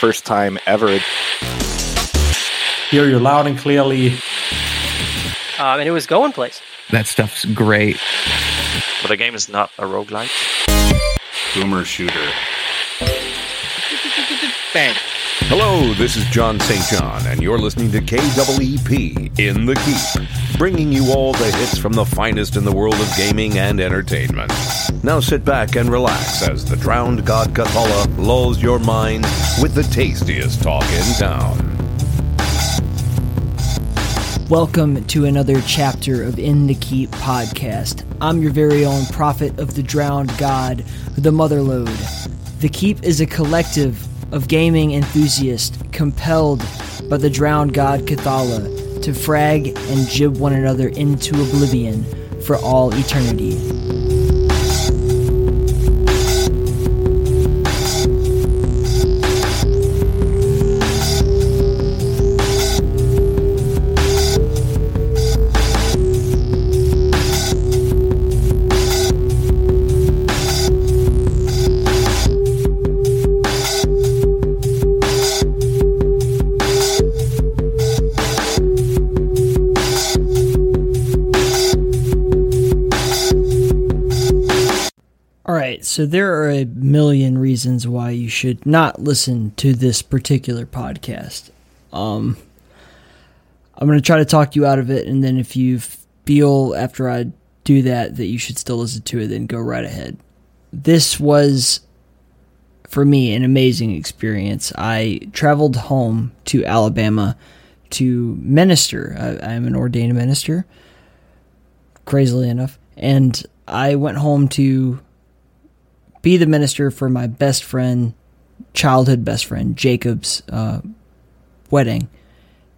First time ever. Hear you loud and clearly. Um, and it was going place. That stuff's great. But the game is not a roguelike. Boomer shooter. Bang. Hello, this is John St. John, and you're listening to KWEP in the Keep, bringing you all the hits from the finest in the world of gaming and entertainment. Now sit back and relax as the drowned god Kathala lulls your mind with the tastiest talk in town. Welcome to another chapter of In the Keep podcast. I'm your very own prophet of the drowned god, the Motherlode. The Keep is a collective of gaming enthusiasts compelled by the drowned god Kathala to frag and gib one another into oblivion for all eternity. So there are a million reasons why you should not listen to this particular podcast. Um, I'm going to try to talk you out of it, and then if you feel after I do that that you should still listen to it, then go right ahead. This was, for me, an amazing experience. I traveled home to Alabama to minister. I, I'm an ordained minister, crazily enough, and I went home to be the minister for my best friend, childhood best friend, Jacob's uh, wedding.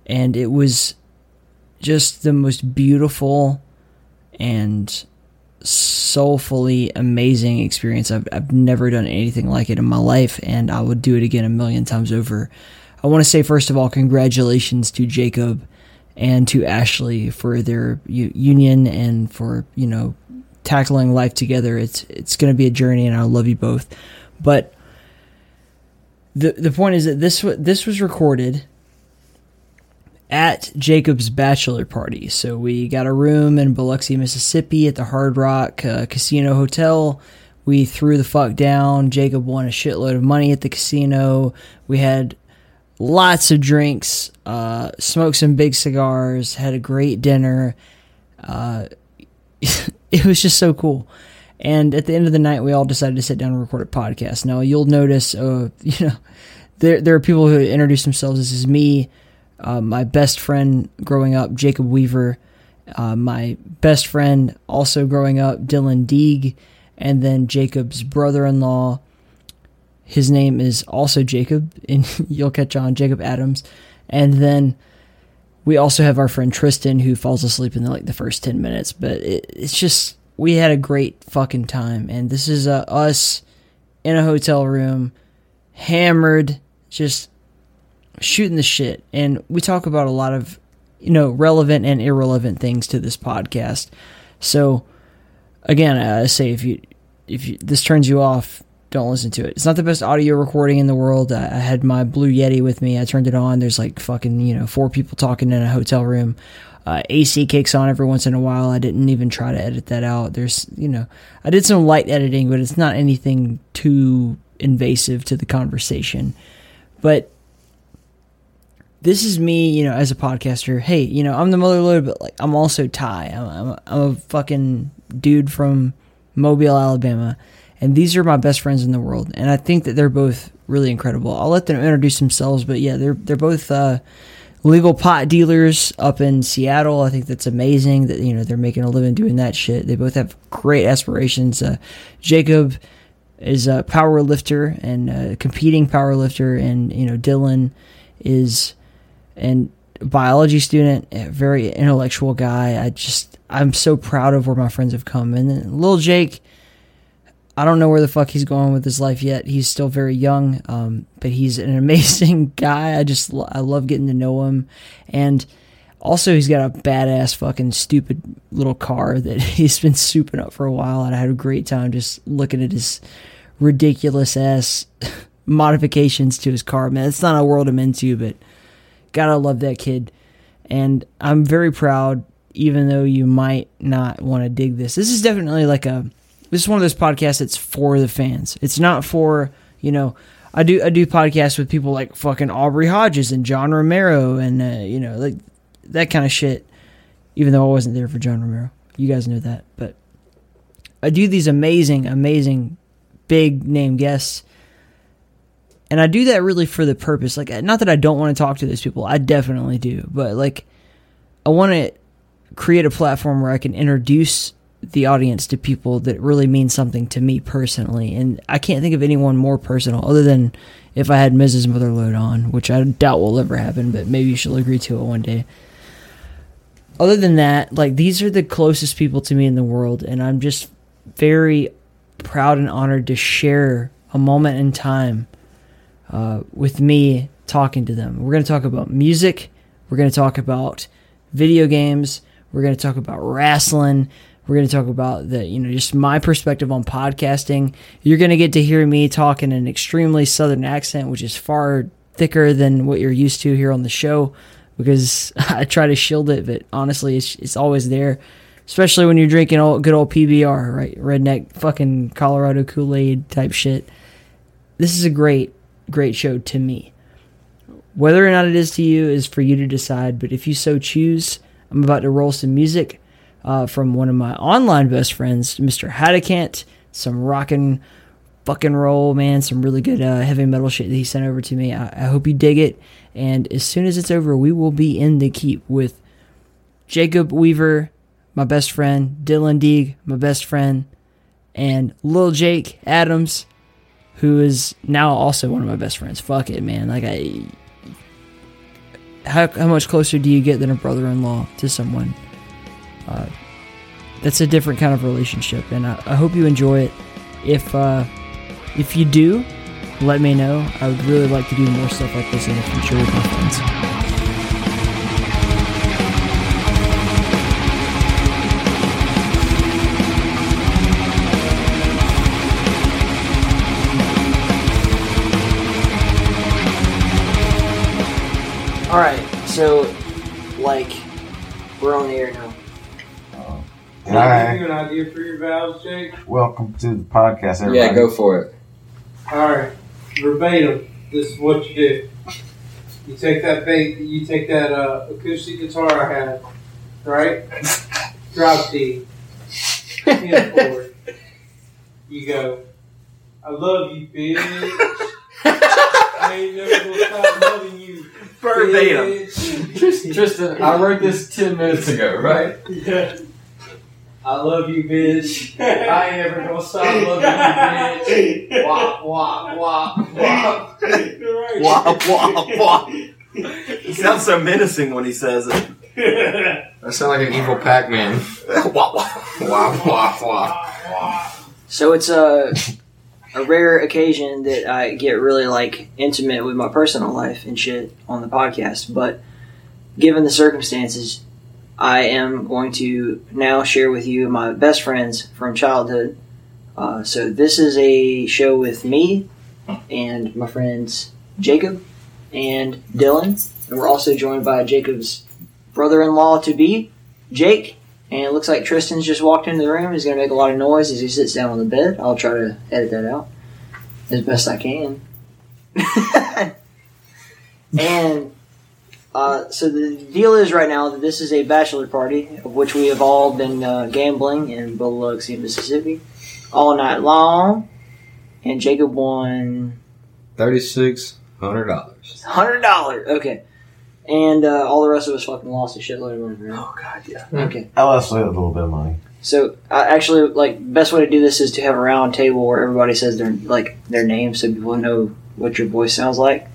And it was just the most beautiful and soulfully amazing experience. I've, I've never done anything like it in my life, and I would do it again a million times over. I want to say, first of all, congratulations to Jacob and to Ashley for their u- union and for, you know, tackling life together. It's it's going to be a journey, and I love you both. But the the point is that this this was recorded at Jacob's bachelor party. So we got a room in Biloxi, Mississippi, at the Hard Rock uh, Casino Hotel. We threw the fuck down. Jacob won a shitload of money at the casino. We had lots of drinks, uh, smoked some big cigars, had a great dinner. Uh, it was just so cool. And at the end of the night, we all decided to sit down and record a podcast. Now you'll notice, uh, you know, there there are people who introduce themselves. This is me, uh, my best friend growing up, Jacob Weaver, uh, my best friend also growing up, Dylan Deeg, and then Jacob's brother-in-law. His name is also Jacob, and you'll catch on, Jacob Adams, and then we also have our friend Tristan who falls asleep in the, like the first 10 minutes, but it, it's just we had a great fucking time and this is uh, us in a hotel room hammered just shooting the shit and we talk about a lot of you know relevant and irrelevant things to this podcast. So again, I say if you if you, this turns you off, don't listen to it. It's not the best audio recording in the world. I, I had my Blue Yeti with me. I turned it on. There's like fucking, you know, four people talking in a hotel room. Uh, AC kicks on every once in a while. I didn't even try to edit that out. There's, you know, I did some light editing, but it's not anything too invasive to the conversation. But this is me, you know, as a podcaster. Hey, you know, I'm the mother lode, but like I'm also Ty. I'm, I'm, I'm a fucking dude from Mobile, Alabama and these are my best friends in the world. And i think that they're both really incredible. I'll let them introduce themselves but yeah they're they're both uh, legal pot dealers up in seattle. I think that's amazing that you know they're making a living doing that shit. They both have great aspirations. Uh, jacob is a power lifter and a competing power lifter and you know dylan is an biology student a very intellectual guy. I just i'm so proud of where my friends have come. And then little jake I don't know where the fuck he's going with his life yet. He's still very young, um, but he's an amazing guy. I just I love getting to know him, and also he's got a badass fucking stupid little car that he's been souping up for a while, and I had a great time just looking at his ridiculous ass modifications to his car. Man, it's not a world I'm into, but gotta love that kid. And I'm very proud, even though you might not want to dig this. This is definitely like a this is one of those podcasts that's for the fans. It's not for you know. I do I do podcasts with people like fucking Aubrey Hodges and John Romero and uh, you know like that kind of shit. Even though I wasn't there for John Romero, you guys know that. But I do these amazing, amazing, big name guests, and I do that really for the purpose. Like, not that I don't want to talk to those people, I definitely do, but like, I want to create a platform where I can introduce the audience to people that really mean something to me personally. And I can't think of anyone more personal other than if I had Mrs. Motherload on, which I doubt will ever happen, but maybe she'll agree to it one day. Other than that, like these are the closest people to me in the world, and I'm just very proud and honored to share a moment in time uh, with me talking to them. We're going to talk about music. We're going to talk about video games. We're going to talk about wrestling. We're going to talk about the, you know, just my perspective on podcasting. You're going to get to hear me talk in an extremely southern accent, which is far thicker than what you're used to here on the show because I try to shield it, but honestly, it's, it's always there. Especially when you're drinking old, good old PBR, right? Redneck fucking Colorado Kool Aid type shit. This is a great, great show to me. Whether or not it is to you is for you to decide, but if you so choose, I'm about to roll some music uh, from one of my online best friends, Mr. Hadakant. Some rockin' fucking roll, man. Some really good uh, heavy metal shit that he sent over to me. I, I hope you dig it. And as soon as it's over, we will be in the keep with Jacob Weaver, my best friend, Dylan Deeg, my best friend, and Lil Jake Adams, who is now also one of my best friends. Fuck it, man. Like I how, how much closer do you get than a brother-in-law to someone? Uh, that's a different kind of relationship, and I, I hope you enjoy it. If uh, if you do, let me know. I would really like to do more stuff like this in the future with my friends. You for your valves, Jake? welcome to the podcast, everybody. Yeah, go for it. All right, verbatim. This is what you do. You take that bait. You take that uh, acoustic guitar I had, right? Drop D. Ten chord. You go. I love you, bitch. I ain't never gonna stop loving you. Verbatim. Tristan, I wrote this 10 minutes ago, right? Yeah. I love you, bitch. I ain't ever gonna stop loving you, bitch. Wop, wop, wop, wop. Right. Wop, wop, wop. He sounds so menacing when he says it. That sounds like an evil Pac-Man. wop, wop. Wah, wah, wah. So it's a a rare occasion that I get really like intimate with my personal life and shit on the podcast, but given the circumstances, I am going to now share with you my best friends from childhood. Uh, so this is a show with me and my friends Jacob and Dylan, and we're also joined by Jacob's brother-in-law to be, Jake. And it looks like Tristan's just walked into the room. He's going to make a lot of noise as he sits down on the bed. I'll try to edit that out as best I can. and uh, so the deal is right now that this is a bachelor party of which we have all been uh, gambling in Biloxi, Mississippi, all night long. And Jacob won $3,600. hundred dollars. Okay. And uh, all the rest of us fucking lost a shitload of money. Right? Oh, God, yeah. Okay. I lost a little bit of money. So uh, actually, like best way to do this is to have a round table where everybody says their like their name, so people know what your voice sounds like,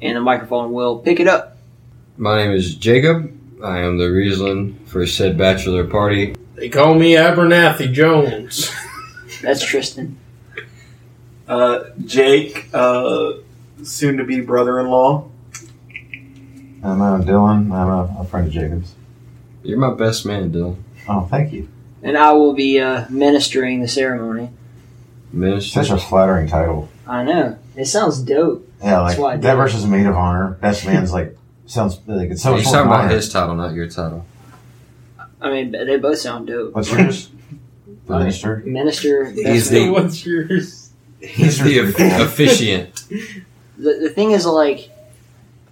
and the microphone will pick it up. My name is Jacob. I am the reason for said bachelor party. They call me Abernathy Jones. That's Tristan. Uh, Jake, uh, soon to be brother in law. I'm uh, Dylan. I'm a, a friend of Jacob's. You're my best man, Dylan. Oh, thank you. And I will be uh, ministering the ceremony. Minister. Such a flattering title. I know. It sounds dope. Yeah, That's why like that versus maid of honor. Best man's like sounds like it's so You're talking about his title, not your title. I mean, they both sound dope. What's yours? The minister. Minister. He's the- man. What's yours? He's the officiant. the, the thing is like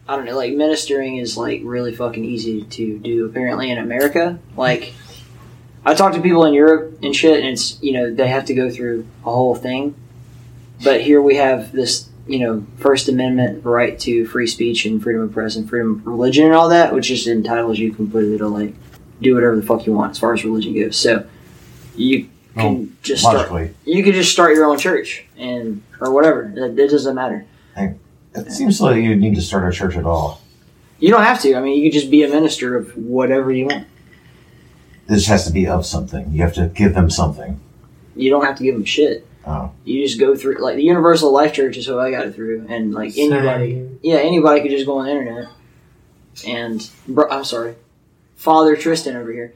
I don't know, like ministering is like really fucking easy to do apparently in America. Like I talk to people in Europe and shit and it's you know, they have to go through a whole thing. But here we have this, you know, First Amendment right to free speech and freedom of press and freedom of religion and all that, which just entitles you completely to like do whatever the fuck you want as far as religion goes. So you oh, can Well, just start you could just start your own church and or whatever. It, it doesn't matter. it seems like you need to start a church at all. You don't have to. I mean, you could just be a minister of whatever you want. This has to be of something. You have to give them something. You don't have to give them shit. Oh. You just go through like the Universal Life Church is what I got it through, and like anybody, yeah, anybody could just go on the internet. And bro, I'm sorry, Father Tristan over here,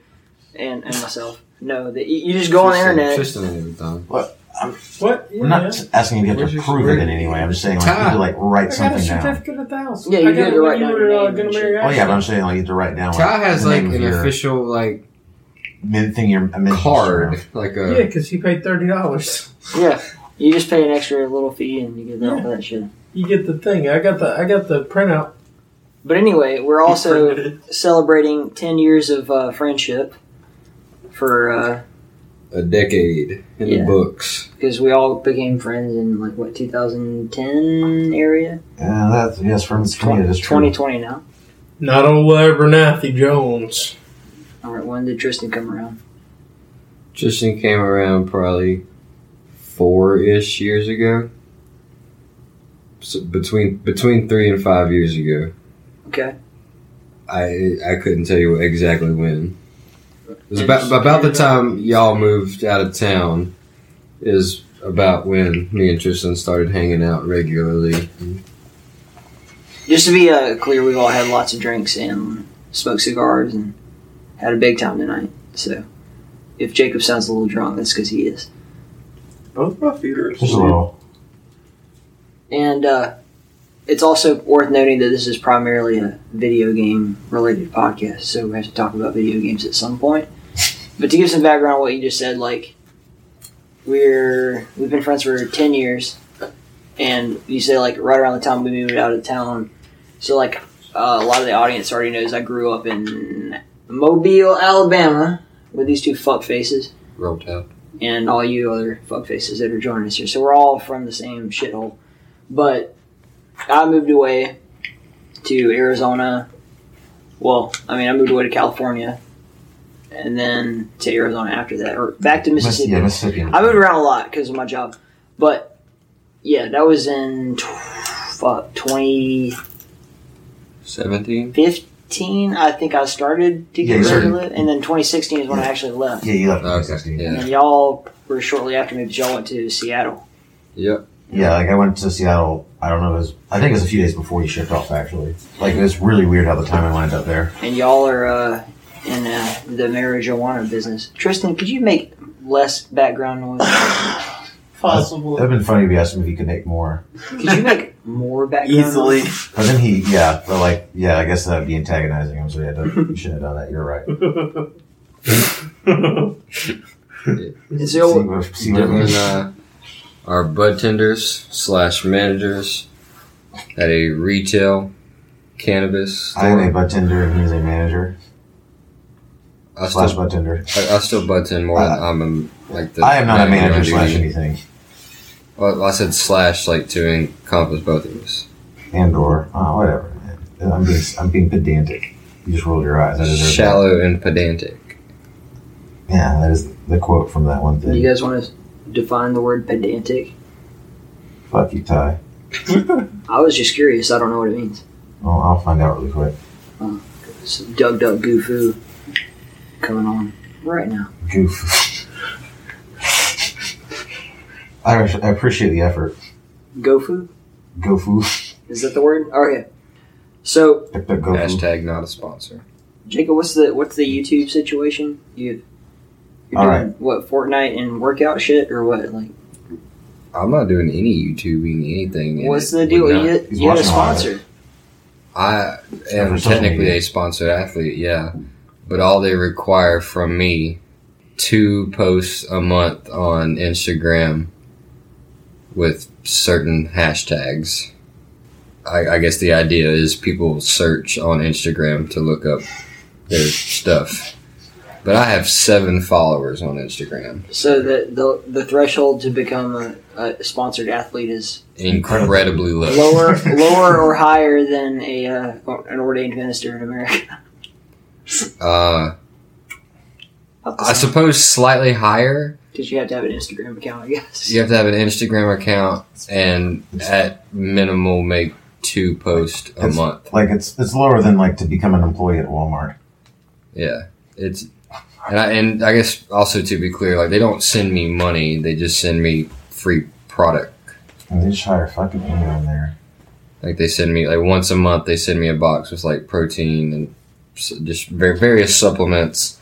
and and myself. No, that you you just go on the internet. Tristan ain't even done. What? I'm Yeah, not asking you to have Where's to prove it in any way. I'm just saying like you Ty. have to like write I got a something down. certificate at the. Yeah, you I did got to it when write down were, uh, name gonna and marry shit. Oh yeah, but I'm saying like you have to write down. Ty like, has like an your official like min thing. Your min- card, like a Yeah, because he paid thirty dollars. Yeah, you just pay an extra little fee and you get all that shit. You get the thing. I got the I got the printout. But anyway, we're also celebrating ten years of uh, friendship for. Uh, a decade in Yeah. the books. because we all became friends in like what 2010 area Yeah, that's yes, from It's twenty. It is true. 2020 now Not old Abernathy Jones. All right when did tristan come around Tristan came around probably four ish years ago. So between between three and five years ago. okay I I couldn't tell you exactly when. It was about about the time y'all moved out of town. Is about when me and Tristan started hanging out regularly. just to be uh, clear we've all had lots of drinks and smoked cigars and had a big time tonight. So if jacob sounds a little drunk that's because he is. Both my feet are Just a little. and uh, it's also worth noting that this is primarily a video game related podcast so we have to talk about video games at some point. But to give some background on what you just said like we're we've been friends for 10 years and you say like right around the time we moved out of town. So like uh, a lot of the audience already knows i grew up in mobile alabama with these two fuck faces and all you other fuck faces that are joining us here. So we're all from the same shithole. But I moved away to Arizona. Well, I mean, I moved away to California, and then to Arizona after that, or back to Mississippi. Yeah, Mississippi. I moved around a lot because of my job, but yeah, that was in tw- fuck 2015. Seventeen. I think I started to get you ready to started- live, and then 2016 is when I actually left. Yeah, you left. Okay, Mississippi. yeah. And y'all were shortly after me, but y'all went to Seattle. Yep. Yeah, like I went to Seattle. I don't know. It was I think it was a few days before you shipped off. Actually, like it was really weird how the timing lined up there. and y'all are uh, in uh, the marijuana business. Tristan, could you make less background noise? Possible. It'd been funny if you asked him if he could make more. Could you make more background Easily. noise? But then he, yeah, but like, yeah, I guess that'd be antagonizing him. So yeah, you shouldn't have done that. You're right. And See so, what, see what Doing uh, our bud tenders slash managers at a retail cannabis I am a store. bud tender and he's a manager I slash still, bud tender. I, I still bud tend more than I'm a, like the. I am not a manager on slash anything. Well, I said slash like to encompass both of us. And or oh, uh, whatever. I'm being I'm being pedantic. You just rolled your eyes. I deserve that. Shallow and pedantic. Yeah, that is the quote from that one thing. do you guys want to define the word pedantic? Fuck you, Ty. I was just curious. I don't know what it means. Well, I'll find out really quick. Oh, so Doug Duck Goofoo coming on right now. Goof. I, I appreciate the effort. Gofu? Gofu. Is that the word? Oh, okay. So, Hashtag not a sponsor. Jacob, what's the what's the YouTube situation? You you're All doing what Fortnite and workout shit or what? Like I'm not doing any YouTubing, anything. What's the deal? would not- You, he's you had a watching all of it. sponsor. I am technically a sponsored athlete, yeah, but all they require from me two posts a month on Instagram with certain hashtags. I, I guess the idea is people search on Instagram to look up their stuff. But I have seven followers on Instagram. So the the, the threshold to become a, a sponsored athlete is Incredibly low. lower lower or higher than a uh, an ordained minister in America. Uh, I suppose slightly higher. Because you have to have an Instagram account, I guess. You have to have an Instagram account and at minimal make two posts a It's- month. Like it's it's lower than like to become an employee at Walmart. Yeah, it's and I, and I guess also to be clear, like they don't send me money; they just send me free product. And they just hire fucking anyone in there. Like they send me like once a month, they send me a box with like protein and just various supplements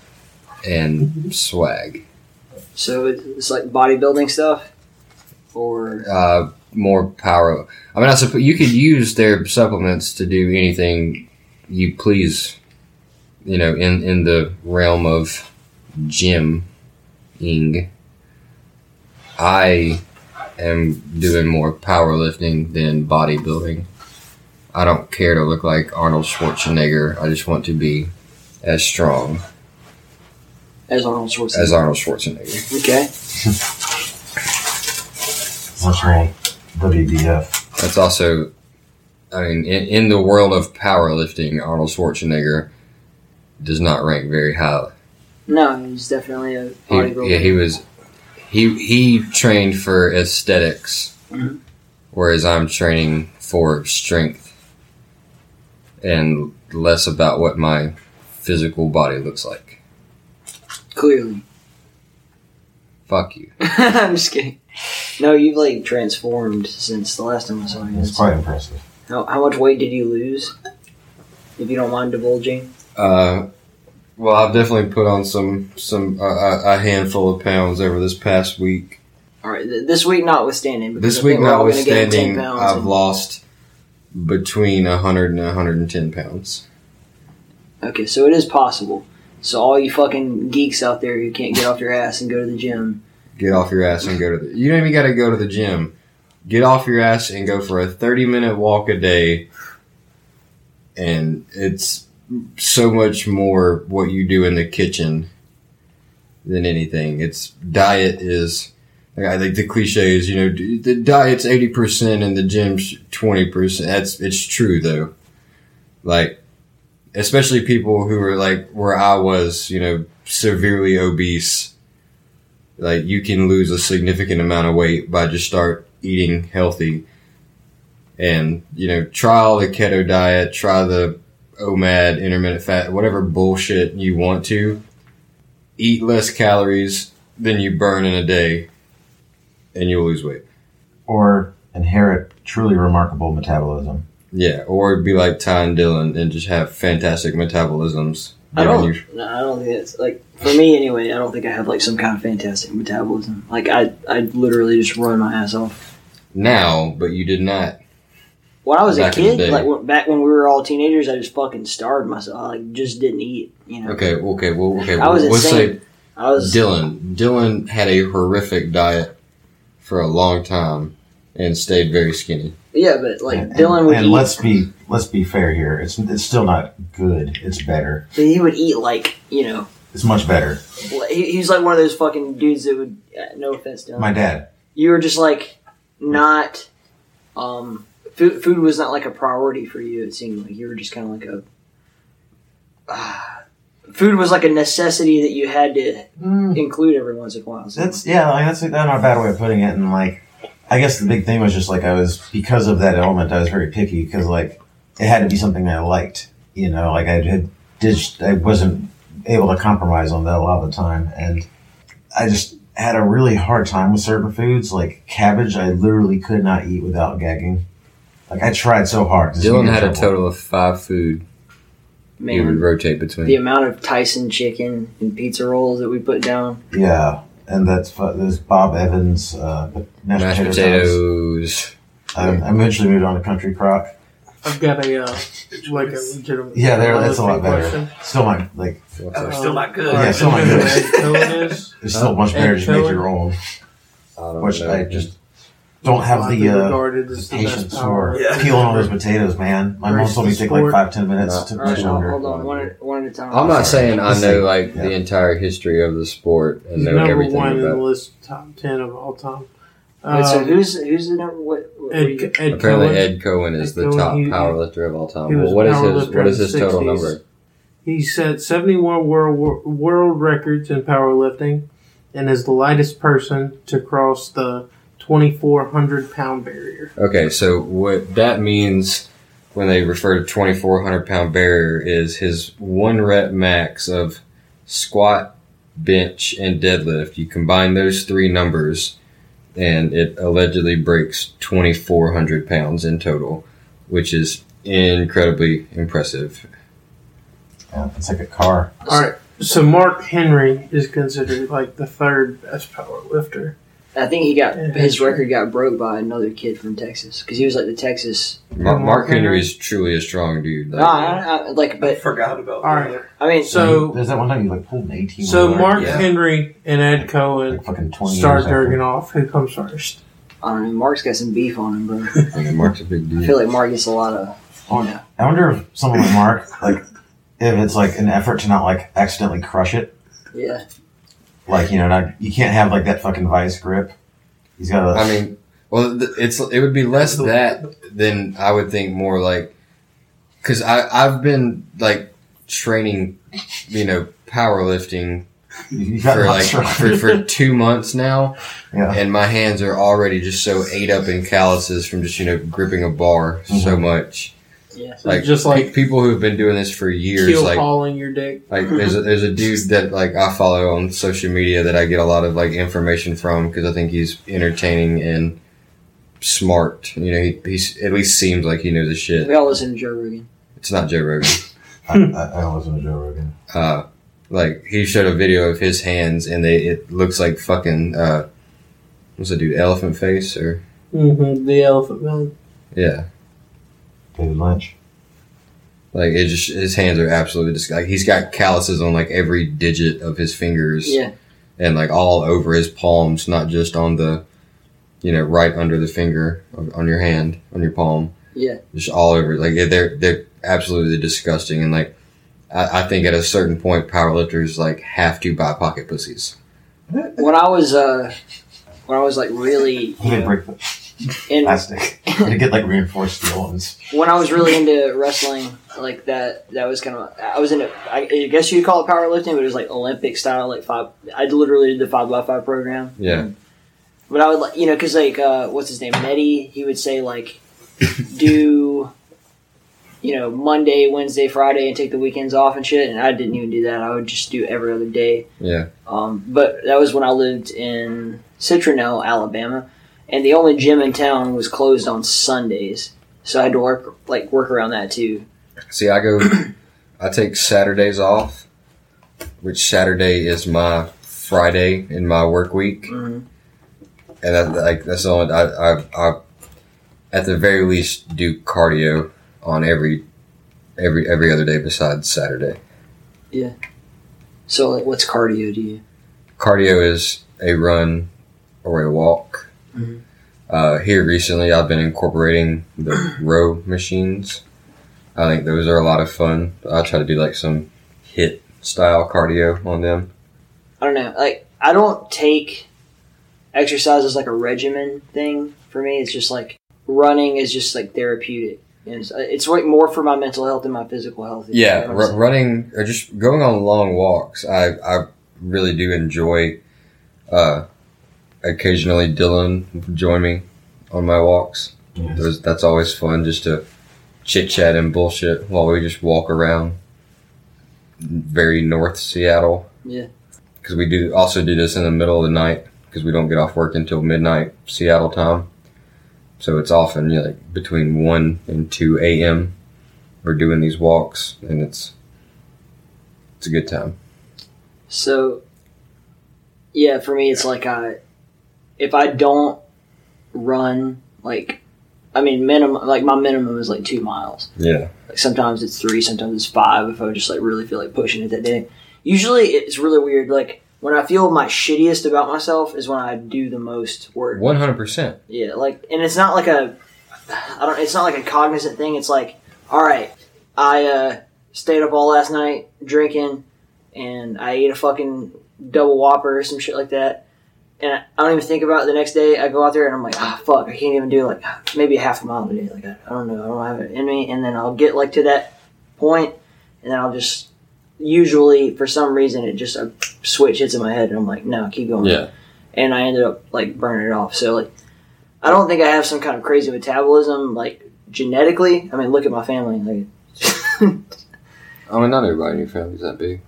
and swag. So it's like bodybuilding stuff, or uh, more power. I mean, I suppose you could use their supplements to do anything you please. You know, in in the realm of gym, ing. I am doing more powerlifting than bodybuilding. I don't care to look like Arnold Schwarzenegger. I just want to be as strong as Arnold Schwarzenegger. as Arnold Schwarzenegger. okay. What's wrong? WBF. That's also, I mean, in, in the world of powerlifting, Arnold Schwarzenegger does not rank very high. No, he's definitely a He, bodybuilder. yeah, he was, he he trained for esthetics Mhm. whereas I'm training for strength and less about what my physical body looks like. Clearly. Fuck you. I'm just kidding. No, you've like transformed since the last time I saw you. It's quite impressive. How, how much weight did you lose? If you don't mind divulging. Uh, well, I've definitely put on some some uh, a a handful of pounds over this past week. All right, th- this week notwithstanding. because This week, think we're all gonna gain 10 notwithstanding, I've and- lost between 100 and 110 pounds. Okay, so it is possible. So all you fucking geeks out there who can't get off your ass and go to the gym, Get off your ass and go to the. You don't even got to go to the gym. Get off your ass and go for a 30 minute walk a day. And it's so much more what you do in the kitchen than anything. It's diet is. I think the cliche is, you know, the diet's 80% and the gym's 20%. That's, it's true though. Like, especially people who are like where I was, you know, severely obese. Like you can lose a significant amount of weight by just start eating healthy. And, you know, try all the keto diet, try the OMAD, intermittent fat, whatever bullshit you want to. Eat less calories than you burn in a day and you'll lose weight. Or inherit truly remarkable metabolism. Yeah, or be like Ty and Dylan and just have fantastic metabolisms. I don't. you- No, I don't think it's like for me anyway. I don't think I have like some kind of fantastic metabolism. Like I, I literally just run my ass off. now, but you did not. When I was Back a kid, like when, back when we were all teenagers, I just fucking starved myself. I like just didn't eat. You know. Okay, okay, well, okay. I was let's insane. say I was. Dylan. Dylan had a horrific diet for a long time and stayed very skinny. Yeah, but like and, Dylan would and eat. let's be let's be fair here. It's it's still not good. It's better. he would eat like you know. It's much better. He, he's like one of those fucking dudes that would. Uh, no offense, Dylan. My dad. you were just like not um food, food was not like a priority for you it seemed like you were just kind of like a ah, food was like a necessity that you had to include every once in a while so. That's yeah, like that's not a bad way of putting it. And like, I guess the big thing was just like I was because of that element. I was very picky because like it had to be something I liked. You know, like I had just I wasn't able to compromise on that a lot of the time, and I just had a really hard time with certain foods like cabbage. I literally could not eat without gagging. Like I tried so hard. to Dylan get in had a total of five food he would rotate between. the amount of tyson chicken and pizza rolls that we put down Yeah, and that's fu- there's Bob Evans, uh, but mashed, Mashed potatoes. potatoes. I, I eventually moved on to country crock. I've got a uh, like a legitimate. Yeah, there that's a lot better. question. Still my like What's still not good. Yeah, still not do you know good. who Ed Coan is? it's still much better just make your own, I don't which know. I just don't have the uh, the patience best power. for Yeah. peeling all those potatoes, man. My mom Race told me to to take like five ten minutes No. to All right, push now, under. hold on, one at, one at a time. I'm not saying I know like Yeah. the entire history of the sport and He's know number everything one in the list, top ten of all time. Wait, so Um, who's who's the number? What? what Ed, Ed Apparently, Coan. Ed Coan is Ed the Coan, top he- power lifter of all time. Well, what is his lifter what in is the his total 60s. number? He set 71 world world records in powerlifting, and is the lightest person to cross the 2,400 pound barrier. Okay, so what that means when they refer to 2,400 pound barrier is his one rep max of squat, bench, and deadlift. You combine those three numbers, and it allegedly breaks 2,400 pounds in total, which is incredibly impressive. Yeah, it's like a car. All right, so Mark Henry is considered like the third best power lifter. I think he got Yeah, his history. record got broke by another kid from Texas because he was like the Texas. Mark, Mark Mark Henry Henry? is truly a strong dude. No, Like, I, I, like, I but forgot about All that. I mean, so there's that one time you like pulled an eighteen. so wheeler, Mark Yeah. Henry and Ed Coan like fucking start years jerking off. Who comes first? I don't know. Mark's got some beef on him, bro. I mean, Mark's a big dude. I feel like Mark gets a lot of. Oh, Yeah. I wonder if someone like Mark, like, if it's like an effort to not like accidentally crush it, Yeah, like you know, not you can't have like that fucking vice grip. He's got a. I mean, well, it's it would be less that than I would think more like because I I've been like training, you know, powerlifting for like for, for two months now, yeah. and my hands are already just so ate up in calluses from just you know gripping a bar so Mhm. much. Yeah. So Like just like pe- people who've been doing this for years, keel like hauling your dick. like there's a, there's a dude that like I follow on social media that I get a lot of like information from because I think he's entertaining and smart. You know, he he's, at least seems like he knows his shit. We all listen to Joe Rogan. It's not Joe Rogan. I, I, I don't listen to Joe Rogan. Uh, like he showed a video of his hands and they it looks like fucking uh, what's that dude? Elephant face or hmm the elephant man. yeah. David Lynch. Like it just his hands are absolutely just like he's got calluses on like every digit of his fingers. Yeah, and like all over his palms, not just on the, you know, right under the finger on your hand, on your palm, yeah. just all over. Like they're they're absolutely disgusting, and like I, I think at a certain point, powerlifters like have to buy pocket pussies. When I was uh, when I was like really He did break the plastic. He did get like reinforced steel ones. when I was really into wrestling, like that, that was kind of. I was into. I, I guess you'd call it powerlifting, but it was like Olympic style, like five. I literally did the five by five program. Yeah, But I would like, you know, because like, uh, what's his name, Mehdi? He would say like, do, you know, Monday, Wednesday, Friday, and take the weekends off and shit. And I didn't even do that. I would just do every other day. yeah, Um, but that was when I lived in Citronelle, Alabama, and the only gym in town was closed on Sundays. So I had to work like work around that too. See, I go, I take Saturdays off, which Saturday is my Friday in my work week. Mhm. and that, like that's the only I, I I at the very least do cardio on every every every other day besides Saturday. Yeah. So like, what's cardio to you? Cardio is a run or a walk. Uh, here recently, I've been incorporating the row machines. I think those are a lot of fun. I try to do like some HIIT style cardio on them. I don't know. Like I don't take exercise as like a regimen thing for me. It's just like running is just like therapeutic. And it's, it's like more for my mental health and my physical health. if you Yeah, know r- running or just going on long walks. I I really do enjoy. Uh, occasionally, Dylan will join me on my walks. Yes. That's always fun, just to chit chat and bullshit while we just walk around. Very North Seattle. Yeah. Because we do also do this in the middle of the night because we don't get off work until midnight Seattle time. So it's often you know, like between one and two a.m. We're doing these walks, and it's it's a good time. So Yeah, for me, it's like I, if I don't run, like, I mean, minimum, like my minimum is like two miles. Yeah. Like sometimes it's three, sometimes it's five. If I just like really feel like pushing it that day. Usually, it's really weird. Like when I feel my shittiest about myself is when I do the most work. One hundred percent. Yeah, like, and it's not like a, I don't. It's not like a cognizant thing. It's like, all right, I uh, stayed up all last night drinking, and I ate a fucking double whopper or some shit like that, and I, don't even think about it the next day. I go out there and I'm like, ah, fuck, I can't even do like maybe a half a mile a day. Like I, I don't know, I don't have it in me, and then I'll get like to that point, and then I'll just usually for some reason it just a switch hits in my head, and I'm like, no, keep going Yeah. and I ended up like burning it off. So like, I don't think I have some kind of crazy metabolism like genetically. I mean, look at my family. Like, I mean, not everybody in your family's that big.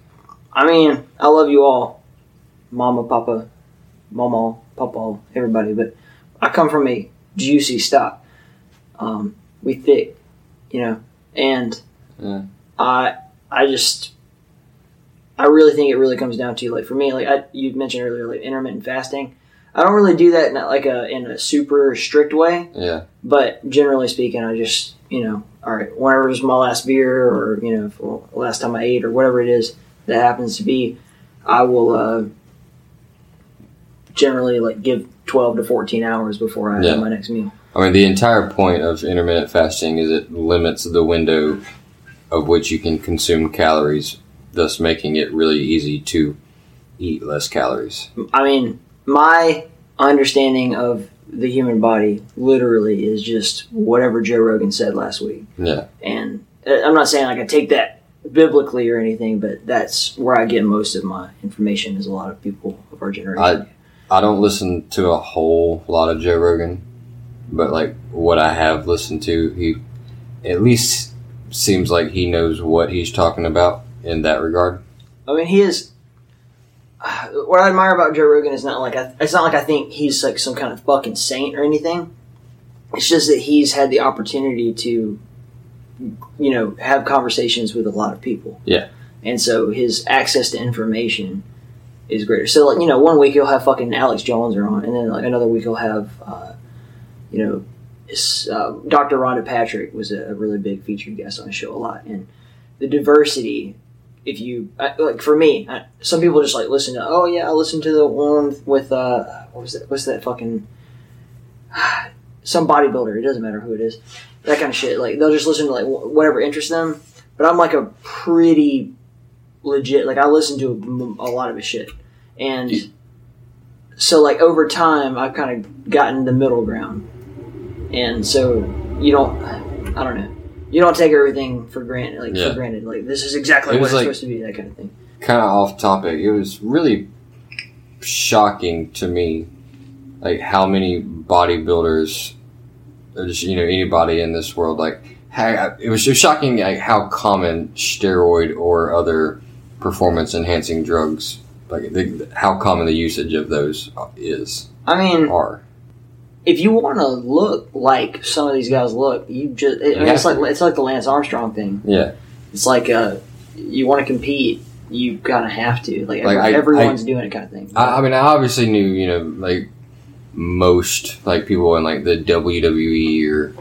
I mean, I love you all, mama, papa, mama, papa, everybody. But I come from a juicy stock. Um, we thick, you know, and Yeah. I I just I really think it really comes down to like for me like I, you mentioned earlier like intermittent fasting. I don't really do that in a, like a in a super strict way, Yeah. but generally speaking, I just you know all right whenever it's my last beer or you know last time I ate or whatever it is that happens to be, I will uh, generally like give twelve to fourteen hours before I Yeah. have my next meal. I mean, the entire point of intermittent fasting is it limits the window of which you can consume calories, thus making it really easy to eat less calories. I mean, my understanding of the human body literally is just whatever Joe Rogan said last week. Yeah. And uh, I'm not saying like I take that biblically or anything, but that's where I get most of my information. Is a lot of people of our generation. I don't listen to a whole lot of Joe Rogan, but like what I have listened to, he at least seems like he knows what he's talking about in that regard. I mean, he is. What I admire about Joe Rogan is not like I, it's not like I think he's like some kind of fucking saint or anything. It's just that he's had the opportunity to, you know, have conversations with a lot of people. Yeah. And so his access to information is greater. So like you know, one week you'll have fucking Alex Jones on, and then like another week you'll have, uh, you know, uh, Dr. Rhonda Patrick was a, really big featured guest on the show a lot, and the diversity. If you like, for me, some people just like listen to. Oh yeah, I listened to the one with uh, what was that? What's that fucking some bodybuilder? It doesn't matter who it is. That kind of shit. Like they'll just listen to like whatever interests them. But I'm like a pretty legit. Like I listen to a, a lot of his shit, and so like over time, I've kind of gotten the middle ground, and so you don't. I don't know. You don't take everything for granted. Like Yeah. for granted. Like this is exactly It what it's like- supposed to be. That kind of thing. kind of off topic. It was really shocking to me, like how many bodybuilders, or just you know anybody in this world, like it was just shocking like how common steroid or other performance enhancing drugs, like the, how common the usage of those is I mean, are. if you want to look like some of these guys look, you just. I mean, it's like it's like the Lance Armstrong thing. Yeah, It's like uh, you want to compete, you kind of have to. Like, Like, every- I- everyone's doing it, kind of thing. I, I mean I obviously knew you know like most like people in like the WWE or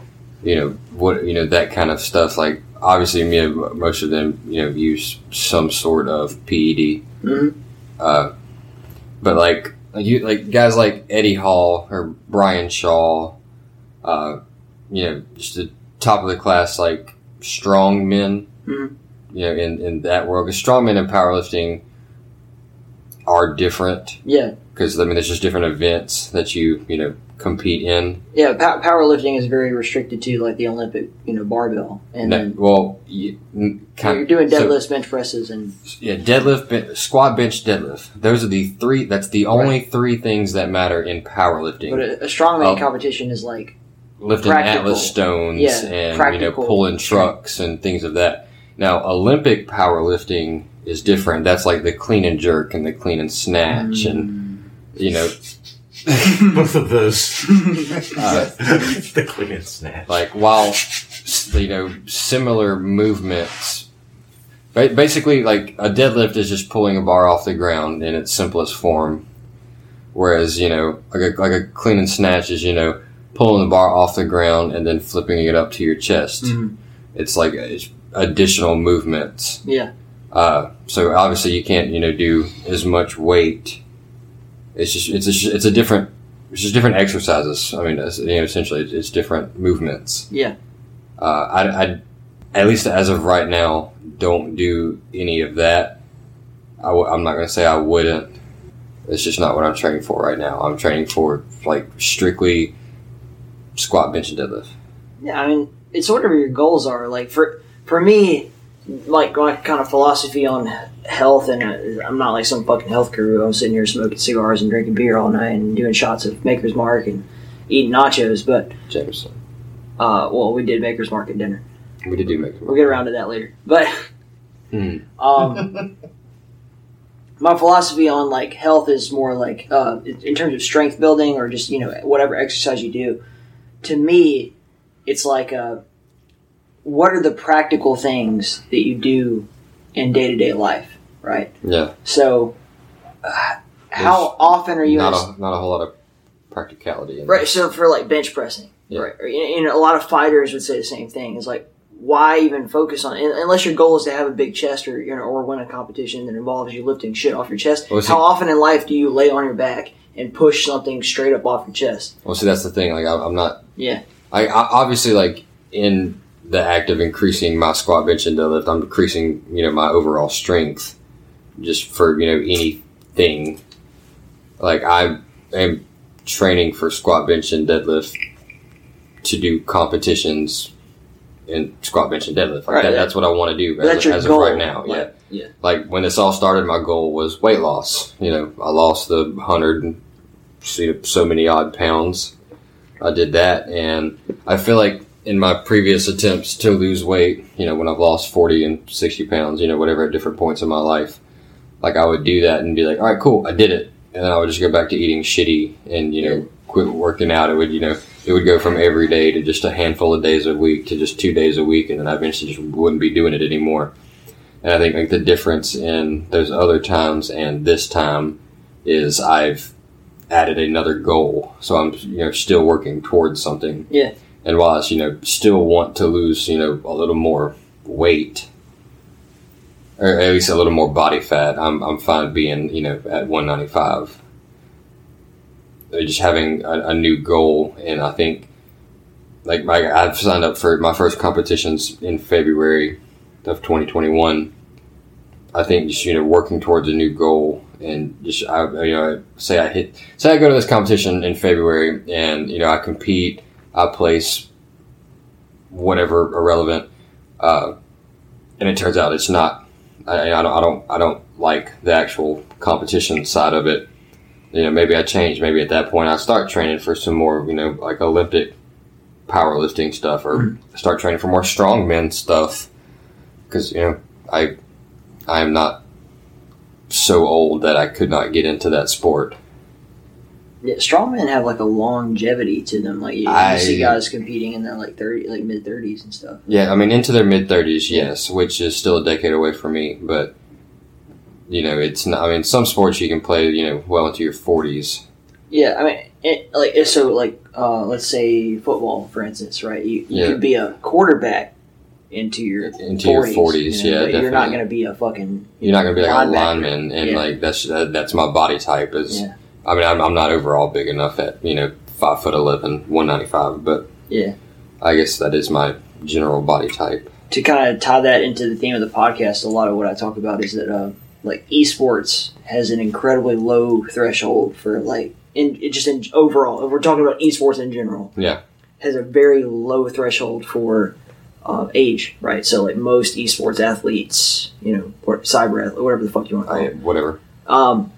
you know what you know that kind of stuff like obviously you know, most of them you know use some sort of PED Mhm. uh, but like you like guys like Eddie Hall or Brian Shaw uh, you know just the top of the class like strong men Mhm. you know in, in that world because strong men in powerlifting are different yeah, because I mean, there's just different events that you you know compete in. yeah. Pow- powerlifting is very restricted to like the Olympic, you know, barbell, and No, then well, you, mm, kind you're doing so- deadlifts, bench presses, and yeah, deadlift, ben- squat, bench, deadlift. Those are the three. That's the only three things that matter in powerlifting. but a, a strongman Oh. competition is like Lifting practical. Atlas stones Yeah, and you know pulling trucks and things of that. Now, Olympic powerlifting is different. That's like the clean and jerk and the clean and snatch and you know Both of those. Uh, the clean and snatch. like while you know similar movements ba- basically like a deadlift is just pulling a bar off the ground in its simplest form Whereas you know, like a like a clean and snatch is you know pulling the bar off the ground and then flipping it up to your chest. Mhm. It's like it's additional movements. Yeah. Uh, so obviously you can't you know do as much weight. It's just it's a it's a different it's just different exercises. I mean, you know, essentially it's, it's different movements. Yeah. Uh, I, I at least as of right now don't do any of that. I w- I'm not going to say I wouldn't. It's just not what I'm training for right now. I'm training for like strictly squat, bench, and deadlift. Yeah, I mean, it's whatever your goals are. Like for for me, like my kind of philosophy on health, and uh, I'm not like some fucking health guru. I'm sitting here smoking cigars and drinking beer all night and doing shots of Maker's Mark and eating nachos. But Jameson. uh, well, we did Maker's Mark at dinner. We did do make We'll get around to that later. But Hmm. um, my philosophy on like health is more like uh, in terms of strength building or just you know whatever exercise you do. To me, it's like uh, what are the practical things that you do in day to day life, right? Yeah. So, uh, how There's often are you not in a- not a whole lot of practicality. In Right. So for like bench pressing, Yeah. right? Or, you know, a lot of fighters would say the same thing. It's like, why even focus on? un- Unless your goal is to have a big chest or you know, or win a competition that involves you lifting shit off your chest. Well, see- How often in life do you lay on your back and push something straight up off your chest? Well, see, that's the thing. Like, I, I'm not. Yeah. I, I obviously like in the act of increasing my squat, bench, and deadlift. I'm increasing, you know, my overall strength, just for you know anything. Like I am training for squat, bench, and deadlift to do competitions in squat, bench, and deadlift. Like Right, that, yeah. that's what I want to do as, that's your as goal. of right now. Yeah. Like, yeah. Like when this all started, my goal was weight loss. You know, I lost the hundred so many odd pounds. I did that, and I feel like in my previous attempts to lose weight, you know, when I've lost forty and sixty pounds, you know, whatever at different points in my life, like I would do that and be like, all right, cool, I did it, and then I would just go back to eating shitty and you know quit working out. It would you know it would go from every day to just a handful of days a week to just two days a week, and then I eventually just wouldn't be doing it anymore. And I think like the difference in those other times and this time is I've added another goal. So I'm you know still working towards something. Yeah. And while I you know still want to lose you know a little more weight, or at least a little more body fat, I'm I'm fine being you know at 195. Uh, Just having a, a new goal, and I think like my, I've signed up for my first competitions in February of 2021. I think just you know working towards a new goal and just I you know say I hit say I go to this competition in February and you know I compete I place whatever irrelevant uh, and it turns out it's not. I, I don't I don't I don't like the actual competition side of it. You know maybe I change maybe at that point I start training for some more you know like Olympic powerlifting stuff or start training for more strongman stuff. Because you know I I am not so old that I could not get into that sport. Yeah, strongmen have like a longevity to them. Like you, you I- see guys competing in their like thirty, like mid thirties and stuff. Yeah, I mean into their mid thirties, yes, which is still a decade away from me, but you know it's not. I mean, some sports you can play, you know, well into your forties. Yeah, I mean, it, like so like uh, let's say football, for instance, right? You, you Yeah. could be a quarterback into your Into your 40s, 40s, you know, yeah, but you're not going to be a fucking You're not going to be like a lineman, and Yeah. like that's that, that's my body type. Is Yeah. I mean, I'm, I'm not overall big enough at you know five foot eleven, one ninety five, but yeah. I guess that is my general body type. To kind of tie that into the theme of the podcast, a lot of what I talk about is that uh, like esports has an incredibly low threshold for like in it just in overall. If we're talking about esports in general, Yeah. has a very low threshold for uh, age, right? So like most esports athletes, you know, or cyber athlete, whatever the fuck you want to call I, it, whatever. um,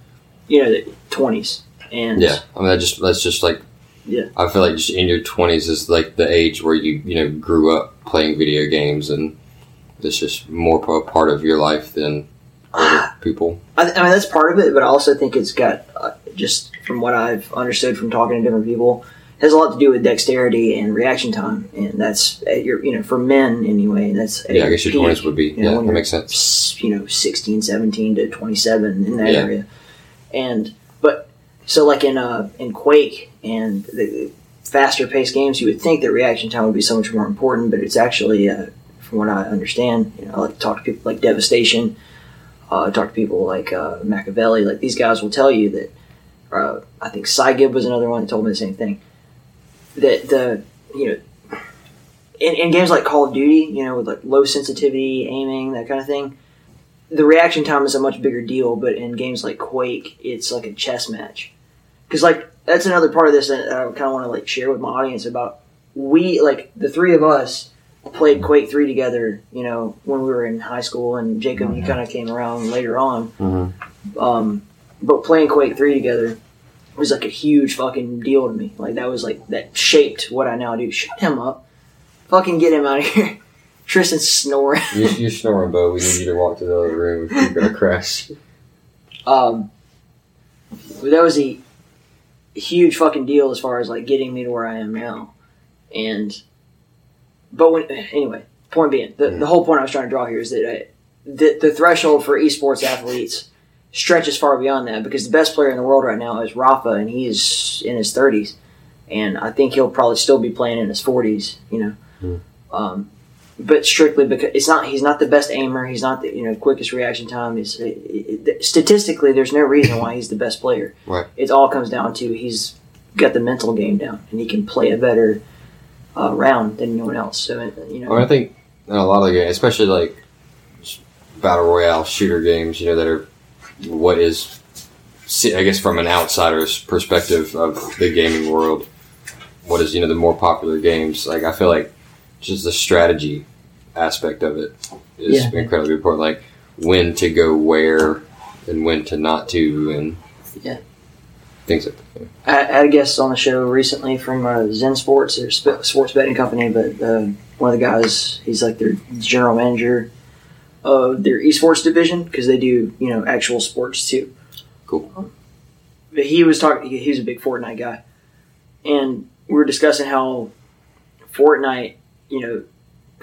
you know, twenties and Yeah, I mean, that just that's just like Yeah. I feel like just in your twenties is like the age where you you know grew up playing video games, and it's just more a part of your life than older people. I, I mean, that's part of it, but I also think it's got uh, just from what I've understood from talking to different people, has a lot to do with dexterity and reaction time, and that's at your you know for men anyway. That's at Yeah, I guess your twenties would be you know, yeah, that makes sense. You know, 16, 17 to twenty seven in that Yeah. area, and but So like in uh in Quake and the faster paced games, you would think that reaction time would be so much more important, but it's actually, uh, from what I understand, you know, I like to talk to people like Devastation, uh, talk to people like uh, Machiavelli. Like these guys will tell you that. Uh, I think Cygib was another one that told me the same thing. That the you know in, in games like Call of Duty, you know, with like low sensitivity aiming, that kind of thing, the reaction time is a much bigger deal. But in games like Quake, it's like a chess match. Because like that's another part of this that I kind of want to like share with my audience about. We like the three of us played Quake three together. You know, when we were in high school, and Jacob, you kind of came around later on. Mhm. Um, but playing Quake three together was like a huge fucking deal to me. Like that was like that shaped what I now do. Shut him up. Fucking get him out of here. Tristan's snoring. You, you're snoring, Bo. We need you to walk to the other room if you're gonna crash. Um, that was a huge fucking deal as far as like getting me to where I am now. And, but when anyway, point being, the, the whole point I was trying to draw here is that I, the the threshold for esports athletes stretches far beyond that because the best player in the world right now is Rapha, and he's in his thirties, and I think he'll probably still be playing in his forties. You know. Um, but strictly because it's not he's not the best aimer he's not the you know quickest reaction time is it, it, statistically there's no reason why he's the best player Right. it all comes down to he's got the mental game down and he can play a better uh, round than anyone else so you know I think in a lot of the games, especially like battle royale shooter games, you know, that are what is, I guess, from an outsider's perspective of the gaming world, what is you know the more popular games. Like I feel like just the strategy aspect of it is Yeah. incredibly important. Like when to go where and when to not to, and Yeah. things like that. I, I had a guest on the show recently from uh, Zen Sports, their sp- sports betting company, but uh, one of the guys, he's like their general manager of their esports division because they do, you know, actual sports too. Cool. But he was talking, he was a big Fortnite guy. And we were discussing how Fortnite, you know,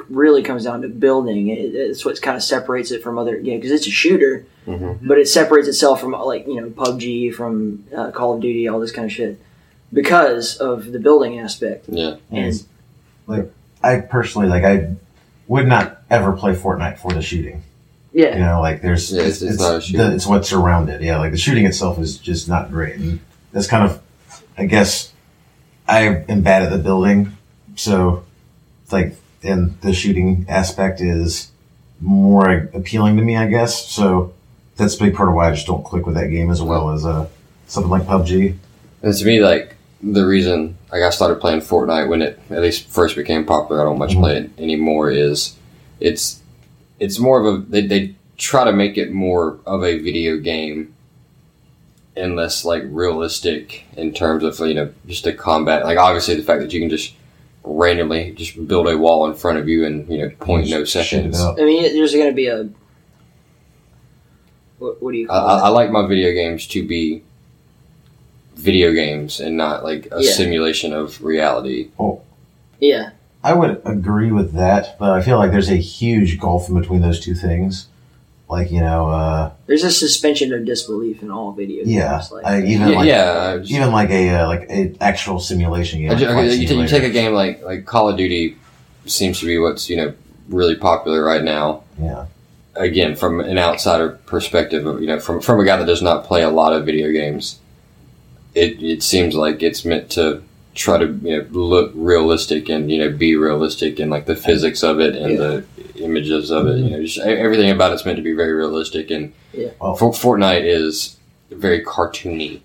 really comes down to building. It, it's what kind of separates it from other games because it's a shooter, Mm-hmm. but it separates itself from like you know PUBG, from uh, Call of Duty, all this kind of shit because of the building aspect. Yeah. And like I personally like I would not ever play Fortnite for the shooting. yeah, You know, like there's Yeah, it's- it's not a shooting. the- it's what's around it. Yeah, like the shooting itself is just not great. And that's kind of, I guess, I am bad at the building, so like, and the shooting aspect is more appealing to me, I guess. So that's a big part of why I just don't click with that game as well as uh, something like PUBG. And to me, like the reason like I started playing Fortnite when it at least first became popular, I don't much Mhm. play it anymore. Is it's it's more of a they, they try to make it more of a video game and less like realistic in terms of you know just the combat. Like obviously the fact that you can just randomly just build a wall in front of you and you know point no Just seconds. I mean, there's going to be a what, what do you I, call I, I like my video games to be video games and not like a Yeah. simulation of reality. Oh, yeah, I would agree with that, but I feel like there's a huge gulf in between those two things. Like you know, uh, there's a suspension of disbelief in all video yeah. Like, I, even Yeah, like yeah, just- even like a uh, like a actual simulation game. I like okay, you, ta- you take a game like like Call of Duty seems to be what's you know really popular right now. yeah, Again, from an outsider perspective, of, you know, from from a guy that does not play a lot of video games, it it seems like it's meant to try to you know look realistic and you know be realistic and like the physics of it and Yeah. the images of it. You know, just e- everything about it's meant to be very realistic. And Yeah. Well- For- Fortnite is very cartoony.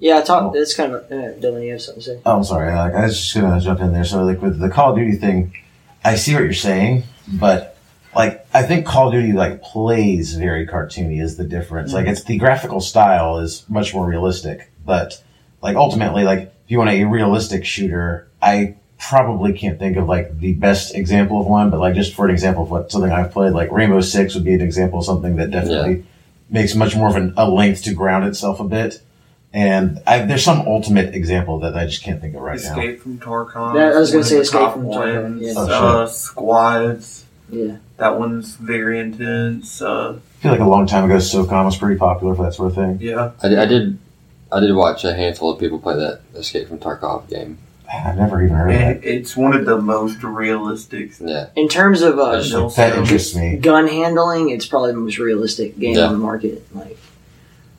yeah, I talk. Oh. That's kind of uh, Dylan. You have something to say? Oh, I'm sorry. Like, I was just gonna jump in there. So, like with the Call of Duty thing, I see what you're saying, but like I think Call of Duty like plays very cartoony is the difference. Like it's the graphical style is much more realistic, but like ultimately, like if you want a realistic shooter, I probably can't think of like the best example of one, but like just for an example of what something I've played, like Rainbow Six would be an example of something that definitely makes much more of an, a length to ground itself a bit. And I, there's some ultimate example that I just can't think of right now. Escape from Tarkov. Yeah, I was gonna say Escape from Tarkov, yeah. Oh, uh, squads. Yeah, That one's very intense. Uh, I feel like a long time ago, SOCOM was pretty popular for that sort of thing. yeah. I, I did. I did watch a handful of people play that Escape from Tarkov game. I've never even heard of And that. it's one of the most realistic. Yeah, In terms of uh, no That sound. interests me. gun handling, it's probably the most realistic game Yeah. on the market. Like,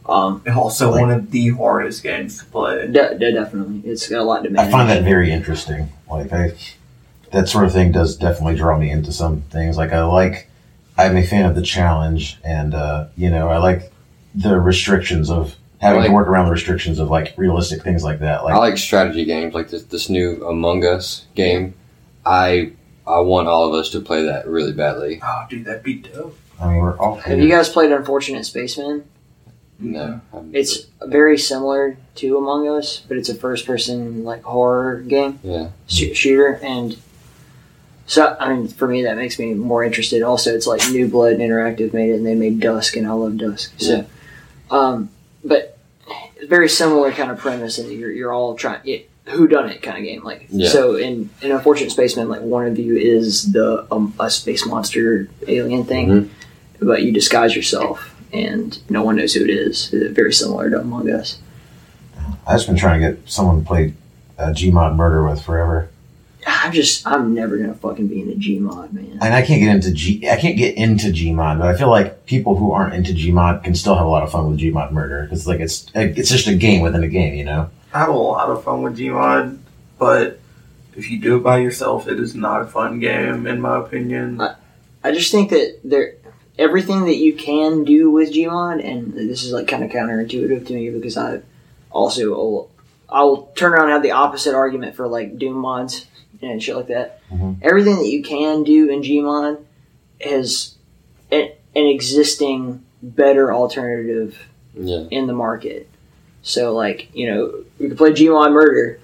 um, also Like- one of the hardest games to play. de- de- definitely, it's got a lot to manage. I find that very interesting. Like I, that sort of thing does definitely draw me into some things. Like I like, I'm a fan of the challenge, and uh, you know, I like the restrictions of having Like- to work around the restrictions of like realistic things like that. Like I like strategy games like this this new Among Us game. I I want all of us to play that really badly. Oh, dude, that'd be dope. I mean, we're all. Have you guys played Unfortunate Spaceman? No, I'm- It's very similar to Among Us, but it's a first-person like horror game yeah. sh- shooter, and so I mean, for me, that makes me more interested. Also, it's like New Blood Interactive made it, and they made Dusk, and I love Dusk. So, um, but it's very similar kind of premise, and you're you're all trying it, who done it kind of game. Like Yeah. so, in in Unfortunate Spaceman, like one of you is the um, a space monster alien thing, Mhm. but you disguise yourself. And no one knows who it is. It's very similar to Among Us. I've just been trying to get someone to play uh, Gmod Murder with forever, I'm just, I'm never gonna fucking be in a Gmod, man. and I can't get into G. I can't get into Gmod, but I feel like people who aren't into Gmod can still have a lot of fun with Gmod Murder. It's like it's it's just a game within a game, you know. I have a lot of fun with Gmod, but if you do it by yourself, it is not a fun game, in my opinion. I just think that there, everything that you can do with Gmod, and this is like kind of counterintuitive to me because I also will—I'll turn around and have the opposite argument for like Doom mods and shit like that. Mhm. Everything that you can do in Gmod has an, an existing better alternative Yeah. in the market. So like you know we could play Gmod Murder.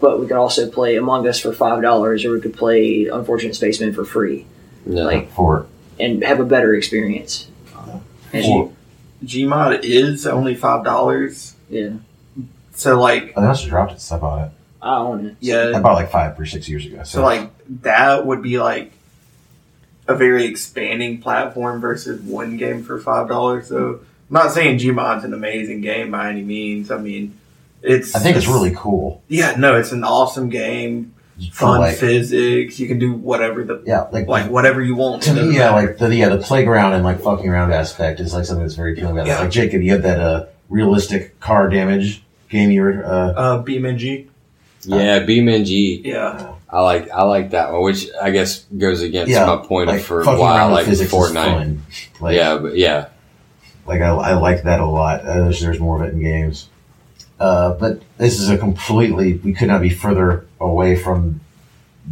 But we could also play Among Us for five dollars, or we could play Unfortunate Spaceman for free Yeah. Like- For and have a better experience. And Gmod is only five dollars, yeah, so like, I they must have dropped it. since I bought it. I own it. Yeah, I bought like five or six years ago. so like that would be like a very expanding platform versus one game for five dollars. So I'm not saying Gmod's an amazing game by any means. I mean, it's I think it's really cool. yeah, no, it's an awesome game, For fun like, physics. You can do whatever the yeah, like like whatever you want. to It me, yeah, matter. like the yeah the playground and like fucking around aspect is like something that's very appealing about Yeah. that. Like Jacob, you have that uh realistic car damage game you were uh uh, BeamNG. Yeah, BeamNG. Yeah, I like I like that one, which I guess goes against yeah my point like of for why I like Fortnite. Like, yeah, but yeah, like I, I like that a lot. Uh, there's, there's more of it in games. Uh, but this is a completely we could not be further away from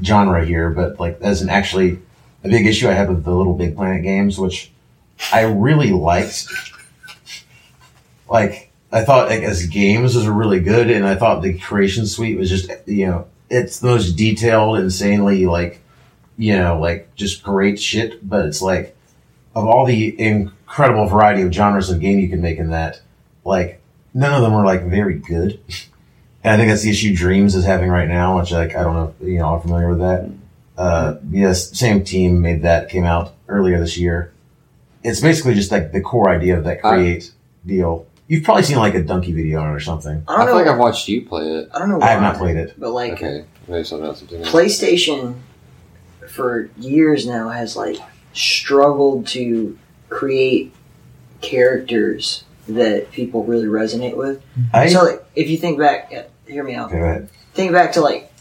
genre here. But like as an actually a big issue I had with the Little Big Planet games, which I really liked. Like I thought, like as games was really good, and I thought the creation suite was just you know it's the most detailed, insanely like you know like just great shit. But it's like of all the incredible variety of genres of game you can make in that, like none of them are like very good. And I think that's the issue Dreams is having right now, which like I don't know if you know, I'm familiar with that. Uh, yes, same team made that came out earlier this year. It's basically just like the core idea of that I- create deal. You've probably seen like a donkey video on it or something. I I, don't feel know. like I've watched you play it. I don't know. I have not played it. but like Okay, maybe something else. I'm thinking of. PlayStation for years now has like struggled to create characters that people really resonate with. I so like, if you think back, yeah, hear me out. okay, go ahead. Think back to like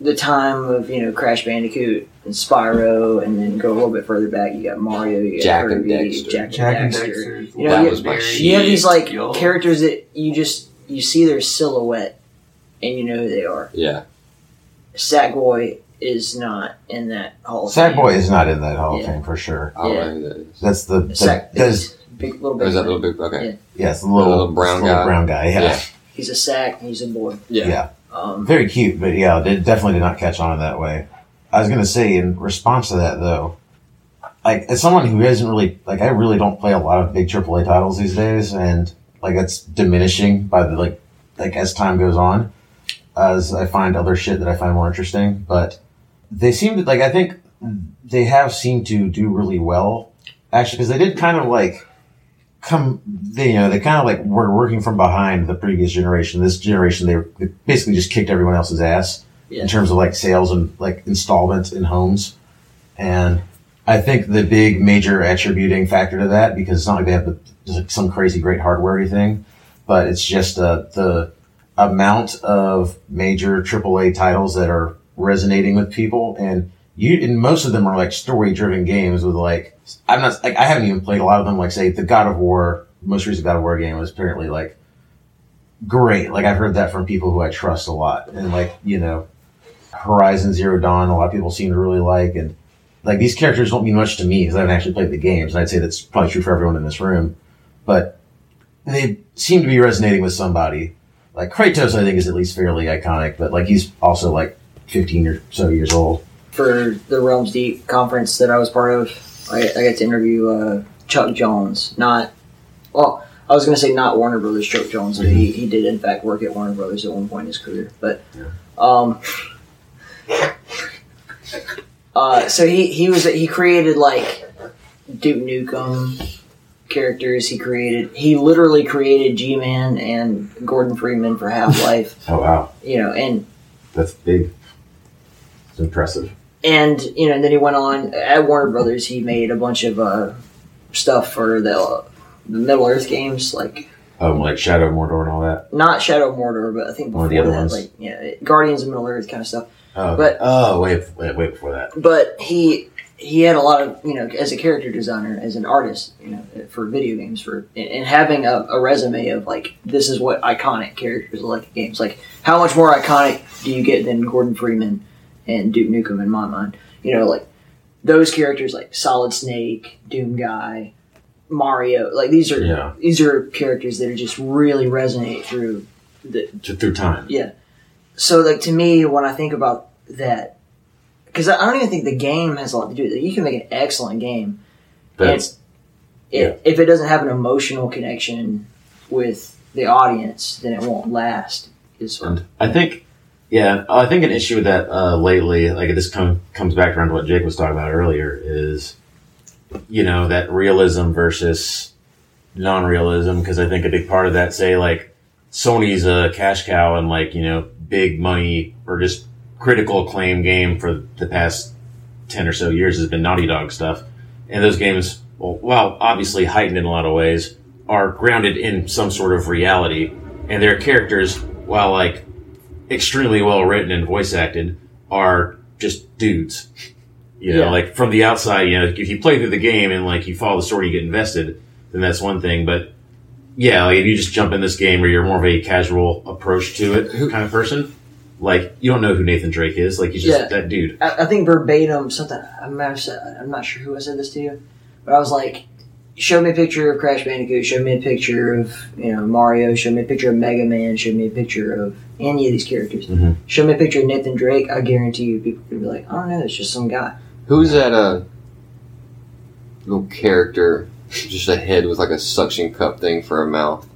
the time of you know Crash Bandicoot and Spyro, and then go a little bit further back. You got Mario, you got Jak and Kirby, Dexter. Jak, Jak and and Dexter. Dexter. You know, That you, was my you have these like Yo. characters that you just you see their silhouette and you know who they are. Yeah, Sackboy is not in that Hall of Fame. Sackboy is not in that Hall of Fame for sure. I Yeah. know who that is. The, the Sack, that's big little Or big. is that little big? Okay. Yeah. yes, the little, little brown little guy? brown guy. Yeah. Yeah. He's a sack. He's a boy. Yeah. yeah. Um, Very cute, but yeah, it definitely did not catch on in that way. I was gonna say in response to that though, like as someone who isn't really like I really don't play a lot of big AAA titles these days, and like it's diminishing by the like like as time goes on, as I find other shit that I find more interesting. But they seem to like I think they have seemed to do really well actually because they did kind of like come they you know they kind of like were working from behind the previous generation. This generation they, they basically just kicked everyone else's ass Yeah. in terms of like sales and like installments in homes, and I think the big major attributing factor to that because it's not like they have the, like some crazy great hardware thing, but it's just uh, the amount of major AAA titles that are resonating with people and you and most of them are like story driven games with like I'm not like I haven't even played a lot of them. Like say the God of War most recent God of War game was apparently like great. Like I've heard that from people who I trust a lot. And like you know Horizon Zero Dawn a lot of people seem to really like. And like these characters don't mean much to me because I haven't actually played the games. And I'd say that's probably true for everyone in this room. But they seem to be resonating with somebody. Like Kratos I think is at least fairly iconic but like he's also like 15 or so years old For the Realms Deep conference that I was part of, I, I got to interview uh, Chuck Jones. Not, well, I was going to say not Warner Brothers Chuck Jones, but he, he did in fact work at Warner Brothers at one point in his career. But, um, uh, so he, he was he created like Duke Nukem characters. He created he literally created G Man and Gordon Freeman for Half Life. oh wow you know, and that's big it's impressive and you know, and then he went on at Warner Brothers. He made a bunch of uh, stuff for the uh, the Middle Earth games, like um like Shadow of Mordor and all that not Shadow of Mordor, but I think One before of the other that, ones. like yeah, Guardians of Middle Earth kind of stuff. oh. But- oh wait wait wait before that But he he had a lot of you know as a character designer, as an artist, you know, for video games, for and and having a, a resume of like this is what iconic characters look like in games. Like how much more iconic do you get than Gordon Freeman and Duke Nukem in my mind? You know, like those characters like Solid Snake, Doom Guy, Mario. Like these are Yeah. these are characters that are just really resonate through the Th- through time yeah. So like to me, when I think about that, because I don't even think the game has a lot to do with it. You can make an excellent game, but it, if it doesn't have an emotional connection with the audience, then it won't last. Is And I think, yeah, I think an issue with that uh, lately, like this come, comes back around to what Jake was talking about earlier, is you know that realism versus non-realism. Because I think a big part of that, say, like Sony's a cash cow and like you know big money or just critical acclaim game for the past ten or so years has been Naughty Dog stuff, and those games, well, well obviously heightened in a lot of ways, are grounded in some sort of reality, and their characters, while like extremely well written and voice acted, are just dudes. You know, Yeah. like from the outside, you know, if you play through the game and like you follow the story, you get invested, then that's one thing. But yeah, like if you just jump in this game or you're more of a casual approach to it kind of person, like you don't know who Nathan Drake is. Like he's just Yeah. that dude. I, I think verbatim something. I'm not, I'm not sure who I said this to you, but I was like, show me a picture of Crash Bandicoot, show me a picture of you know Mario, show me a picture of Mega Man, show me a picture of any of these characters. Mhm. Show me a picture of Nathan Drake. I guarantee you, people are gonna be like, I don't know, it's just some guy. Who's that uh little character? Just a head with like a suction cup thing for a mouth.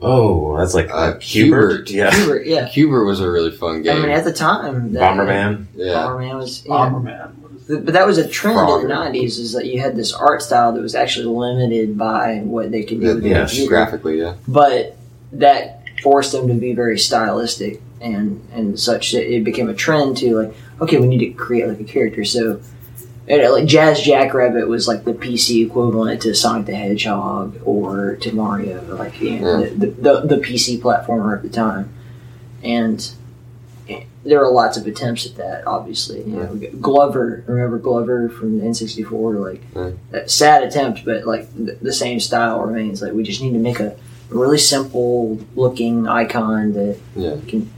Oh, that's like Uh, Hubert. Hubert. Yeah, Hubert, yeah. Q*bert was a really fun game. I mean, at the time, that, Bomberman. yeah. Bomberman was. Yeah. Bomberman. But that was a trend in the '90s. Is that you had this art style that was actually limited by what they could do Yeah, with the yeah, computer. graphically, yeah. but that forced them to be very stylistic and and such that it became a trend to like okay we need to create like a character so and, uh, like Jazz Jackrabbit was like the PC equivalent to Sonic the Hedgehog or to Mario like you know, Yeah. the, the, the PC platformer at the time and there were lots of attempts at that obviously you know Glover remember Glover from the N64 like Yeah. that sad attempt but like the, the same style remains like we just need to make a really simple looking icon that Yeah. can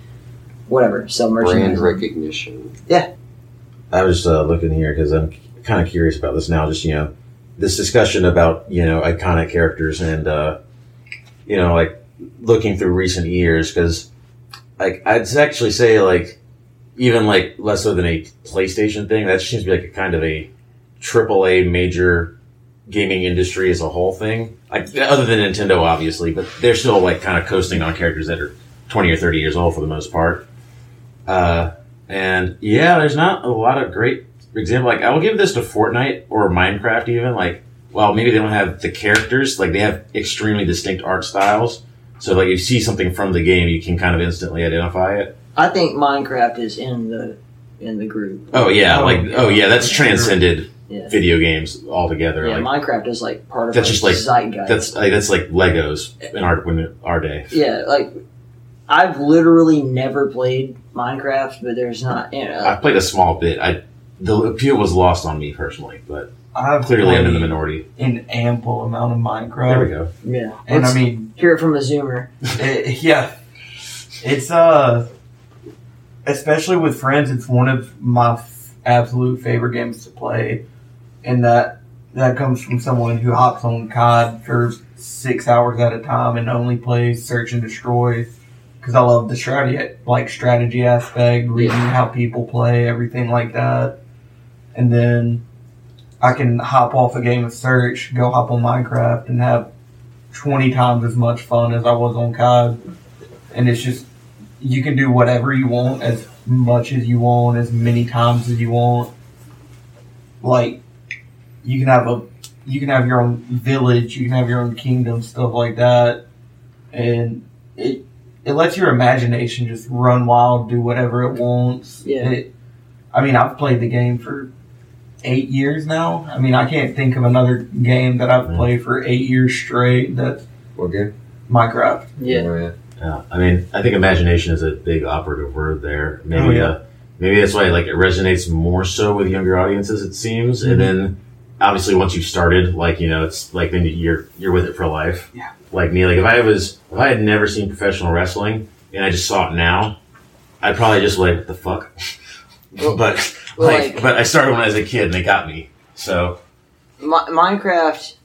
whatever sell merchandise. Brand recognition. Yeah. I was uh, looking here because I'm kind of curious about this now. Just you know, this discussion about you know iconic characters and uh, you know like looking through recent years because like I'd actually say like even like less so than a PlayStation thing. That seems to be like a kind of a triple A major gaming industry as a whole thing. Like other than Nintendo, obviously, but they're still like kind of coasting on characters that are twenty or thirty years old for the most part. Uh, and yeah, there's not a lot of great example. Like I will give this to Fortnite or Minecraft even. Like well, maybe they don't have the characters, like they have extremely distinct art styles. So like if you see something from the game, you can kind of instantly identify it. I think Minecraft is in the in the group. Oh yeah, Oh, like oh yeah, that's transcended Yeah. video games altogether. Yeah, like Minecraft is like part of That's just like- zeitgeist. that's like that's like Legos in our when our day. yeah, like I've literally never played Minecraft, but there's not you know I've played a small bit. I the appeal was lost on me personally, but I've clearly I'm in the minority. an ample amount of Minecraft. There we go. yeah. And Let's I mean, hear it from a Zoomer. it, yeah, it's uh, especially with friends, it's one of my f- absolute favorite games to play, and that that comes from someone who hops on COD for six hours at a time and only plays search and destroy. Because I love the strategy, like strategy aspect, reading how people play, everything like that, and then I can hop off a game of search, go hop on Minecraft, and have 20 times as much fun as I was on COD. And it's just, you can do whatever you want, as much as you want, as many times as you want. Like, you can have a, you can have your own village, you can have your own kingdom, stuff like that. And it, it lets your imagination just run wild, do whatever it wants. Yeah. It, I mean, I've played the game for eight years now. I mean, I can't think of another game that I've Mm. played for eight years straight that's What game? Minecraft. Yeah. Oh, yeah. Yeah, I mean, I think imagination is a big operative word there. Maybe, Oh, yeah. uh, maybe that's why like it resonates more so with younger audiences. It seems, Mm-hmm. and then obviously once you've started, like you know, it's like then you're you're with it for life. Yeah. Like me, like if I was if I had never seen professional wrestling and I just saw it now, I'd probably just like what the fuck. Well- but well, like, like- but I started when I was a kid and they got me. So Mi- Minecraft.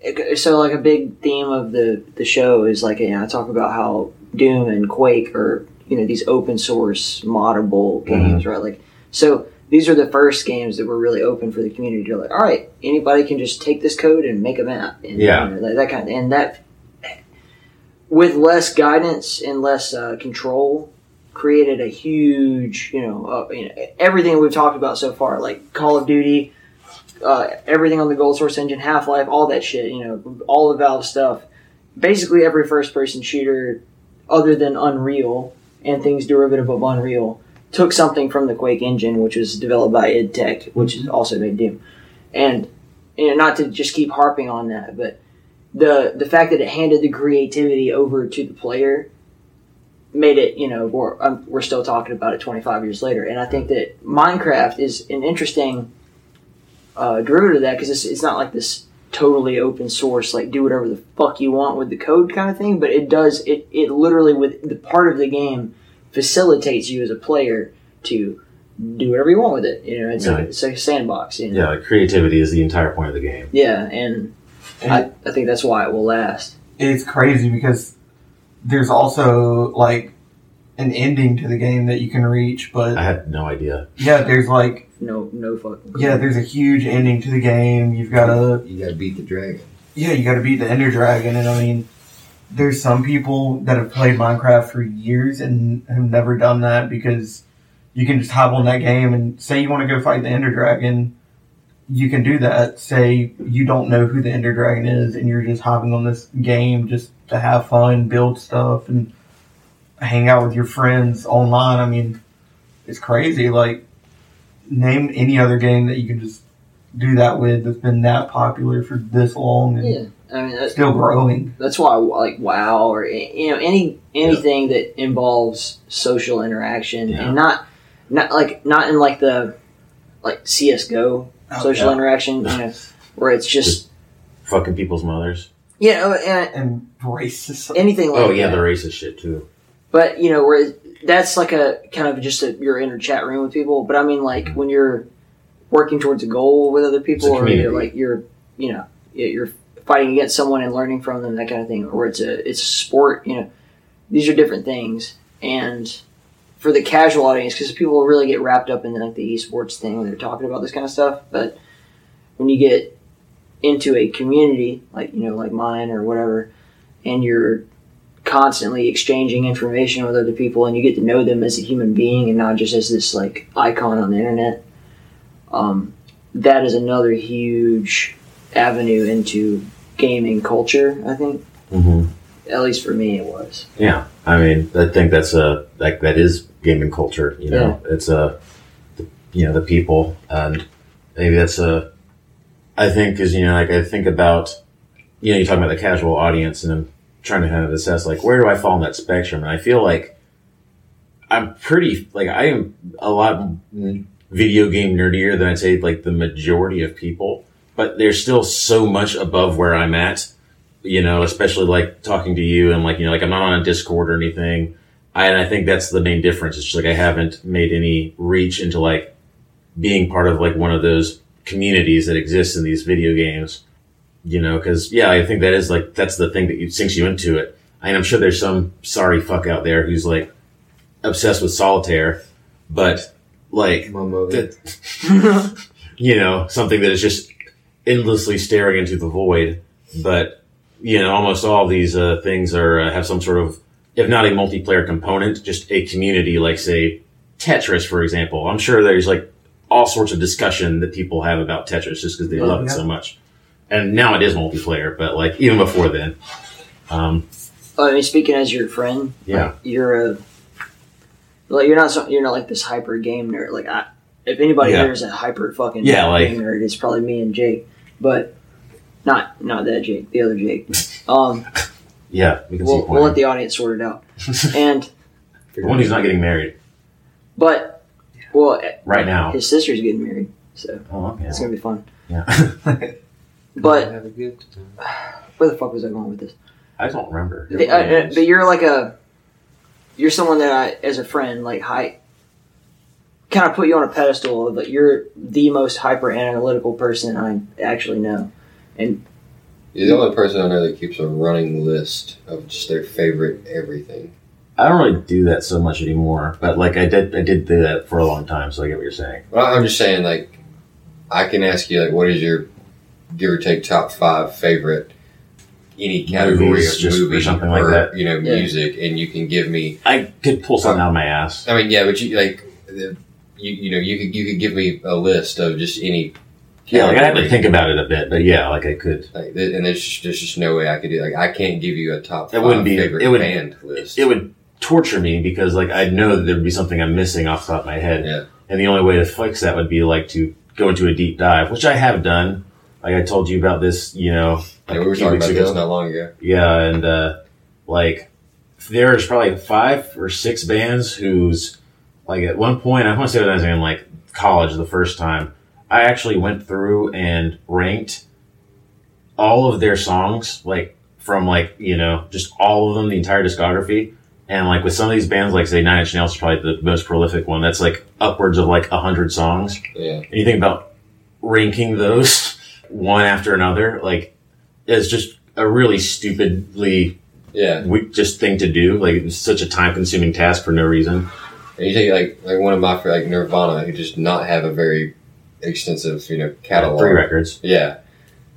it- So like a big theme of the the show is like you know I talk about how Doom and Quake are you know these open source moddable mm-hmm. games right like so these are the first games that were really open for the community to like all right anybody can just take this code and make a map and, Yeah. you know, that, that kind of, and that with less guidance and less uh, control created a huge you know, uh, you know everything we've talked about so far like Call of Duty uh, everything on the Gold Source engine, Half Life, all that shit, you know, all the Valve stuff. Basically, every first person shooter other than Unreal and things derivative of Unreal took something from the Quake engine, which was developed by id Tech, which is also made Doom. And you know, not to just keep harping on that, but the the fact that it handed the creativity over to the player made it, you know, we're, um, we're still talking about it 25 years later. And I think that Minecraft is an interesting uh, derivative of that because it's, it's not like this totally open source, like do whatever the fuck you want with the code kind of thing, but it does, it, it literally, with the part of the game, facilitates you as a player to do whatever you want with it. You know, it's, like, Yeah. it's like a sandbox. You know? yeah, creativity is the entire point of the game. Yeah, and I, I think that's why it will last. It's crazy because there's also like an ending to the game that you can reach, but I had no idea. yeah, there's like No, no fucking. yeah, there's a huge ending to the game. You've got to You gotta beat the dragon. yeah, you got to beat the Ender Dragon, and I mean, there's some people that have played Minecraft for years and have never done that because you can just hop on that game and say you want to go fight the Ender Dragon, you can do that. Say you don't know who the Ender Dragon is, and you're just hopping on this game just to have fun, build stuff, and hang out with your friends online. I mean, it's crazy. Like, name any other game that you can just do that with that's been that popular for this long and Yeah, I mean that's, still growing. that's why like WoW or you know any anything that involves social interaction Yeah. and not not like not in like the like CS:GO Oh, social yeah. interaction, you know, where it's just Fucking people's mothers. you know and And racism. anything like Oh yeah, that. the racist shit too. But you know, where that's like a kind of just a, your inner chat room with people. But I mean, like when you're working towards a goal with other people, Mm-hmm. It's a or you're like you're, you know, you're fighting against someone and learning from them, that kind of thing. Or it's a it's a sport. You know, these are different things. And for the casual audience, because people really get wrapped up in like the esports thing when they're talking about this kind of stuff. But when you get into a community like you know like mine or whatever, and you're constantly exchanging information with other people and you get to know them as a human being and not just as this like icon on the internet um, that is another huge avenue into gaming culture. I think, hmm at least for me, it was. Yeah, I mean, I think that's a like that is gaming culture. You know, it's a the, you know the people, and maybe that's a. I think because you know, like I think about, you know, you talk about the casual audience, and I'm trying to kind of assess like where do I fall in that spectrum, and I feel like I'm pretty like I am a lot video game nerdier than I'd say like the majority of people, but there's still so much above where I'm at you know, especially like talking to you and like, you know, like I'm not on a Discord or anything. I, and I think that's the main difference. It's just like I haven't made any reach into like being part of like one of those communities that exists in these video games, you know, cause yeah, I think that is like, that's the thing that you, sinks you into it. And I'm sure there's some sorry fuck out there who's like obsessed with solitaire, but like, that, you know, something that is just endlessly staring into the void. But you know, almost all these uh, things are uh, have some sort of, if not a multiplayer component, just a community. Like say Tetris, for example. I'm sure there's like all sorts of discussion that people have about Tetris just because they Oh, love it so much. And now it is multiplayer, but like even before then, um, Oh, I mean, speaking as your friend, yeah, you're a like you're not so, you're not like this hyper game nerd. Like I, if anybody Yeah. here is a hyper fucking Yeah, like- game nerd, it's probably me and Jake. But not not that Jake, the other Jake. Um, yeah, we can we'll, your we'll let the audience sort it out. And the one who's not getting married but well, right now. his sister's getting married, so Oh, okay. it's gonna be fun. Yeah. But have a good time. where the fuck was I going with this? I don't remember. The- uh, uh, but you're like a you're someone that I as a friend like hi kind of put you on a pedestal of like you're the most hyper analytical person I actually know and You're the only person I know that keeps a running list of just their favorite everything. I don't really do that so much anymore, but like I did, I did do that for a long time. So I get what you're saying. Well, I'm just saying, like, I can ask you, like, what is your give or take top five favorite any category Movies, of just- or movie something like that. you know Yeah. music, and you can give me. I could pull something out of my ass. I mean, yeah, but you like, the- you you know, you could you could give me a list of just any. Yeah, like I have to think about it a bit, but yeah, like I could. Like, and there's just, there's just no way I could do. Like, I can't give you a top It wouldn't be- favorite it would- band list. It would torture me because like I'd know that there'd be something I'm missing off the top of my head, Yeah. and the only way to fix that would be like to go into a deep dive, which I have done. Like I told you about this, you know, like Yeah, we were talking about ago. this not long ago. Yeah, and uh, like there's probably five or six bands whose like at one point I want to say when I was in like college the first time I actually went through and ranked all of their songs like from like you know just all of them the entire discography and like with some of these bands like say Nine Inch Nails is probably the most prolific one that's like upwards of like a hundred songs Yeah. and you think about ranking those one after another, like it's just a really stupidly Yeah. we just thing to do. Like it's such a time consuming task for no reason. And you take like like one of my like Nirvana, who does not have a very extensive you know catalog. Three records. Yeah,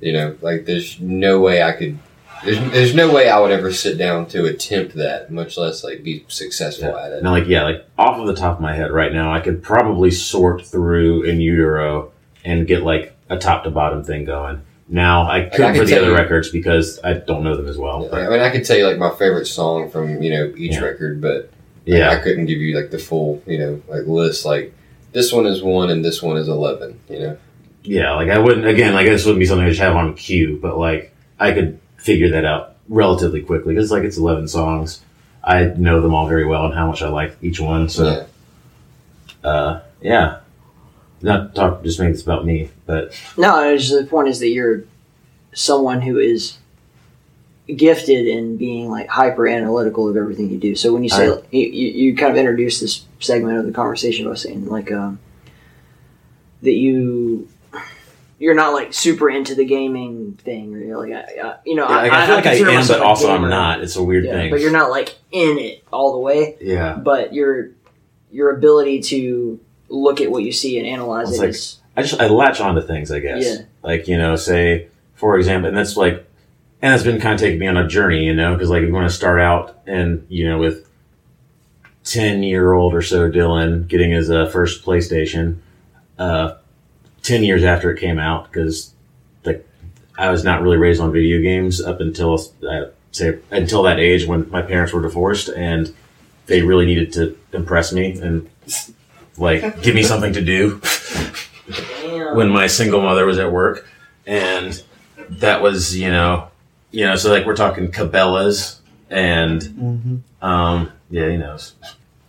you know, like there's no way I could. There's there's no way I would ever sit down to attempt that, much less like be successful at it. And like yeah, like off of the top of my head right now, I could probably sort through in utero and get like a top to bottom thing going. Now I couldn't I for the other you- records because I don't know them as well. Yeah, I mean, I could tell you like my favorite song from you know each Yeah. record, but yeah, I couldn't give you like the full you know like list. Like this one is one and this one is eleven. You know, yeah, like I wouldn't again. Like this wouldn't be something I should have on cue, but like I could figure that out relatively quickly because like it's eleven songs. I know them all very well and how much I like each one. So yeah. uh, yeah, not talk just make this about me, but no just, the point is that you're someone who is gifted in being like hyper analytical of everything you do so when you say I- you, you, kind of introduced this segment of the conversation by saying like um, that you you're not like super into the gaming thing or you're like I, I, you know Yeah, like, I, feel like I am, but also I'm not. It's a weird Yeah, thing. but you're not like in it all the way yeah, but your your ability to look at what you see and analyze It's it like- is I just I latch on to things. I guess. Yeah. Like you know, say for example, and that's like, and that's been kind of taking me on a journey. You know, because like you want to start out and you know with ten year old or so Dylan getting his uh, first PlayStation, uh, ten years after it came out because like I was not really raised on video games up until uh, say until that age when my parents were divorced and they really needed to impress me and like give me something to do when my single mother was at work and that was you know you know so like we're talking cabela's and Mm-hmm. um yeah you know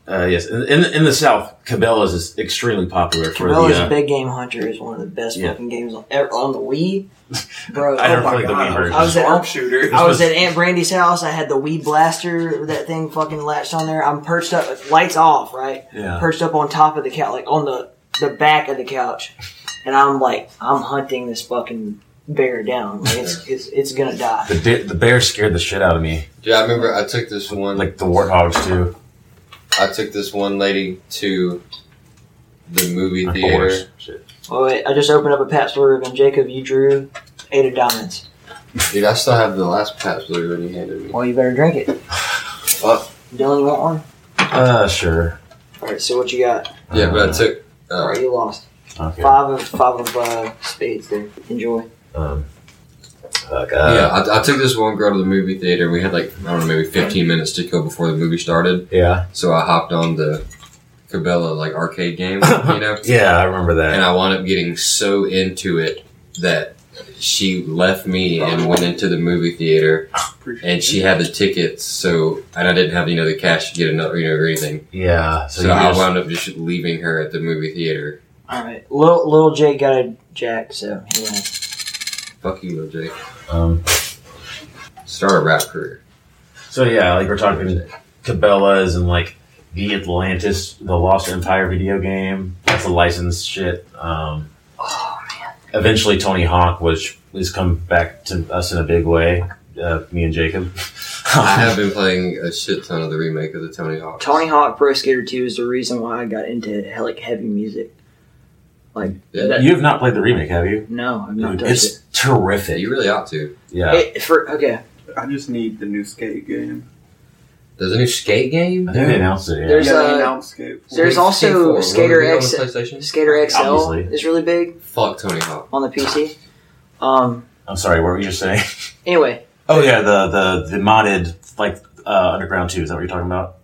uh, yes in, in in the south cabela's is extremely popular for Cabela's the uh, Big Game Hunter is one of the best Yeah. fucking games on, ever, on the Wii. Bro, I oh never my played the Wii version. I was at Sharpshooter. I was at Aunt Brandy's house. I had the Wii blaster, that thing fucking latched on there. I'm perched up, lights off, right? yeah Perched up on top of the couch, like on the the back of the couch, and I'm like, I'm hunting this fucking bear down. Like it's it's, it's gonna die. the, da- the bear scared the shit out of me Yeah, I remember I took this one. like the warthogs too I took this one lady to the movie Of theater. Shit. Oh wait, I just opened up a Pabst Blue Ribbon. Jacob, you drew eight of diamonds. Dude, I still have the last Pabst Blue Ribbon you handed me. Well, you better drink it. What? Dylan, you want one? uh sure All right, so what you got? Yeah, but I took. All Uh, right, you lost. okay Five of five of uh, spades there. Enjoy. Um fuck, uh, yeah, I, I took this one girl to the movie theater. We had like I don't know, maybe 15 minutes to go before the movie started. yeah So I hopped on the Cabela like arcade game, you know, yeah i remember that and I wound up getting so into it that she left me and went into the movie theater, and she had the tickets. So and I didn't have you know the cash to get another you know or anything. yeah so, So, you I just- wound up just leaving her at the movie theater. All right, little little Jake got a jack, so he won. Fuck you, Lil Jake. um Start a rap career. so yeah like we're talking cabela's and like the atlantis the lost empire video game that's a licensed shit um Oh man, eventually tony hawk which has come back to us in a big way uh, me and jacob I have been playing a shit ton of the remake of the Tony Hawk. Tony Hawk Pro Skater Two is the reason why I got into like heavy music. Like that, you have not played the remake have you no, I've not Dude, it's it. terrific You really ought to. yeah It- for okay, I just need the new skate game. There's a new skate game. i think they announced it yeah There's, yeah, they uh, announced skate. four. there's Skate also four. Will Skater it X. Skater XL Obviously. is really big Fuck Tony Hawk. on the PC. Um. i'm sorry what were you just saying Anyway, oh yeah the the the modded like uh underground 2 is that what you're talking about no,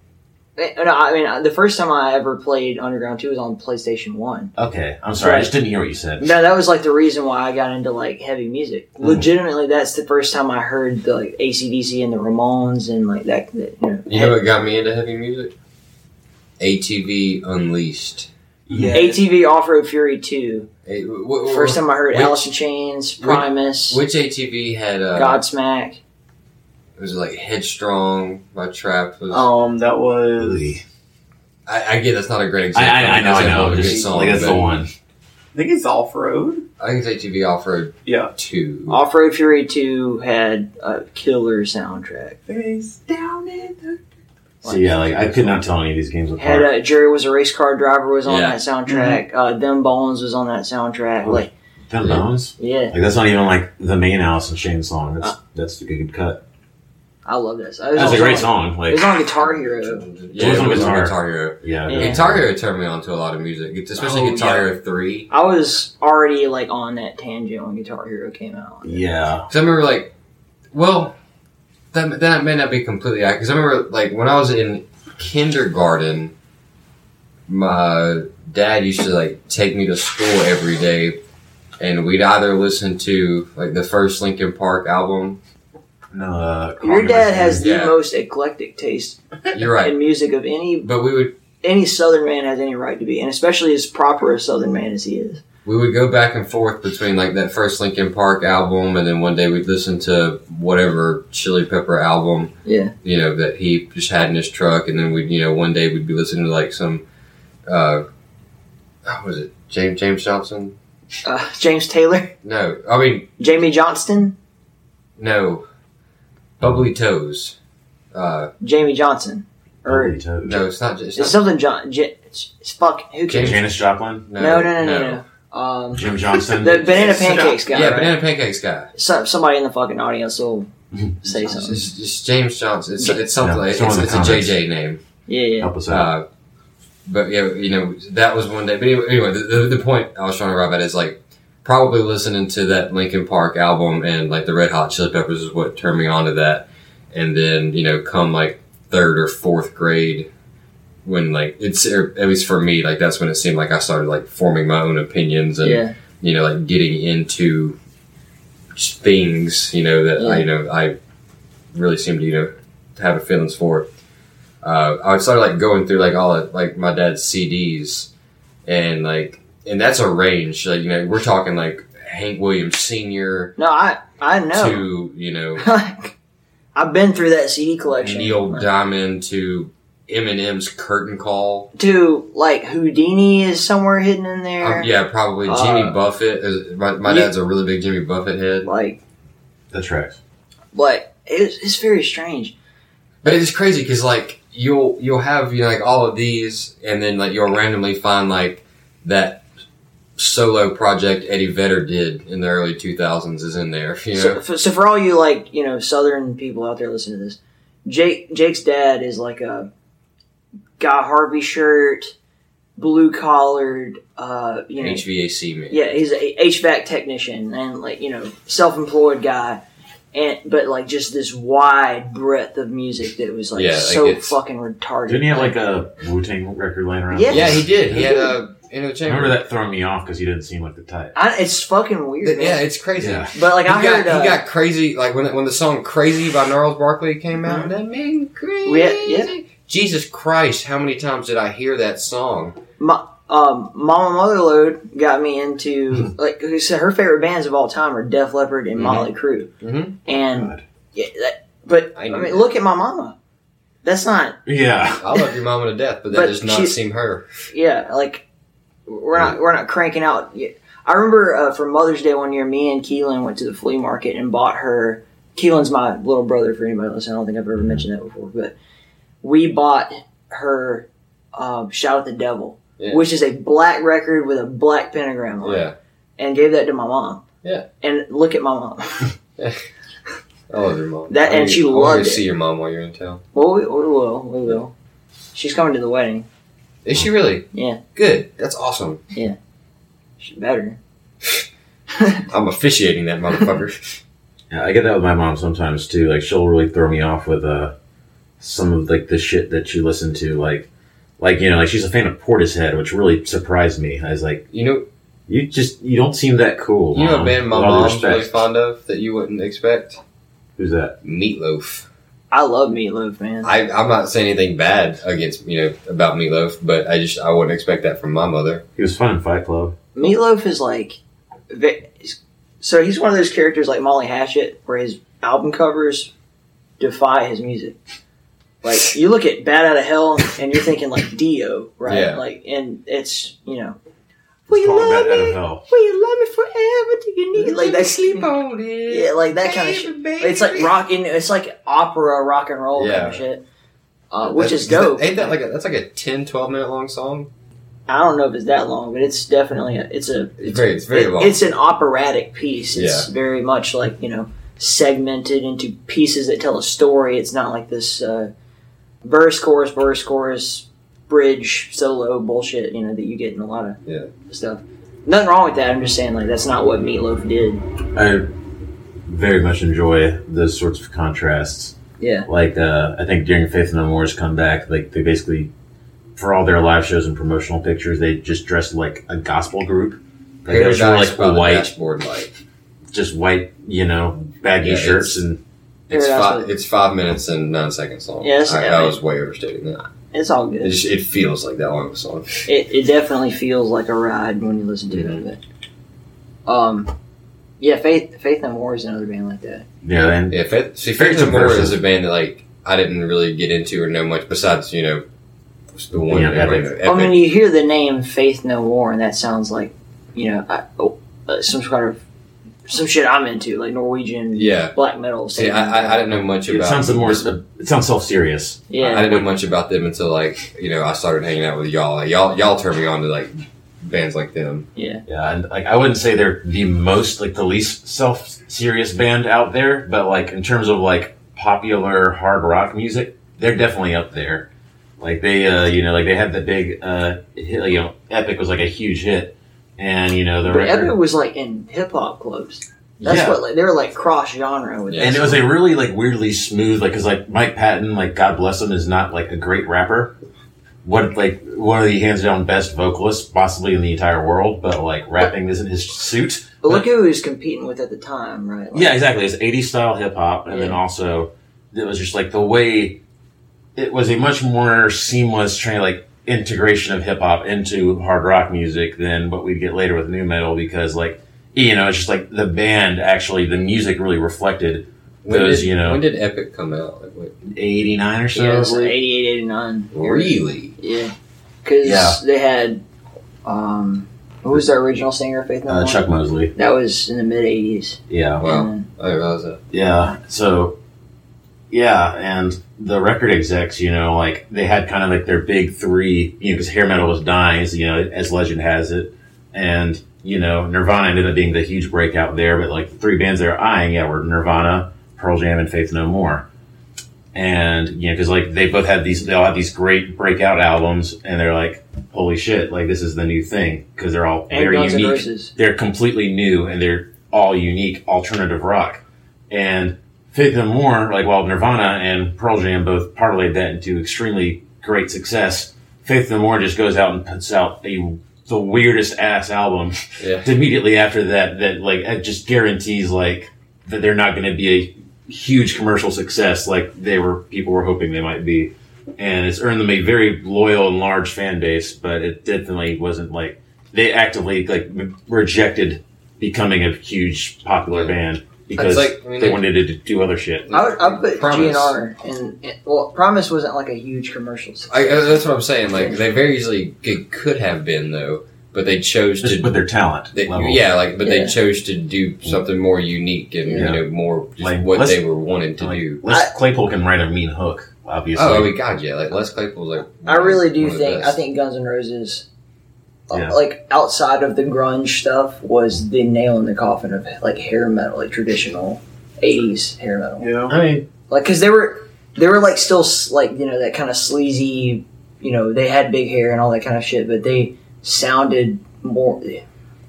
I mean uh, the first time I ever played Underground Two was on PlayStation One. okay i'm sorry i just didn't hear what you said No, that was like the reason why I got into like heavy music. Mm. Legitimately, that's the first time I heard the like ACDC and the Ramones and like that. that, you know, You know what got me into heavy music? ATV Unleashed. yeah ATV Off Road Fury Two. Hey, wh- wh- wh- First time I heard Which- Alice in Chains, Primus, Which ATV had uh, Godsmack. Was like Headstrong by Trapt? Was, Um, that was. I, I get that's not a great example. I, I know, I know. good Just, song, like that's the one. I think it's off road. I think it's ATV Off Road Yeah. Two. Off Road Fury Two had a killer soundtrack. Face down in the. So yeah, like I could not tell any of these games Had apart. uh, Jerry was a race car driver was on Yeah. that soundtrack. Uh, Them Bones was on that soundtrack. Oh. Like Them Bones? yeah, Like that's not even like the main Alice in Chains song. That's that's a good cut. I love this. It was That's a great on- song. It was on Guitar Hero. Yeah, It was on it was on Guitar. Guitar Hero. yeah, Yeah. Guitar Hero turned me on to a lot of music, especially Oh, Guitar yeah. Hero Three. I was already like on that tangent when Guitar Hero came out. yeah. Because I remember, like, well, that that may not be completely accurate. Because I remember, like, when I was in kindergarten, my dad used to like take me to school every day, and we'd either listen to like the first Linkin Park album. No, uh, Your dad has the Yeah. most eclectic taste You're right, in music of any but we would any Southern man has any right to be, and especially as proper a Southern man as he is. we would go back and forth between like that first Linkin Park album, and then one day we'd listen to whatever Chili Pepper album. Yeah. you know that he just had in his truck, and then we, would you know, one day we'd be listening to like some, uh, what was it James James Johnson? Uh, James Taylor, No, I mean Jamie Johnston, no, Bubbly Toes. Uh, Jamie Johnson, or Holy toad. no, it's not. It's it's not something John. J- it's fuck. Who cares? Janis Joplin, no, No, no, no, no, no. Um, Jim Johnston. the banana pancakes guy. Yeah, right? Banana Pancakes guy. Some, somebody in the fucking audience will say something. it's, it's James Johnson. It's, it's something. Yeah, like, it's, it's a. JJ name. Yeah, yeah. Help us out. Uh, but yeah, you know that was one day. But anyway, anyway the, the, the point I was trying to arrive at is like probably listening to that Linkin Park album and like the Red Hot Chili Peppers is what turned me on to that. And then you know, come like third or fourth grade, when like it's or at least for me, like that's when it seemed like I started like forming my own opinions and Yeah. you know, like getting into things, you know, that I, you know, I really seem to, you know, have a feelings for. Uh, I started like going through like all of, like my dad's CDs and like, and that's a range. Like, you know, we're talking like Hank Williams Sr. No, I I know. to, you know, I've been through that CD collection. Neil Diamond to Eminem's Curtain Call. to like Houdini is somewhere hidden in there. Um, yeah, probably Uh, Jimmy Buffett. Is, my, my yeah. dad's a really big Jimmy Buffett head. Like The tracks. like it's, it's very strange. But it's crazy because like you'll you'll have you know like all of these, and then like you'll randomly find like that solo project Eddie Vedder did in the early two thousands is in there. You know, So, for, so for all you like you know Southern people out there listening to this, Jake Jake's dad is like a Guy Harvey shirt, blue collared. Uh, you know, HVAC man. yeah, he's a HVAC technician and like you know self employed guy. And, but like just this wide breadth of music that was like Yeah, so it's- fucking retarded. Didn't he have like a Wu Tang record laying around? Yeah. Yeah, he did. He had a in the I chamber. remember that throwing me off because he didn't seem like the type. I, it's fucking weird. Th- man. Yeah, it's crazy. Yeah. but like He I got, heard, uh, he got crazy like when when the song "Crazy" by Gnarls Barkley came out. That made me crazy. Mm-hmm. Yeah, yeah. Jesus Christ! How many times did I hear that song? my, um, Mama Motherload got me into like who said, her favorite bands of all time are Def Leppard and Mhm. Motley Crue, Mhm. and God. yeah, that, but I I, knew mean, that. look at my mama. That's not Yeah. I love your mama to death, but that But does not she- seem her. yeah, like we're not we're not cranking out. yet. I remember uh, for Mother's Day one year, me and Keelan went to the flea market and bought her. Keelan's my little brother. For anybody listening, I don't think I've ever mentioned that before, but we bought her um, "Shout at the Devil," Yeah. which is a black record with a black pentagram on it. Yeah. and gave that to my mom. Yeah. And look at my mom. I love your mom. That- I and wanna- she I loved it. see your mom while you're in town. well, we, we will. We will. She's coming to the wedding. Is she really? Yeah. Good. That's awesome. Yeah. She better. I'm officiating that motherfucker. Yeah, I get that with my mom sometimes too. Like she'll really throw me off with uh some of like the shit that she listened to. Like, like you know, like she's a fan of Portishead, which really surprised me. I was like, you know, you just you don't seem that cool. you know a Mom, band my with all due mom's really fond of that you wouldn't expect? Who's that? Meatloaf. I love Meatloaf, man. I, I'm not saying anything bad against you know about Meatloaf, but I just I wouldn't expect that from my mother. He was fun in Fight Club. Meatloaf is like, so he's one of those characters like Molly Hatchet, where his album covers defy his music. Like you look at "Bat Out of Hell" and you're thinking like Dio, right? Yeah. Like, and it's you know, will you love Bat Out me? Hell. Will you love me forever? Do you need like sleep on it. Yeah, like that kind of shit. It's like rocking. It's like opera, rock and roll kind of shit, uh, which That's- is dope. Ain't that like a, that's like a 10, 12 minute long song? I don't know if it's that long, but it's definitely a, it's a It's very it's very it- long. it's an operatic piece. It's Yeah. very much like you know segmented into pieces that tell a story. It's not like this uh, verse, chorus, verse, chorus, bridge, solo bullshit. You know that you get in a lot of Yeah. stuff. Nothing wrong with that. I'm just saying like that's not what Meatloaf did. I very much enjoy those sorts of contrasts. Yeah. Like uh, I think during Faith No More's comeback, like they basically for all their live shows and promotional pictures, they just dressed like a gospel group. Like they just wore Paradise like by white, light. just white, you know, baggy Yeah, shirts it's- and It's Paradise five. It's five minutes and nine seconds long. Yeah, that's- I, I I was way overstating that. It's all It good. just it feels like that long of a song. It, it definitely feels like a ride when you listen to Mm-hmm. it. But, um, yeah, Faith Faith No More is another band like that. yeah, and Yeah, Faith, see, Very Faith No More is a band that like I didn't really get into or know much besides you know the one Yeah, that- Epic. I mean, you hear the name Faith No More, and that sounds like you know I, oh, uh, some sort of some shit I'm into, like Norwegian yeah. black metal. See, I, I, I didn't know much it about. sounds more. It sounds self serious. yeah, I didn't know much about them until like you know I started hanging out with y'all. Like, y'all y'all turned me on to like bands like them. yeah, Yeah, and like I wouldn't say they're the most like the least self serious band out there, but like in terms of like popular hard rock music, they're definitely up there. Like they, uh, you know, like they had the big, uh, hit, you know, Epic was like a huge hit, and you know the But record. Epic was like in hip hop clubs. That's Yeah. what like, they were like cross genre with and it was a really like weirdly smooth like because like Mike Patton like God bless him is not like a great rapper. What like one of the hands down best vocalists possibly in the entire world, but like rapping isn't his suit. But look who he was competing with at the time, right? Like, Yeah, exactly. It's 80s style hip hop, and then also it was just like the way it was a much more seamless train like integration of hip hop into hard rock music than what we'd get later with nu metal because like you know it's just like the band actually the music really reflected When those did, you know when did Epic come out? Like, what, 89 or so. yeah, I it's believe. 88, 89. really? Yeah, because Yeah. they had um, who was the original singer of Faith No uh, More? Chuck Mosley. That was in the mid '80s. Yeah. Wow. And I didn't realize that. Yeah. So, yeah, and the record execs, you know, like they had kind of like their big three, you know, because hair metal was dying, as you know, as legend has it, and you know, Nirvana ended up being the huge breakout there. But like the three bands they were eyeing, yeah, were Nirvana, Pearl Jam, and Faith No More. And you know, because like they both had these, they all had these great breakout albums, and they're like, holy shit, like this is the new thing because they're all and very Guns unique they're completely new and they're all unique alternative rock. And Faith No More, like while Nirvana and Pearl Jam both parlayed that into extremely great success, Faith No More just goes out and puts out a the weirdest ass album. Yeah. immediately after that that like it just guarantees like that they're not going to be a huge commercial success like they were people were hoping they might be. And it's earned them a very loyal and large fan base but it definitely wasn't like they actively like rejected becoming a huge popular band because like- I mean, they wanted to do other shit I would, I would put Primus. GNR and, and well, Primus wasn't like a huge commercial. success. I, I- that's what I'm saying. Like they very easily it could have been though, but they chose just to. with their talent They, level. yeah, like but Yeah. they chose to do something more unique and Yeah. you know more just Like, what they were wanting to like, do. Les Claypool can write a mean hook obviously Oh, I mean, God, yeah, like Les Claypool's like. I really do one of the think I think Guns N' Roses, Yeah. Uh, like outside of the grunge stuff, was the nail in the coffin of like hair metal, like traditional '80s hair metal. yeah I mean Like because they were they were like still like you know that kind of sleazy, you know they had big hair and all that kind of shit, but they sounded more.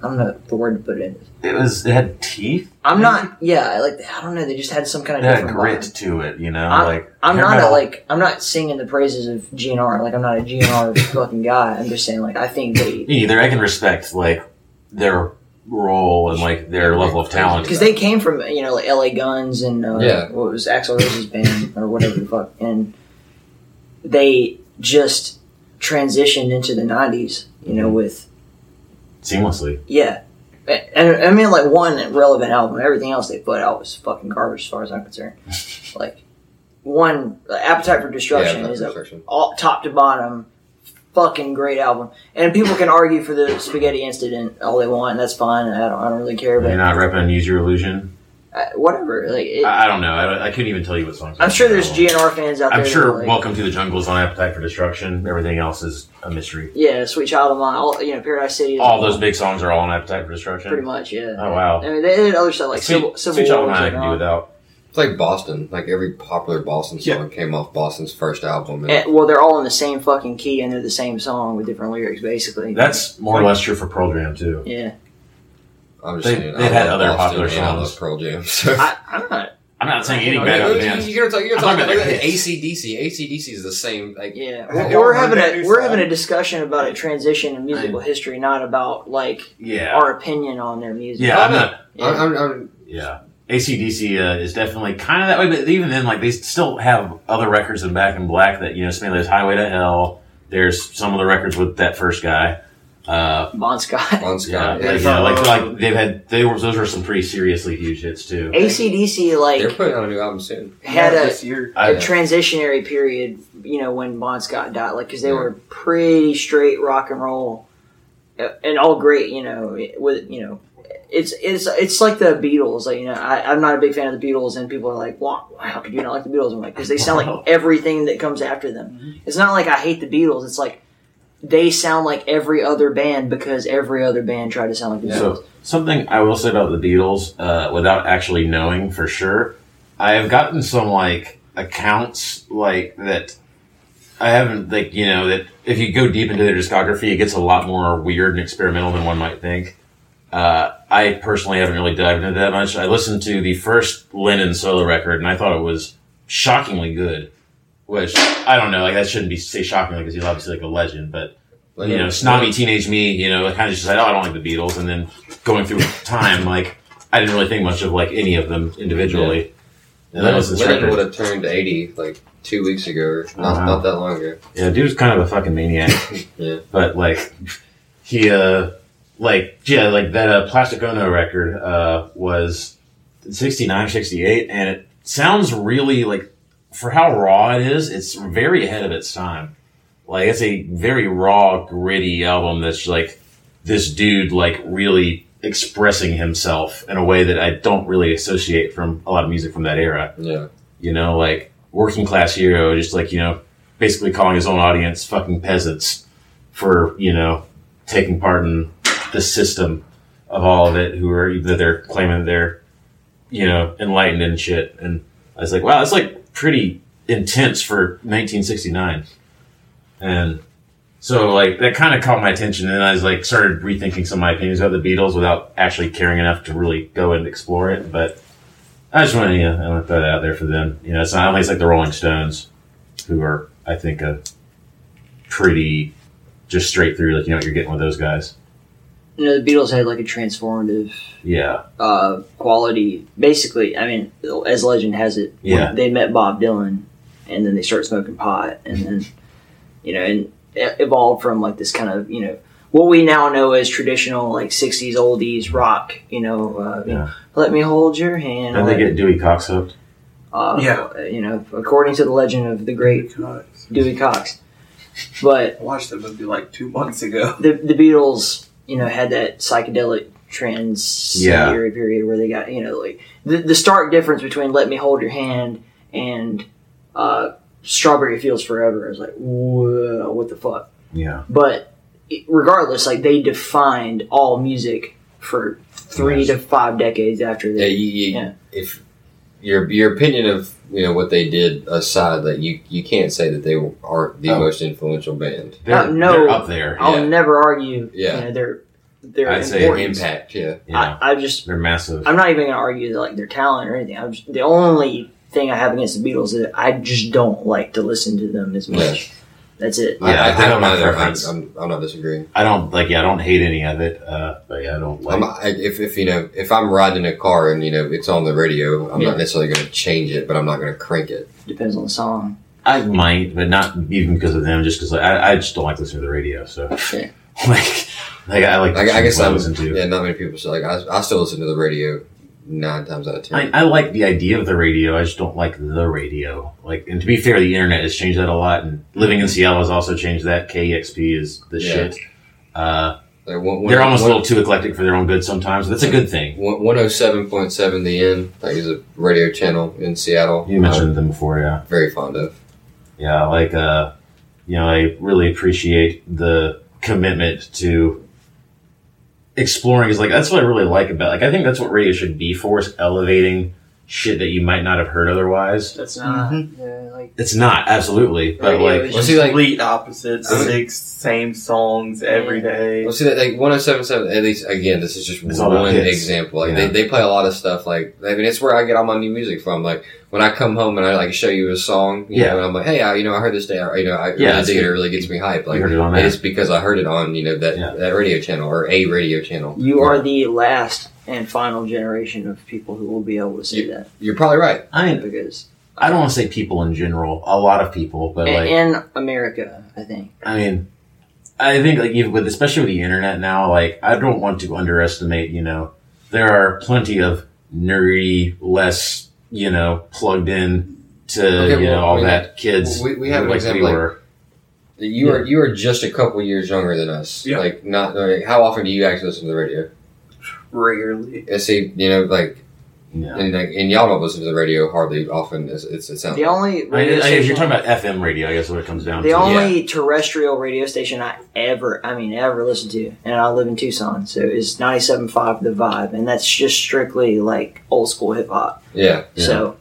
I don't know the word to put it in. it was it had teeth I'm not. Yeah, I like I don't know. They just had some kind it of had different grit vibe. to it you know I'm- like I'm hair not a, like I'm not singing the praises of GNR. Like I'm not a GNR fucking guy. I'm just saying like I think they either. I can respect like their role and like their level of talent. because they came from you know like L.A. Guns and uh, Yeah. what was Axl Rose's band or whatever the fuck, and they just transitioned into the '90s. You know with seamlessly. yeah. And I mean, like one relevant album. Everything else they put out was fucking garbage, as far as I'm concerned. like one, Appetite for Destruction Yeah, is a all top to bottom fucking great album. And people can argue for the Spaghetti Incident all they want, and that's fine. I don't, I don't really care, You're not repping Use Your Illusion. Uh, whatever. Like, it, I, I don't know. I, don't- I couldn't even tell you what songs. I'm sure there's GNR. GNR fans out there. I'm sure like, Welcome to the Jungle is on Appetite for Destruction. Everything else is a mystery. Yeah, Sweet Child of Mine. All, you know, Paradise City. Is All those big songs are all on Appetite for Destruction. pretty much. Yeah. Oh wow. I mean, they did other stuff like Sweet, Civil, Civil Sweet Child of Mine I can do without. It's like Boston. Like every popular Boston song Yeah. came off Boston's first album. And, And, well, they're all in the same fucking key and they're the same song with different lyrics, basically. That's more or less true for Pearl Jam too. yeah. I'm just They- saying, they've had other Boston popular and I love songs. Pearl Jam. So. I, I'm not. I'm not saying anything You bad know, about the You- bands. You're talking, you're I'm talking talking about about- ACDC. ACDC is the same. Like, Yeah, Y'all we're, we're having a we're song? having a discussion about a transition in musical history, not about like Yeah. our opinion on their music. Yeah, I'm not. Yeah. I'm, I'm, I'm, Yeah. ACDC uh, is definitely kind of that way, but even then, like, they still have other records in Back in Black that, you know, maybe there's Highway to Hell. There's some of the records with that first guy. Uh, Bon Scott. Bon yeah, Scott. like, Yeah. yeah, like, like they've had, they were, those were some pretty seriously huge hits too. ACDC like They're putting out a new album soon. had Yeah, a, this year. a I, transitionary period, you know, when Bon Scott died, like because they Yeah. were pretty straight rock and roll, uh, and all great, you know, with you know. It's it's it's like the Beatles, like you know. I, I'm not a big fan of the Beatles, and people are like, "Wow, how could you not like the Beatles?" I'm like, because they sound like everything that comes after them. It's not like I hate the Beatles. It's like they sound like every other band because every other band tried to sound like the Beatles. So something I will say about the Beatles, uh, without actually knowing for sure, I have gotten some like accounts like that I haven't like you know that if you go deep into their discography, it gets a lot more weird and experimental than one might think. Uh, I personally haven't really dived into that much. I listened to the first Lennon solo record, and I thought it was shockingly good. Which I don't know, like that shouldn't be say shockingly because he's obviously like a legend, but you know, snobby teenage me, you know, kind of just said, "Oh, I don't like the Beatles," and then going through time, like I didn't really think much of like any of them individually. And that was this record. would have turned 80 like two weeks ago, or not, Wow. not that long ago. Yeah, dude was kind of a fucking maniac. Yeah. But like, he uh, like yeah, like that uh, Plastic Ono record uh was 69, 68, and it sounds really like for how raw it is, it's very ahead of its time. Like it's a very raw, gritty album that's like this dude like really expressing himself in a way that I don't really associate from a lot of music from that era Yeah. you know, like working class hero, just like, you know, basically calling his own audience fucking peasants for, you know, taking part in the system of all of it, who are that they're claiming they're, you know, enlightened and shit. And I was like, wow, that's like pretty intense for 1969. And so like that kind of caught my attention and I was like started rethinking some of my opinions about the Beatles without actually caring enough to really go and explore it. But I just want to, you know, I want to throw that out there for them. You know, it's not always like the Rolling Stones, who are, I think, a pretty just straight through, like you know what you're getting with those guys. You know, the Beatles had like a transformative Yeah, uh, quality. Basically, I mean, as legend has it, Yeah. they met Bob Dylan, and then they start smoking pot, and then you know, and it evolved from like this kind of you know what we now know as traditional like '60s oldies rock. You know, uh, you know, yeah. let me hold your hand. And they get Dewey Cox hooked. uh, Yeah. you know, according to the legend of the great Dewey Cox. But I watched that movie like two months ago. the the Beatles, you know, had that psychedelic trans Yeah. period where they got you know like the, the stark difference between "Let Me Hold Your Hand" and uh, "Strawberry Fields Forever" is like whoa, what the fuck. Yeah, But regardless, like they defined all music for three Yes. to five decades after Yeah, they. you, you, Yeah. if your your opinion of you know what they did aside, that you you can't say that they aren't the Oh. most influential band. they're, Uh, no. they're up there. I'll Yeah. never argue. Yeah. You know, they're they're I'd say. Impact, yeah. Yeah, I, I just they're massive. I'm not even gonna argue that like their talent or anything. I'm just, the only thing I have against the Beatles is that I just don't like to listen to them as much. That's it. Yeah, I, I I, I don't my either. I'm. I'm, I'm not disagreeing. I don't like. Yeah, I don't hate any of it. Uh, but yeah, I don't like. I'm, if, if you know if I'm riding a car and you know it's on the radio, I'm Yeah. not necessarily going to change it, but I'm not going to crank it. Depends on the song. I might, but not even because of them. Just because like, I, I just don't like listening to the radio. So Yeah. like, like I like. I, I guess I listen to. yeah, not many people say like I, I still listen to the radio nine times out of ten. I, I like the idea of the radio. I just don't like the radio. Like, and to be fair, the internet has changed that a lot. And living in Seattle has also changed that. KEXP is the Yeah. shit. Uh, Like, one, one, they're almost one, a little too eclectic for their own good sometimes. But that's a good thing. 107.7 The End, like is a radio channel in Seattle. You mentioned them before, yeah. Very fond of. Yeah, like, uh, you know, I really appreciate the commitment to exploring. Is like that's what I really like about. Like, I think that's what radio should be for: is elevating shit that you might not have heard otherwise. That's not Mhm. yeah, like It's not absolutely, but Radio like is Well, see, like, Complete opposites, I mean- six same songs every day. Well, see that like 107.7. At least again, this is just It's one example. Like Yeah. they, they play a lot of stuff. Like I mean, it's where I get all my new music from. Like when I come home and I like show you a song, you Yeah. know, and I'm like, hey, I, you know, I heard this day. I, you know, I Yeah, really dig it. It really gets me hyped. Like heard it on that. it's because I heard it on you know that Yeah. that radio channel or a radio channel. you are the last and final generation of people who will be able to say that You're probably right. I mean, because I don't want to say people in general, a lot of people, but in, like, in America, I think I mean, I think like even with especially with the internet now, like I don't want to underestimate. You know, there are plenty of nerdy, less you know, plugged in to Okay, you know all we- that kids. we- we have an like example, we like- were. You are you are just a couple years younger than us. Yeah. Like not like, how often do you actually listen to the radio? Rarely. And see, you know, like Yeah. and like, and y'all don't listen to the radio hardly often. It's, it's it sounds the only I mean, radio I- if station, you're talking about FM radio, I guess what it comes down the to. The only terrestrial radio station I ever, I mean, ever listened to, and I live in Tucson, so is 97.5 The Vibe, and that's just strictly like old school hip hop. yeah. Yeah. So,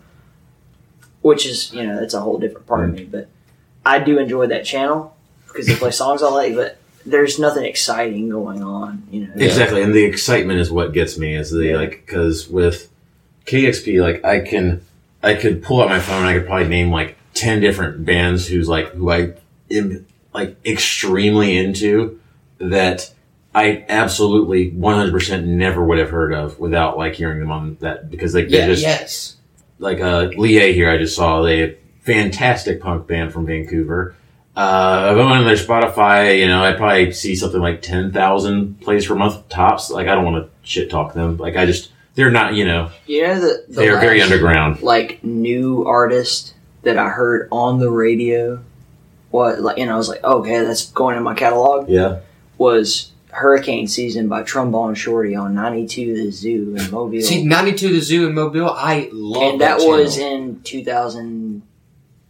which is, you know, that's a whole different part of mm. me, but I do enjoy that channel because they play songs I like, but there's nothing exciting going on. You know, Exactly, and the excitement is what gets me. Is the like because with KEXP, like I can, I could pull out my phone. and I could probably name like ten different bands who's like who I am like extremely into that I absolutely one hundred percent never would have heard of without like hearing them on that because like they Yeah, just yes. like uh Lie here I just saw they fantastic punk band from Vancouver. Uh, if I went on their Spotify, you know, I'd probably see something like 10,000 plays per month tops. Like, I don't want to shit talk them. Like, I just, they're not, you know, you know the, the they're very underground. Like new artist that I heard on the radio. What like you know I was like okay that's going in my catalog. Yeah. Was Hurricane Season by Trombone Shorty on 92 The Zoo in Mobile. See, 92 the zoo in Mobile, I love and that, channel. was in 2014,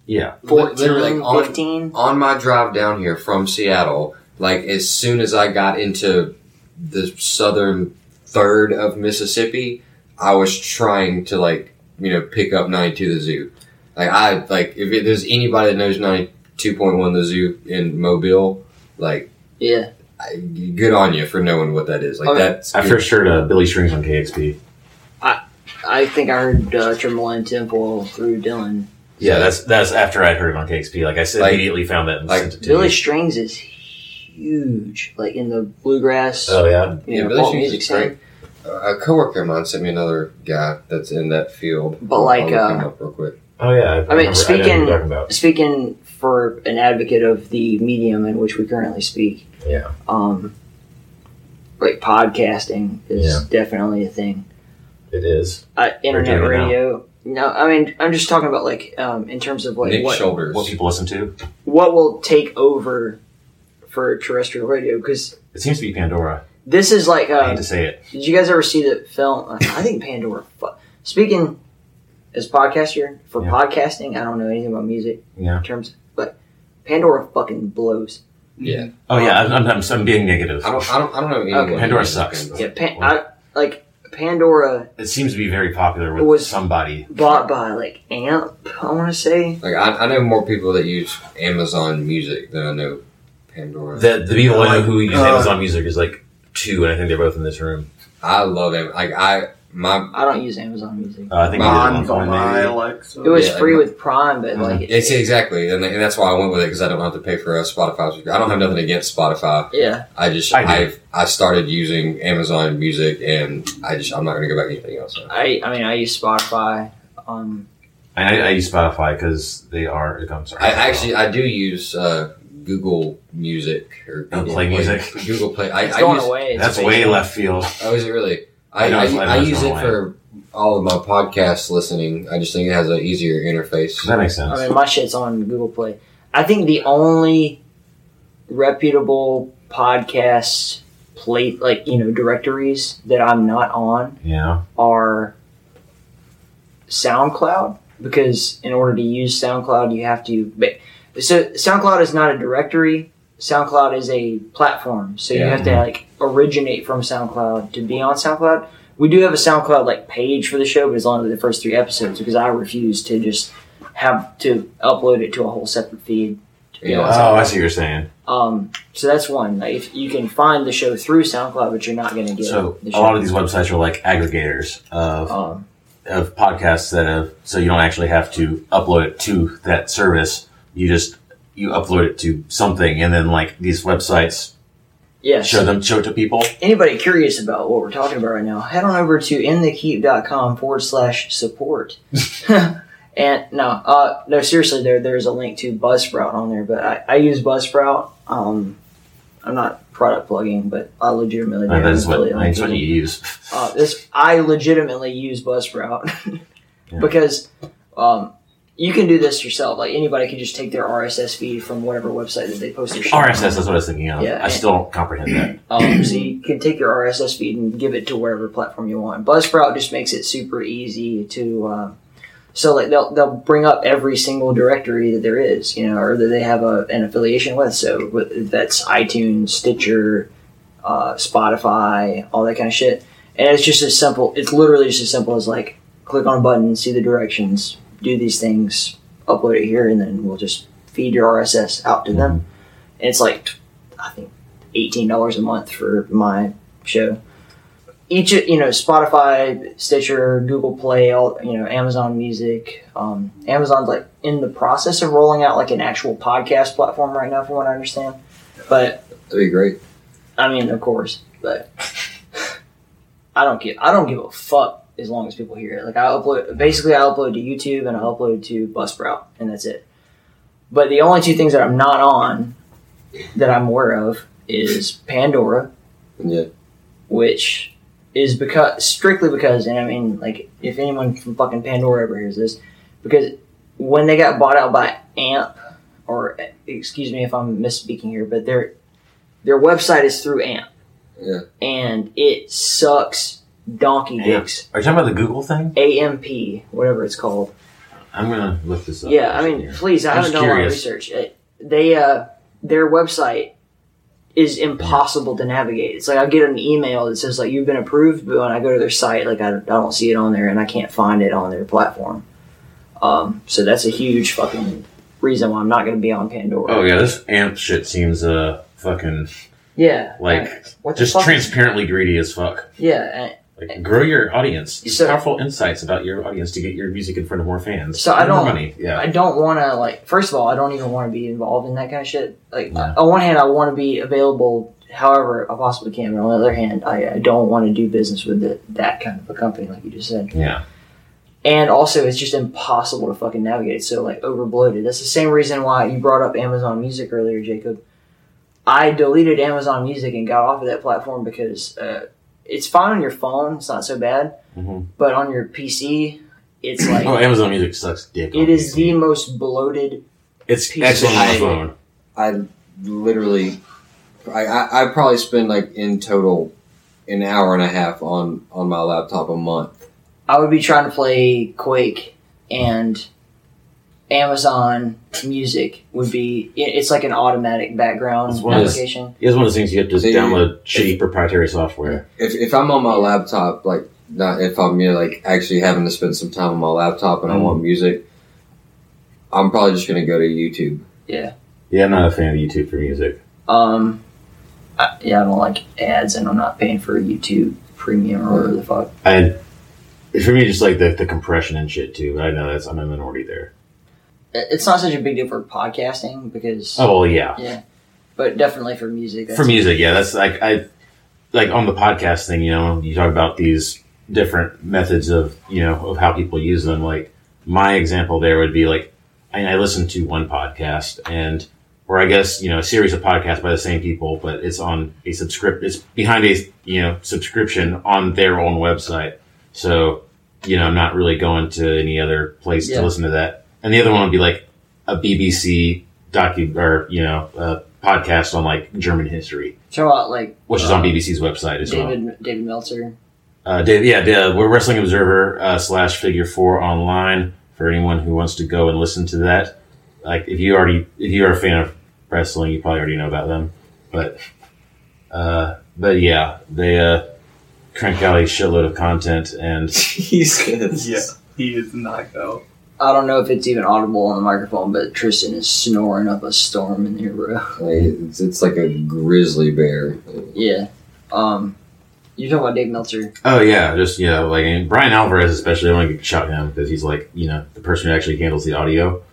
Yeah. Literally, like, on- 15. on my drive down here from Seattle, like as soon as I got into the southern third of Mississippi, I was trying to like you know pick up ninety two the zoo. Like I like if it, there's anybody that knows ninety two point one the zoo in Mobile, like Yeah. I, good on you for knowing what that is. Like Okay. that's I good. first heard uh, Billy Strings on KEXP. I I think I heard uh, Trembling Temple through Dylan. Yeah, that's that's after I'd heard it on KEXP. Like, I said, Like- immediately found that and like sent it to Billy you. Strings is huge, like in the bluegrass. Oh, yeah. you Yeah, know, Billy folk Strings music is great. scene. a coworker of mine sent me another guy that's in that field. But I'll- like, I'll look uh, him up real quick. Oh, yeah. I, I mean, remember- I know who speaking you're talking about. speaking for an advocate of the medium in which we currently speak, Yeah. um, like podcasting is Yeah. definitely a thing. It is. Uh, internet doing it now. radio. No, I mean, I'm just talking about like um, in terms of like Nick what Shoulders. What people listen to. what will take over for terrestrial radio because It seems to be Pandora. this is like I uh, hate to say it. Did you guys ever see the film? I think Pandora. fu- Speaking as podcaster for Yeah. podcasting, I don't know anything about music Yeah. in terms, but Pandora fucking blows. Yeah, Oh, yeah. I'm, I'm, I'm, I'm being negative. I don't, I don't, I don't know anyone. Okay. Pandora uses sucks. Pandora. Yeah, Pan, I, like Pandora It seems to be very popular with was- somebody. bought by like Amp. I want to say. Like I, I know more people that use Amazon Music than I know Pandora. The, the people I know who use uh, Amazon Music is like two, and I think they're both in this room. I love it. Like I, my, I don't use Amazon Music. Uh, I think Mine you on one my. Alexa. It was yeah, free like- with Prime, but like it, it's exactly, and, and that's why I went with it because I don't have to pay for a Spotify. subscription. I don't have nothing against Spotify. yeah, I just, I do. I, I started using Amazon Music, and I just, I'm not going to go back to anything else. now. I I mean I use Spotify. Um, I, I use Spotify because they are. I'm sorry. I actually, I do use uh, Google Music or Oh, Google Play Music? Google Play. I, it's I going use, away. that's way basically- left field. Oh, is it really? I, I I, I I use it away. for all of my podcast listening. I just think it has an easier interface. That makes sense. I mean, my shit's on Google Play. I think the only reputable podcast plate, like you know, directories that I'm not on yeah. are SoundCloud because in order to use SoundCloud, you have to. but- So SoundCloud is not a directory. SoundCloud is a platform, so you have to like originate from SoundCloud to be on SoundCloud. We do have a SoundCloud like page for the show, but it's only the first three episodes because I refuse to just have to upload it to a whole separate feed. to be Yeah. on Oh, SoundCloud. I see what you're saying. Um, so that's one. Like, if you can find the show through SoundCloud, but you're not going to get So the a lot of these websites are like aggregators of Um, of podcasts that have. So you don't actually have to upload it to that service. You just you upload it to something, and then like these websites yeah. show them show it to people. anybody curious about what we're talking about right now, head on over to inthekeep.com forward slash support. and no, uh, no, seriously, there there's a link to Buzzsprout on there, but I, I use Buzzsprout. Um, I'm not product plugging, but I legitimately Uh, that is what link that's what you use. Uh, this I legitimately use Buzzsprout Yeah. because um, you can do this yourself. Like anybody can just take their RSS feed from whatever website that they post their shit. RSS. That's what I was thinking of. Yeah, I still don't comprehend that. Um, so you can take your RSS feed and give it to wherever platform you want. Buzzsprout just makes it super easy to. Uh, so like they'll they'll bring up every single directory that there is, you know, or that they have a, an affiliation with. So with, that's iTunes, Stitcher, uh, Spotify, all that kind of shit. And it's just as simple. It's literally just as simple as like click on a button, see the directions, do these things, upload it here, and then we'll just feed your RSS out to them. And it's like I think eighteen dollars a month for my show. Each you know Spotify, Stitcher, Google Play, all you know Amazon Music. Um, Amazon's like in the process of rolling out like an actual podcast platform right now, from what I understand. But That'd be great. I mean, of course, but I don't give I don't give a fuck as long as people hear it. Like I upload basically I upload to YouTube and I upload to Buzzsprout and that's it. But the only two things that I'm not on that I'm aware of is Pandora, Yeah. which is because strictly because and I mean like if anyone from fucking Pandora ever hears this, because when they got bought out by AMP or excuse me if I'm misspeaking here, but their their website is through AMP Yeah. and it sucks donkey dicks. Are you talking about the Google thing? AMP, whatever it's called. I'm gonna look this up. Yeah, I mean, please, I I'm haven't done a lot of research. It, they, uh, their website is impossible to navigate. It's like I get an email that says like you've been approved, but when I go to their site, like I, I don't see it on there, and I can't find it on their platform. Um, so that's a huge fucking reason why I'm not going to be on Pandora. Oh yeah, this amp shit seems uh fucking yeah, like what just transparently greedy as fuck. yeah. Like grow your audience. So- powerful insights about your audience to get your music in front of more fans. So I don't- money. Yeah. I don't want to like. First of all, I don't even want to be involved in that kind of shit. Like Yeah. on one hand, I want to be available however I possibly can, but on the other hand, I, I don't want to do business with the, that kind of a company, like you just said. yeah. And also, it's just impossible to fucking navigate. It's so like over bloated. That's the same reason why you brought up Amazon Music earlier, Jacob. I deleted Amazon Music and got off of that platform because uh, it's fine on your phone; it's not so bad. Mhm. But on your PC, it's like oh, Amazon Music sucks dick. on it is PC. the most bloated It's piece excellent on the phone. I literally, I, I, I probably spend like in total an hour and a half on on my laptop a month. I would be trying to play Quake and Amazon Music would be. It's like an automatic background It's one of application. It's one of those things you have to See, download shitty proprietary software. If if I'm on my laptop, like not if I'm you know, like actually having to spend some time on my laptop and I want music, I'm probably just gonna go to YouTube. Yeah. Yeah, I'm not a fan of YouTube for music. Um I, yeah, I don't like ads and I'm not paying for YouTube premium or whatever the fuck. I for me just like the, the compression and shit too. I know that's I'm a minority there. It- It's not such a big deal for podcasting because Oh well, yeah. yeah. But definitely for music. For music, yeah, that's like I like on the podcast thing. You know, you talk about these different methods of you know of how people use them. Like my example there would be like I, I listen to one podcast and or I guess you know a series of podcasts by the same people, but it's on a subscript. It's behind a you know subscription on their own website. So you know I'm not really going to any other place Yeah. to listen to that. And the other one would be like a BBC docu or you know a podcast on like German history, Talk about like which is on BBC's website as well. David David Meltzer. Uh, Dave, yeah, Dave, we're Wrestling Observer uh, slash Figure Four online for anyone who wants to go and listen to that. Like, if you already, if you are a fan of wrestling, you probably already know about them. But, uh, but yeah, they uh, crank out a shitload of content, and Jesus. Yeah, he is not go. I don't know if it's even audible on the microphone, but Tristan is snoring up a storm in here, bro. It's, it's like a grizzly bear. Yeah. Um, you're talking about Dave Meltzer. oh yeah, just you know, like and Bryan Alvarez especially. I want to shout him because he's like you know the person who actually handles the audio.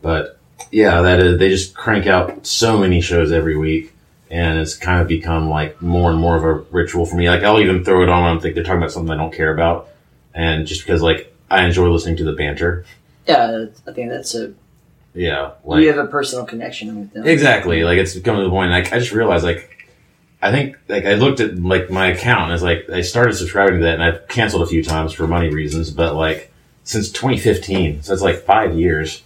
But yeah, that is they just crank out so many shows every week, and it's kind of become like more and more of a ritual for me. Like I'll even throw it on when I'm think they're talking about something I don't care about, and just because like I enjoy listening to the banter. Yeah, I think that's a. Yeah, like you have a personal connection with them. Exactly. Like it's come to the point. Like I just realized, like I think, like I looked at like my account and it's like I started subscribing to that, and I've canceled a few times for money reasons. But like since 2015, so it's like five years.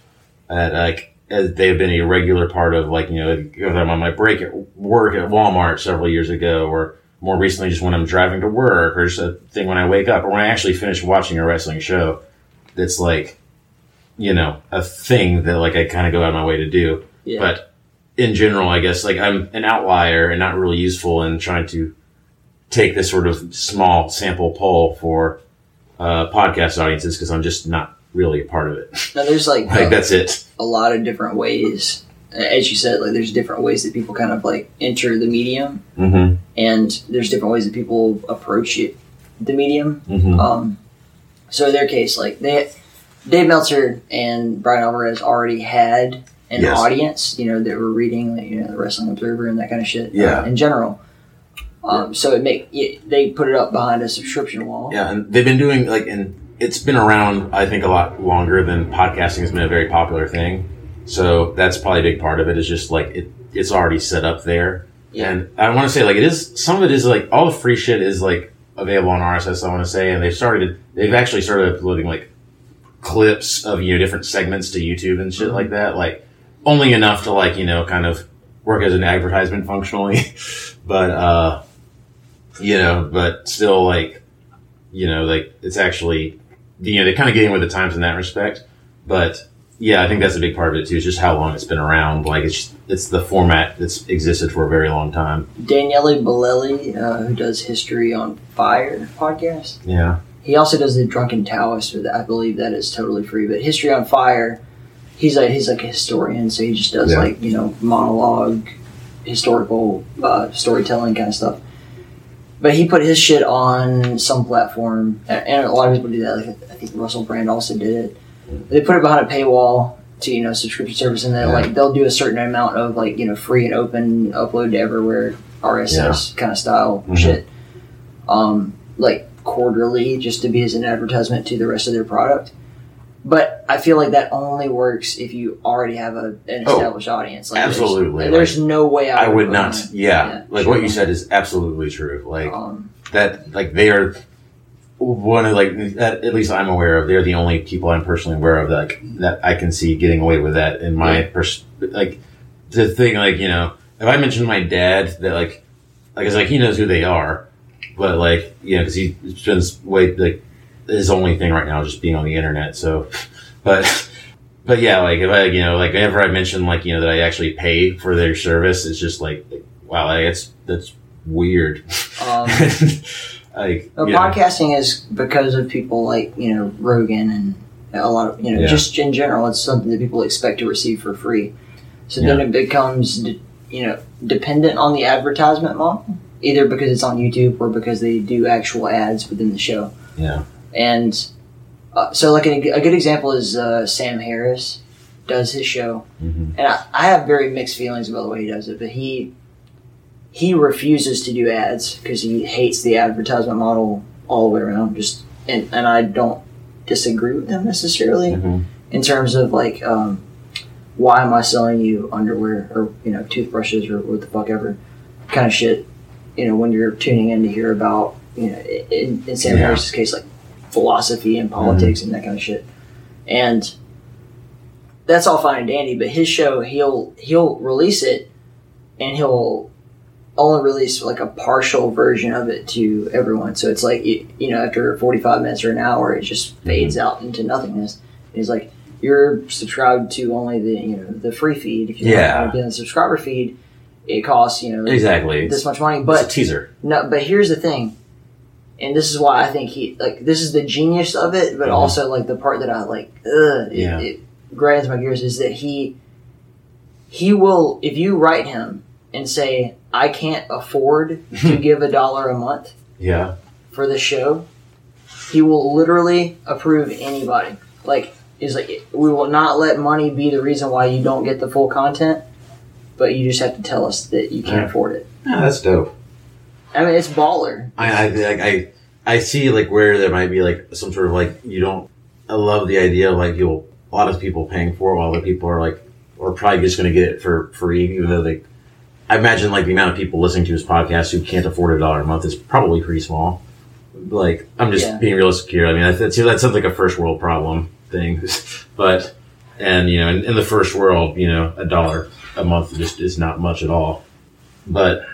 That like as they've been a regular part of like you know if I'm on my break at work at Walmart several years ago, or more recently just when I'm driving to work, or just a thing when I wake up, or when I actually finish watching a wrestling show. That's like you know a thing that like I kind of go out of my way to do. Yeah. But in general, I guess like I'm an outlier and not really useful in trying to take this sort of small sample poll for uh, podcast audiences because I'm just not really a part of it. Now, there's like, Like uh, that's it. a lot of different ways as you said, like there's different ways that people kind of like enter the medium, Mm-hmm. and there's different ways that people approach it, the medium. Mm-hmm. Um, so in their case, like they, Dave Meltzer and Bryan Alvarez already had an Yes. audience, you know, that were reading, like, you know, the Wrestling Observer and that kind of shit. uh, Yeah. in general. Um, so it make it, they put it up behind a subscription wall. Yeah, and they've been doing like, and it's been around. I think a lot longer than podcasting has been a very popular thing. So that's probably a big part of it. Is just like it, it's already set up there. Yeah. And I want to say like it is. Some of it is like all the free shit is like available on RSS. I want to say, and they've started. They've actually started uploading like clips of you know different segments to YouTube and shit like that. Like only enough to like you know kind of work as an advertisement functionally, but uh, you know, but still like you know like it's actually you know they're kind of getting with the times in that respect. But yeah, I think that's a big part of it too. Is just how long it's been around. Like it's it's the format that's existed for a very long time. Daniele Bolelli, uh, who does History on Fire podcast. Yeah. He also does the Drunken Taoist, I believe that is totally free. But History on Fire, he's like he's like a historian, so he just does Yeah. like you know monologue, historical uh, storytelling kind of stuff. But he put his shit on some platform, and, a lot of people do that. Like I think Russell Brand also did it. They put it behind a paywall to you know subscription service, and then Yeah. like they'll do a certain amount of like you know free and open upload to everywhere RSS kind of style Mhm. shit. Um, like quarterly, just to be as an advertisement to the rest of their product. But I feel like that only works if you already have a, an Oh, established audience. Like there's- absolutely. There's, no way I, I would put not. Yeah, Yeah, like sure. what you said is absolutely true. Like Um, that, like they are one of like that. At least I'm aware of. They're the only people I'm personally aware of that like, that I can see getting away with that. In my pers- like the thing, like you know, if I mention my dad, that like, like it's like he knows who they are, but like you know, because he spends way like his only thing right now is just being on the internet. So, but. But yeah, like if I, you know, like whenever I mention like you know that I actually pay for their service, it's just like, wow, like, it's that's weird. um, like Well, you know, podcasting is because of people like you know Rogan and a lot of you know Yeah. just in general, it's something that people expect to receive for free. So then it becomes you know dependent on the advertisement model, either because it's on YouTube or because they do actual ads within the show. yeah, And uh, so, like a, a good example is uh, Sam Harris does his show, Mhm. and I, I have very mixed feelings about the way he does it. But he he refuses to do ads because he hates the advertisement model all the way around. Just and and I don't disagree with them necessarily Mhm. in terms of like um, why am I selling you underwear or you know toothbrushes or what the fuck ever kind of shit. You know when you're tuning in to hear about you know in, in Sam Yeah. Harris's case like philosophy and politics and that kind of shit, and that's all fine and dandy. But his show, he'll he'll release it, and he'll only release like a partial version of it to everyone. So it's like you, you know after forty five minutes or an hour, it just mm-hmm. fades out into nothingness. And he's like, you're subscribed to only the you know the free feed. If you Yeah. want to get the subscriber feed, it costs you know exactly. this much money. it's But a teaser. no, but here's the thing, and this is why I think he like this is the genius of it, but Mhm. also like the part that I like, ugh, Yeah. it, it grinds my gears is that he he will if you write him and say I can't afford to give a dollar a month Yeah, for the show, he will literally approve anybody. Like is like we will not let money be the reason why you don't get the full content, but you just have to tell us that you can't afford it. yeah, that's dope. I mean, it's baller. I I, like, I I see like where there might be like some sort of like you don't. I love the idea of like you'll a lot of people paying for it, while other people are like are probably just going to get it for free, even though they. I imagine like the amount of people listening to his podcast who can't afford a dollar a month is probably pretty small. Like I'm just Yeah. being realistic here. I mean, that, that sounds like a first world problem thing, but and you know, in, in the first world, you know, a dollar a month just is not much at all. But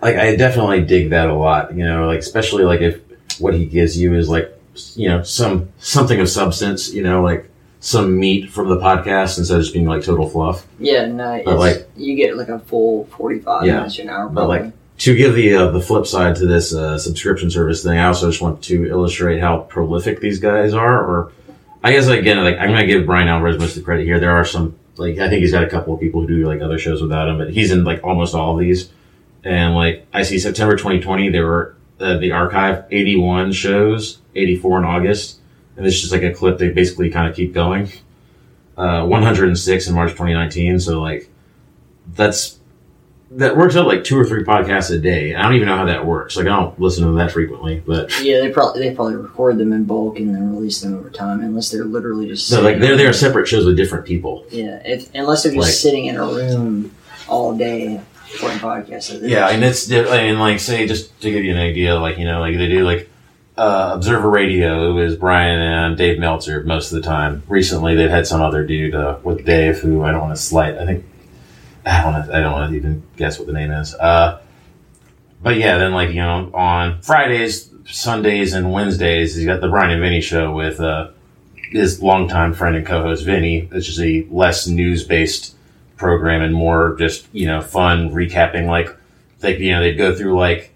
like, I definitely dig that a lot. You know, like especially like if what he gives you is like you know some something of substance. You know, like some meat from the podcast instead of just being like total fluff. Yeah, no, it's, But, like- you get like a full forty-five Yeah, minutes an hour. but, like, to give the uh, the flip side to this uh, subscription service thing, I also just want to illustrate how prolific these guys are. Or I guess again, like I'm going to give Bryan Alvarez most of the credit here. There are some like I think he's got a couple of people who do like other shows without him, but he's in like almost all of these. And like I see September 2020, there were uh, the archive 81 shows, 84 in August, and it's just like a clip. They basically kind of keep going. Uh, 106 in March 2019. So like that's that works out like two or three podcasts a day. I don't even know how that works. Like I don't listen to that frequently, but Yeah, they probably they probably record them in bulk and then release them over time, unless they're literally just no, like they're they're separate shows with different people. Yeah, if unless they're just Like- sitting in a room all day recording podcasts. Yeah, and it's I mean, like say just to give you an idea, like you know, like they do like uh, Observer Radio it was Bryan and Dave Meltzer most of the time. Recently, they've had some other dude uh, with Dave who I don't want to slight. I think I don't. I don't want to even guess what the name is. Uh, but yeah, then like you know, on Fridays, Sundays, and Wednesdays, he's got the Bryan and Vinny show with uh, his longtime friend and co-host Vinny. It's just a less news-based program and more just you know fun recapping. Like like you know they'd go through like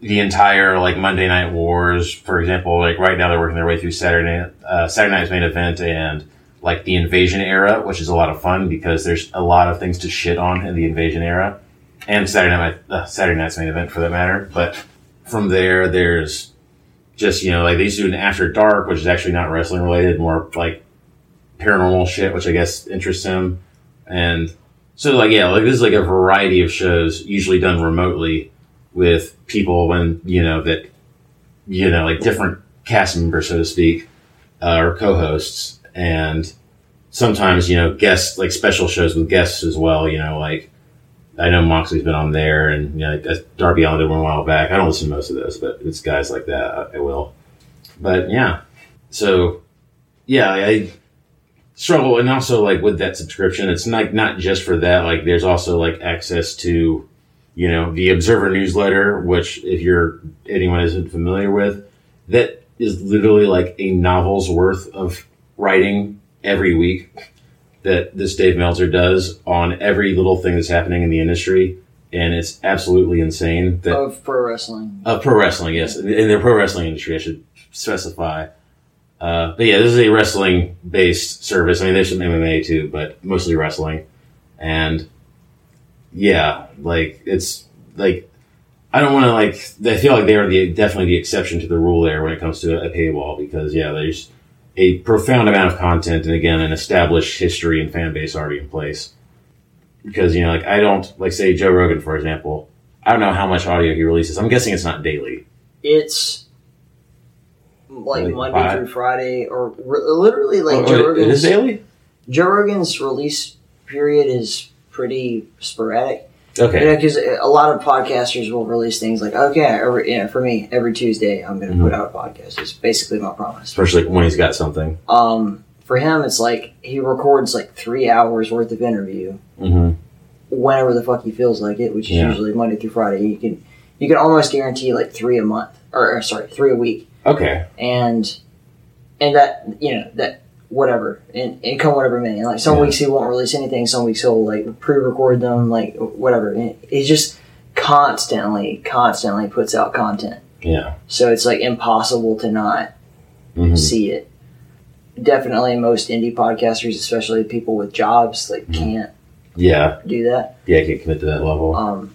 the entire like Monday Night Wars, for example. Like right now they're working their way through Saturday uh, Saturday Night's main event and like the Invasion era, which is a lot of fun because there's a lot of things to shit on in the Invasion era and Saturday Night uh, Saturday Night's main event for that matter. But from there, there's just you know like they used to do an After Dark, which is actually not wrestling related, more like paranormal shit, which I guess interests him. And so like yeah, like this is like a variety of shows, usually done remotely with people when you know that you know like different cast members, so to speak, uh, or co-hosts, and sometimes you know guests like special shows with guests as well. You know like. I know Moxley's been on there, and you know, like, Darby Allin did one a while back. I don't listen to most of those, but it's guys like that I, I will. But yeah, so yeah, I struggle, and also like with that subscription, it's not not just for that. Like, there's also like access to, you know, the Observer newsletter, which if you're anyone isn't familiar with, that is literally like a novel's worth of writing every week that this Dave Meltzer does on every little thing that's happening in the industry, and it's absolutely insane that of pro wrestling. uh, pro wrestling, yes, in the pro wrestling industry, I should specify. Uh, but yeah, this is a wrestling based service. I mean, there's some MMA too, but mostly wrestling. And yeah, like it's like I don't want to like. I feel like they are the definitely the exception to the rule there when it comes to a paywall because yeah, there's a profound amount of content and again an established history and fan base already in place. Because you know, like I don't like say Joe Rogan for example. I don't know how much audio he releases. I'm guessing it's not daily. It's like Like Monday five? through Friday, or r- literally like Oh, Joe it- it Rogan's is daily. Joe Rogan's release period is pretty sporadic. Okay. Because a lot of podcasters will release things like, okay, every, you know, for me, every Tuesday I'm going to put Mhm. out a podcast. It's basically my promise. Especially when he's got something. Um, for him, it's like he records like three hours worth of interview Mm-hmm. whenever the fuck he feels like it, which is Yeah. usually Monday through Friday. You can you can almost guarantee like three a month, or, or sorry, three a week, Okay. and and that you know that whatever and, and come whatever may. Like some Yeah. weeks he won't release anything, some weeks he'll like pre-record them, like whatever. And he just constantly, constantly puts out content. Yeah. So it's like impossible to not Mhm. see it. Definitely, most indie podcasters, especially people with jobs, like can't Yeah. do that. Yeah. I can commit to that level. Um,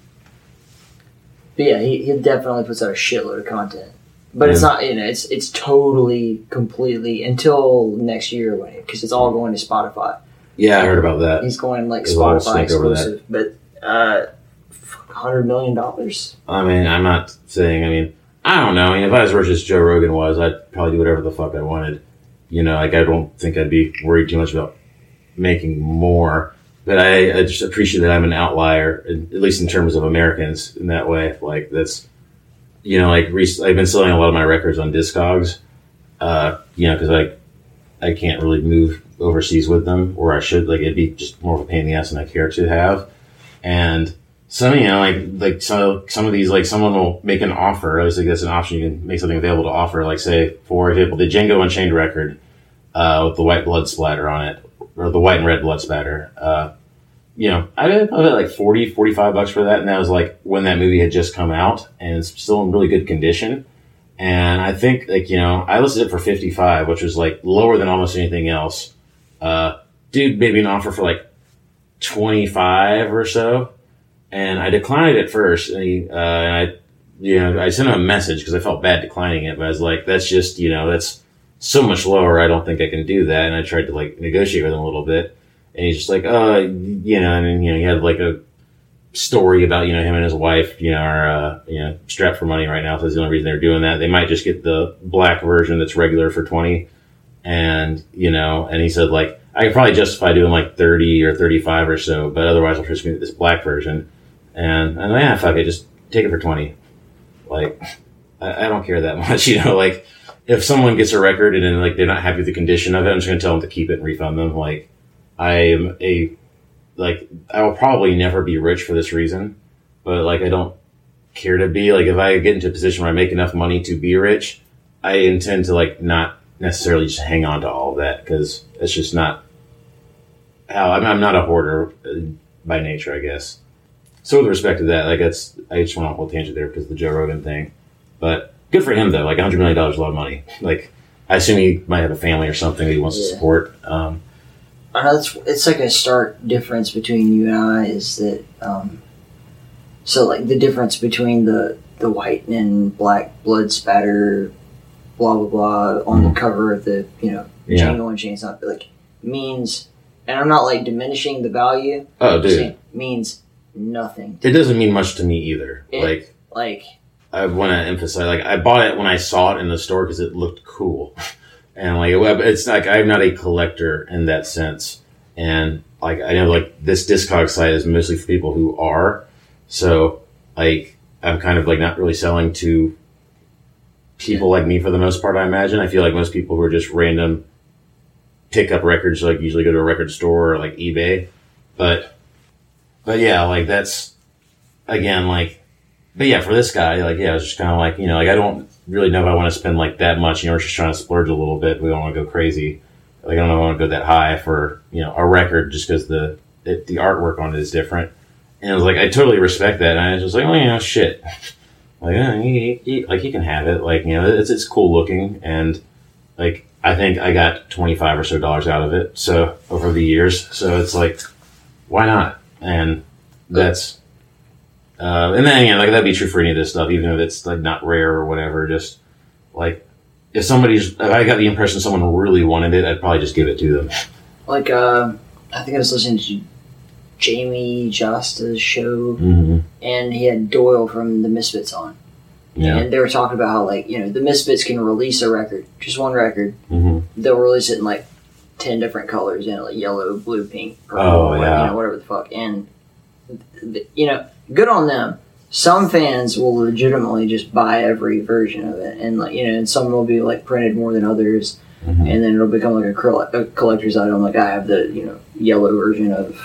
but yeah, he, he definitely puts out a shitload of content. But it's not, you know, it's it's totally, completely until next year when because it's all going to Spotify. yeah, I heard about that. He's going like There's Spotify snake over that. exclusive, but uh, hundred million dollars. I mean, I'm not saying. I mean, I don't know. I mean, if I was rich as Joe Rogan was, I'd probably do whatever the fuck I wanted. You know, like I don't think I'd be worried too much about making more. But I, I just appreciate that I'm an outlier, at least in terms of Americans, in that way. Like that's, you know, like rec- I've been selling a lot of my records on Discogs. Uh, you know, because like I can't really move overseas with them, or I should. Like it'd be just more of a pain in the ass than I care to have. And some, you know, like like some some of these, like someone will make an offer. I was like, that's an option. You can make something available to offer. Like say, for example, the Django Unchained record uh, with the white blood splatter on it, or the white and red blood splatter. Uh, you know, I did probably like 40, 45 bucks for that, and that was like when that movie had just come out, and it's still in really good condition. And I think, like you know, I listed it for fifty five, which was like lower than almost anything else. Uh, dude made me an offer for like 25 or so. And I declined it at first. And, he, uh, and I, you know, I sent him a message because I felt bad declining it, but I was like, that's just, you know, that's so much lower. I don't think I can do that. And I tried to like negotiate with him a little bit. And he's just like, uh, you know, and then, you know, he had like a story about, you know, him and his wife, you know, are, uh, you know, strapped for money right now. So that's the only reason they're doing that. They might just get the black version that's regular for 20. And, you know, and he said like, I could probably justify doing like 30 or 35 or so, but otherwise I'll just get this black version. And, and yeah, fuck it, just take it for 20. Like, I, I don't care that much, you know, like, if someone gets a record and then like they're not happy with the condition of it, I'm just gonna tell them to keep it and refund them. Like, I am a, like, I will probably never be rich for this reason, but like, I don't care to be. Like, if I get into a position where I make enough money to be rich, I intend to like not necessarily just hang on to all of that because it's just not how I'm, I'm not a hoarder uh, by nature, I guess. So with respect to that, like that's I just went off a little tangent there because the Joe Rogan thing, but good for him though. Like 100 million dollars, is a lot of money. Like I assume he might have a family or something that he wants to support. Um, I know it's it's like a stark difference between you and I is that um, so like the difference between the the white and black blood spatter, blah blah blah on the cover of the you know Yeah. Django Unchained not like means, and I'm not like diminishing the value. Oh, dude. means nothing. it doesn't mean much to me either. It- like Like I want to emphasize, like I bought it when I saw it in the store because it looked cool, and like it's like I'm not a collector in that sense, and like I know like this Discog site is mostly for people who are, so like I'm kind of like not really selling to people like me for the most part. I imagine. I feel like most people who are just random pick up records like usually go to a record store or like eBay, but but yeah, like that's again like but yeah, for this guy, like, yeah, I was just kind of like, you know, like, I don't really know if I want to spend like that much. You know, we're just trying to splurge a little bit. We don't want to go crazy. Like, I don't know if I want to go that high for, you know, a record just because the, it, the artwork on it is different. And I was like, I totally respect that. And I was just like, oh, you know, shit. Like, oh, yeah, he, he, like, he can have it. Like, you know, it's, it's cool looking. And like, I think I got 25 or so dollars out of it. So over the years. So it's like, why not? And that's, uh, and then, you know, like that'd be true for any of this stuff, even if it's like not rare or whatever. Just like if somebody's, if I got the impression someone really wanted it, I'd probably just give it to them. like uh, I think I was listening to Jamey Jasta's show, Mm-hmm. and he had Doyle from the Misfits on. Yeah. And they were talking about how, like, you know, the Misfits can release a record, just one record. Mm-hmm. They'll release it in like ten different colors, you know, like yellow, blue, pink, purple, Oh, yeah. you know, whatever the fuck. And you know, good on them. Some fans will legitimately just buy every version of it, and like you know, and some will be like printed more than others, Mhm. and then it'll become like a, coll- a collector's item. Like I have the you know yellow version of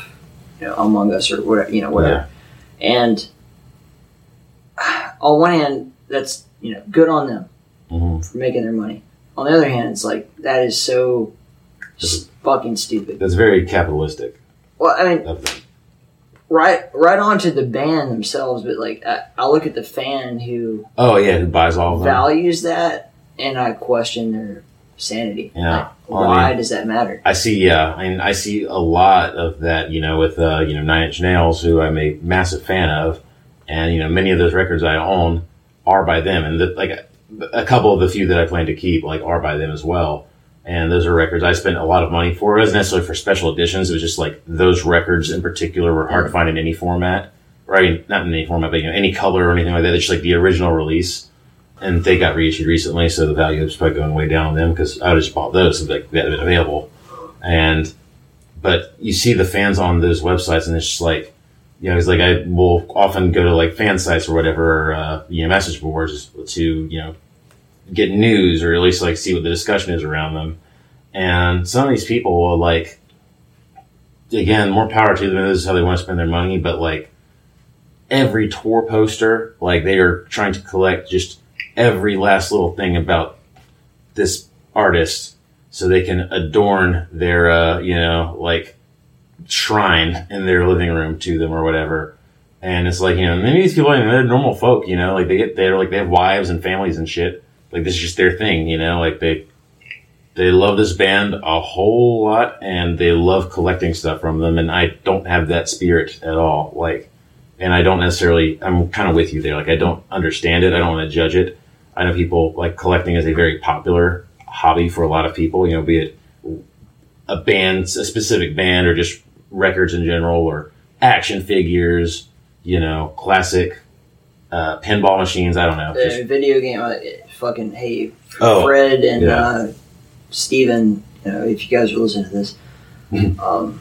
you know Among Us or whatever, you know whatever. And on one hand, that's you know good on them Mm-hmm. for making their money. On the other hand, it's like that is so fucking stupid. That's very capitalistic Well, I mean. Right, right on to the band themselves, but like I, I look at the fan who Oh yeah, who buys all values that, and I question their sanity. Yeah. Like, Well, I why mean- does that matter? I see, yeah, I mean, I see a lot of that, you know, with uh, you know Nine Inch Nails, who I'm a massive fan of, and you know many of those records I own are by them, and the, like a couple of the few that I plan to keep like are by them as well. And those are records I spent a lot of money for. It wasn't necessarily for special editions. It was just like those records in particular were hard to find in any format, mean, not in any format, but you know, any color or anything like that. It's just like the original release and they got reissued recently, so the value is probably going way down on them because I just bought those if like, they had been available. And but you see the fans on those websites, and it's just like you know, it's like I will often go to like fan sites or whatever, uh, you know, message boards to you know get news or at least like see what the discussion is around them. And some of these people will like again more power to them. This is how they want to spend their money, but like every tour poster, like they are trying to collect just every last little thing about this artist so they can adorn their uh, you know like shrine in their living room to them or whatever and it's like you know many of these people I mean, they're normal folk you know like they get they're like they have wives and families and shit like this is just their thing you know like they they love this band a whole lot and they love collecting stuff from them and I don't have that spirit at all. Like and I don't necessarily I'm kind of with you there. Like I don't understand it. I don't want to judge it. I know people like collecting is a very popular hobby for a lot of people, you know, be it a band, a specific band or just records in general or action figures, you know, classic uh, pinball machines. I don't know. The Just- video game, uh, fucking hey, Oh, Fred and yeah. uh, Steven, you know, if you guys are listening to this, Mm-hmm. um,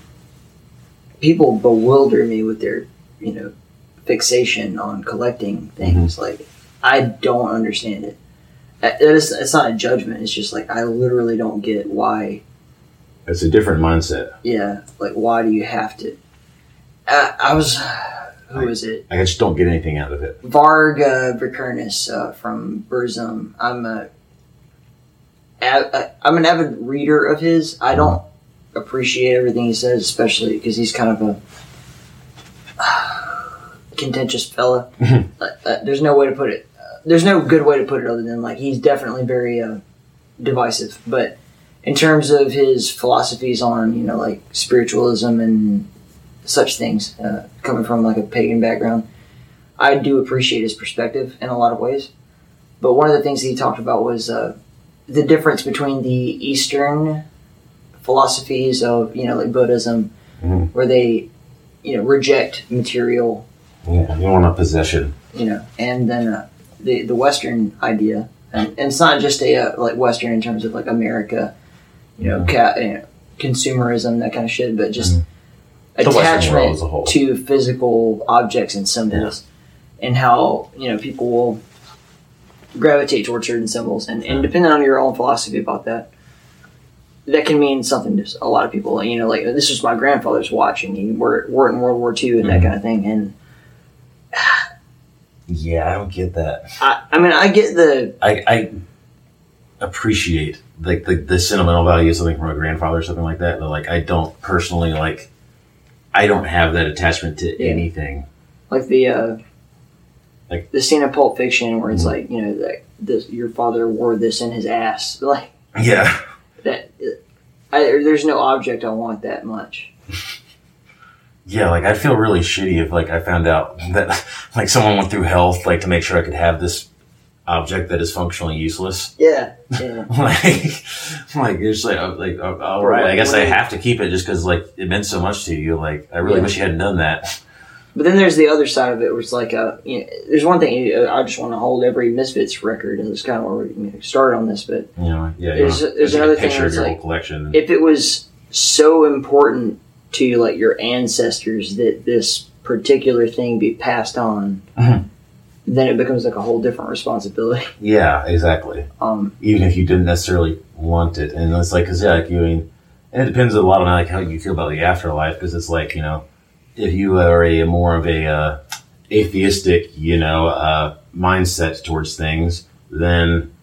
people bewilder me with their, you know, fixation on collecting things. Mm-hmm. Like, I don't understand it. Uh, It is, it's not a judgment. It's just like I literally don't get why. it's a different mindset. Yeah, like why do you have to? Uh, I was, who is it? I just don't get anything out of it. Varg uh, Vikernes uh, from Burzum. I'm a, a, I'm an avid reader of his. I don't appreciate everything he says, especially because he's kind of a contentious fella. uh, uh, there's no way to put it. Uh, there's no good way to put it other than like he's definitely very uh, divisive. But in terms of his philosophies on you know like spiritualism and such things, uh, coming from like a pagan background. I do appreciate his perspective in a lot of ways. But one of the things that he talked about was uh, the difference between the Eastern philosophies of, you know, like Buddhism, Mhm. where they, you know, reject material, Yeah, you want a possession. you know, and then uh, the, the Western idea. And, and it's not just a, uh, like, Western in terms of, like, America, you know, ca- you know consumerism, that kind of shit, but just world attachment as a whole. to physical objects and symbols and how you know people will gravitate towards certain symbols and, and depending on your own philosophy about that that can mean something to a lot of people you know like this was my grandfather's watch and he worked, worked in world war ii and Mm-hmm. that kind of thing and Yeah, I don't get that. I, I mean i get the I, I appreciate like the, the sentimental value of something from a grandfather or something like that, but like I don't personally like. I don't have that attachment to Yeah. anything. like the uh Like- the scene of pulp fiction where it's Mhm. like you know like this your father wore this in his ass like Yeah, that I, there's no object i want that much yeah. Like I'd feel really shitty if like I found out that like someone went through health like to make sure I could have this object that is functionally useless. yeah yeah like, like it's like, uh, like, uh, all Right. right. I guess I have to keep it just because like it meant so much to you. Like, I really Yeah. wish you hadn't done that. But then there's the other side of it, where it's like, uh, you know, there's one thing you- I just want to hold every Misfits record, and it's kind of where we you know, started on this. But You know, yeah. you There's- know, there's just a another thing picture of that's your like- collection. if it was so important to like your ancestors that this particular thing be passed on, Mhm. Then it becomes like a whole different responsibility. yeah, exactly. Um, Even if you didn't necessarily want it, and it's like, cause yeah, like you I mean, and it depends a lot on like how you feel about the afterlife, because it's like you know, if you are a more of a uh, atheistic, you know, uh, mindset towards things, then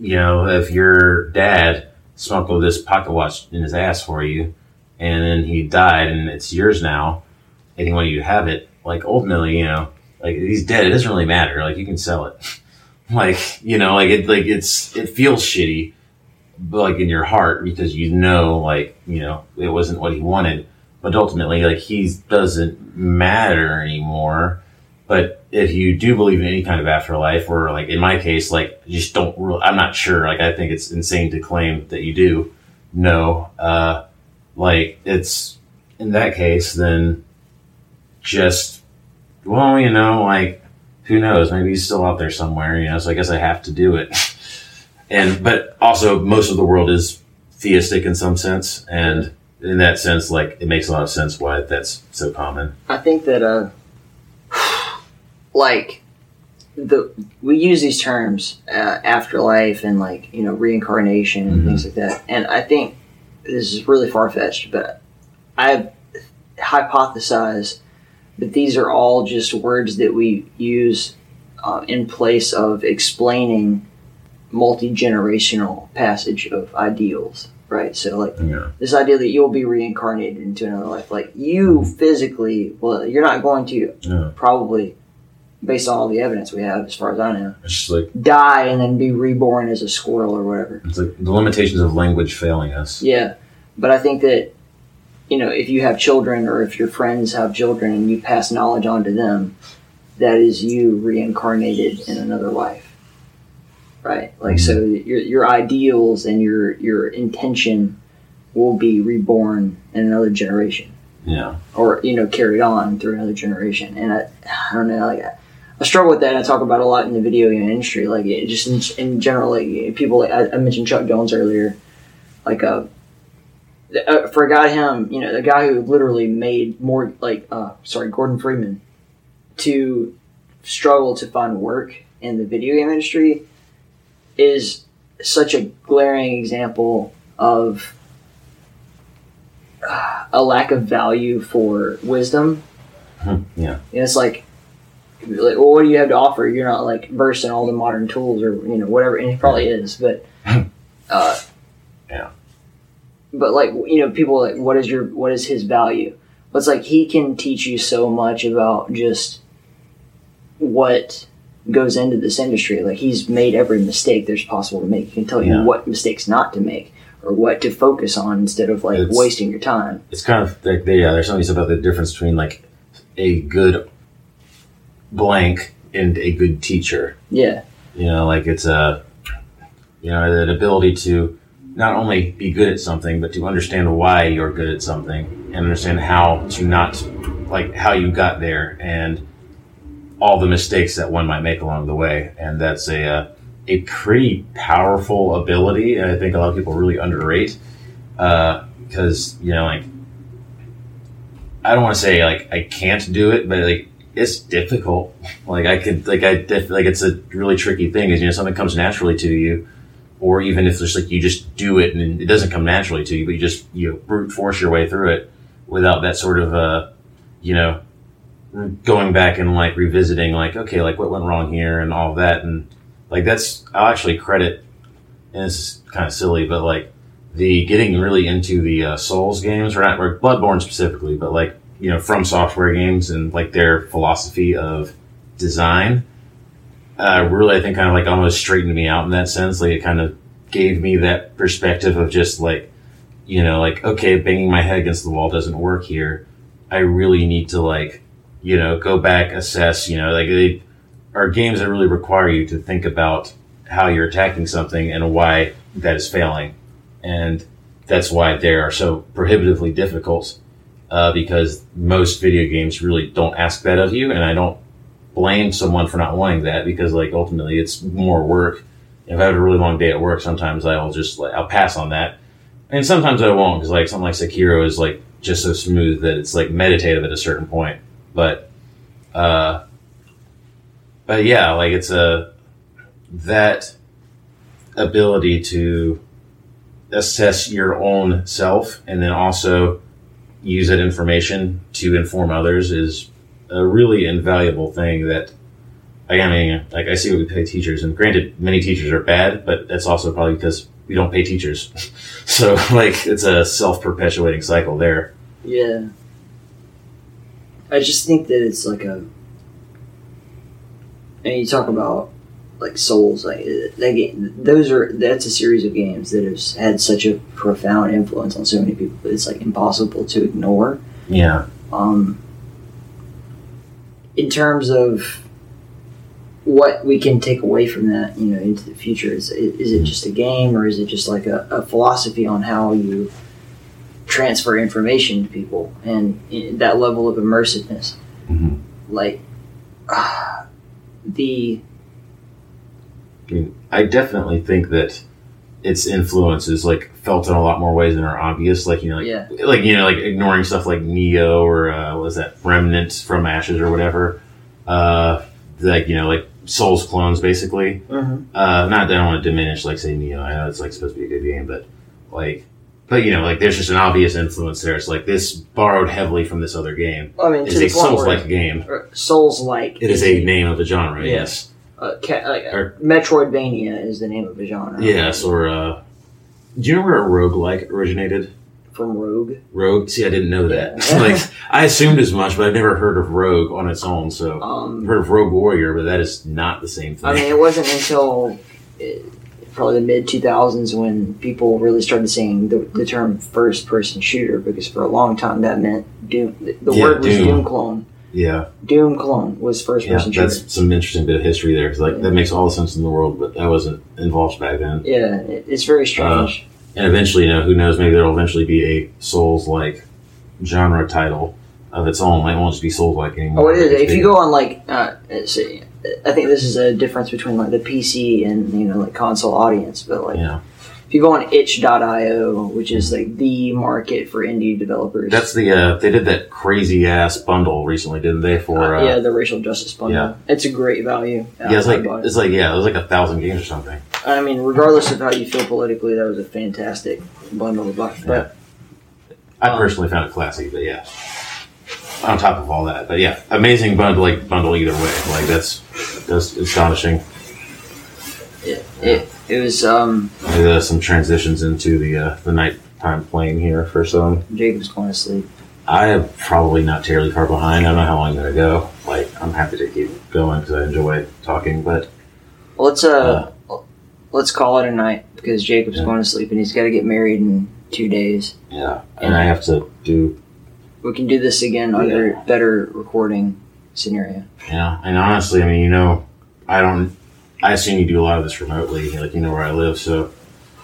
you know, if your dad smuggled this pocket watch in his ass for you, and then he died, and it's yours now, and he wanted you to have it, like ultimately, you know, like he's dead. It doesn't really matter. Like you can sell it. like you know, like it, like it's it feels shitty, but like in your heart because you know, like you know, it wasn't what he wanted. But ultimately, like he doesn't matter anymore. But if you do believe in any kind of afterlife, or like in my case, like just don't. Really, I'm not sure. Like I think it's insane to claim that you do. No, uh, like it's in that case, then just well, you know, like who knows? Maybe he's still out there somewhere. You know, so I guess I have to do it. And but also, most of the world is theistic in some sense, and in that sense, like it makes a lot of sense why that's so common. I think that uh, like the we use these terms uh, afterlife and like you know reincarnation and Mhm. things like that, and I think this is really far fetched, but I hypothesize that these are all just words that we use uh, in place of explaining multi generational passage of ideals, right? So like Yeah. this idea that you'll be reincarnated into another life. Like you physically, well, you're not going to Yeah. probably based on all the evidence we have, as far as I know. It's just like Die and then be reborn as a squirrel or whatever. it's like the limitations of language failing us. Yeah, but I think that you know if you have children or if your friends have children and you pass knowledge on to them, that is you reincarnated in another life, right? Like so, your your ideals and your your intention will be reborn in another generation, Yeah. or you know carried on through another generation. And I, I don't know, like. I, I struggle with that, and I talk about a lot in the video game industry. Like, it, just in, in general, like people. Like, I, I mentioned Chuck Jones earlier. Like, uh, uh, for a guy him, you know, the guy who literally made more like uh sorry, Gordon Freeman to struggle to find work in the video game industry is such a glaring example of uh, a lack of value for wisdom. Hmm, Yeah. And it's like, like, well, what do you have to offer? You're not like versed in all the modern tools or you know whatever, and he probably is, but uh. But like you know, people like, what is your what is his value? But it's like he can teach you so much about just what goes into this industry. Like he's made every mistake there's possible to make. He can tell you Yeah. what mistakes not to make or what to focus on instead of like It's- wasting your time. It's kind of like yeah. There's something about the difference between like a good blank and a good teacher. Yeah. You know, like it's a you know that ability to not only be good at something, but to understand why you're good at something and understand how to not like how you got there and all the mistakes that one might make along the way. And that's a uh, a pretty powerful ability, and I think a lot of people really underrate because you know like I don't want to say like I can't do it, but like it's difficult. Like I could like I def- like it's a really tricky thing is you know something comes naturally to you, or even if it's like you just do it and it doesn't come naturally to you, but you just you know, brute force your way through it without that sort of uh you know going back and like revisiting like okay like what went wrong here and all that. And like that's I'll actually credit and it's kind of silly but like the getting really into the uh, Souls games or not or Bloodborne specifically but like you know FromSoftware games and like their philosophy of design uh, really I think kind of like almost straightened me out in that sense. Like it kind of gave me that perspective of just like you know like okay banging my head against the wall doesn't work here. I really need to like you know go back assess you know like they are games that really require you to think about how you're attacking something and why that is failing. And that's why they are so prohibitively difficult uh, because most video games really don't ask that of you and i don't blame someone for not wanting that because like ultimately it's more work. If i have a really long day at work sometimes i'll just like i'll pass on that. And sometimes i won't because like something like sekiro is like just so smooth that it's like meditative at a certain point. But uh but yeah like it's a that ability to assess your own self and then also use that information to inform others is a really invaluable thing that I mean, like I see what we pay teachers, and granted, many teachers are bad, but that's also probably because we don't pay teachers. so, like, it's a self-perpetuating cycle there. Yeah. I just think that it's like a. And you talk about like Souls, like that game. Those are that's a series of games that has had such a profound influence on so many people. that It's like impossible to ignore. Yeah. Um. In terms of what we can take away from that, you know, into the future, is is it just a game or is it just like a, a philosophy on how you transfer information to people and that level of immersiveness. Mhm. Like ah, the I mean, I definitely think that its influence is like felt in a lot more ways than are obvious. Like you know, like, Yeah. like you know, like ignoring stuff like Nioh or uh, what was that Remnant from Ashes or whatever. Uh, like you know, like Souls clones, basically. Mhm. Uh, not that I don't want to diminish, like say Nioh. I know it's like supposed to be a good game, but like, but you know, like there's just an obvious influence there. It's like this borrowed heavily from this other game. I mean, It's a Souls-like game. Souls like It is a name of a genre. Yeah. Yes. Uh, ca- like, Or- Metroidvania is the name of the genre. Yes, or uh, do you know where a roguelike originated from Rogue. Rogue. See, I didn't know that. Yeah. like I assumed as much, but I've never heard of Rogue on its own. So Um, I've heard of Rogue Warrior, but that is not the same thing. I mean, it wasn't until uh, probably the mid 2000s when people really started saying the, the term first person shooter because for a long time that meant Doom. The, the Yeah, word was Doom. Doom. clone. Yeah, Doom clone was first yeah, person shooter. that's some interesting bit of history there. 'cause, like that makes all the sense in the world, but I wasn't involved back then. Yeah, it, it's very strange. And eventually, you know, who knows? Maybe there'll eventually be a Souls like genre title of its own. It won't just be Souls like anymore. oh, it is. If you go on like, uh, say, I think this is a difference between like the PC and you know like console audience, but like yeah, you go on itch.io, which is like the market for indie developers. that's the uh, they did that crazy ass bundle recently, didn't they? For Uh, uh, yeah, the racial justice bundle. yeah. It's a great value. yeah, it's like it. it's like yeah, it was like a thousand games or something. I mean, regardless of how you feel politically, that was a fantastic bundle of bucks. But I Um, personally found it classy, but yeah. On top of all that, but yeah, amazing bundle, like bundle either way. Like that's that's astonishing. it, it was um, There's uh, some transitions into the uh, the nighttime plane here for some. Jacob's going to sleep. I am probably not terribly far behind. I don't know how long I'm gonna go. Like I'm happy to keep going because I enjoy talking, but Let's uh, let's call it a night because Jacob's Yeah. going to sleep and he's got to get married in two days. yeah, and I have to do We can do this again under better recording scenario. Yeah, and honestly, I mean, you know, I don't. I assume you do a lot of this remotely, like you know where I live, so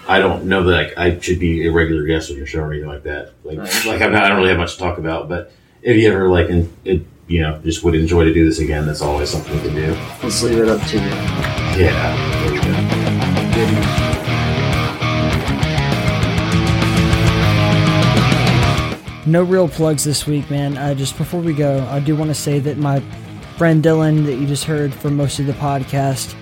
I don't know that I, I should be a regular guest on your show or anything like that. Like, Right. like I'm not, I don't really have much to talk about, but if you ever like, in, it, you know, just would enjoy to do this again, that's always something we can do. Let's leave it up to you. Yeah, there you go. No real plugs this week, man. Uh, just before we go, I do want to say that my friend Dylan, that you just heard for most of the podcast,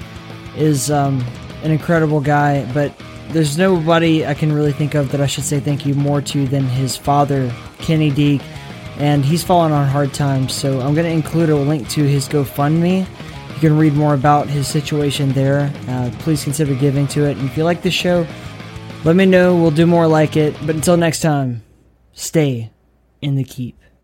is um, an incredible guy. But there's nobody I can really think of that I should say thank you more to than his father, Kenny Deek. And he's fallen on hard times, so I'm going to include a link to his GoFundMe. You can read more about his situation there. Uh, please consider giving to it. And if you like the show, let me know. We'll do more like it. But until next time, stay in the keep.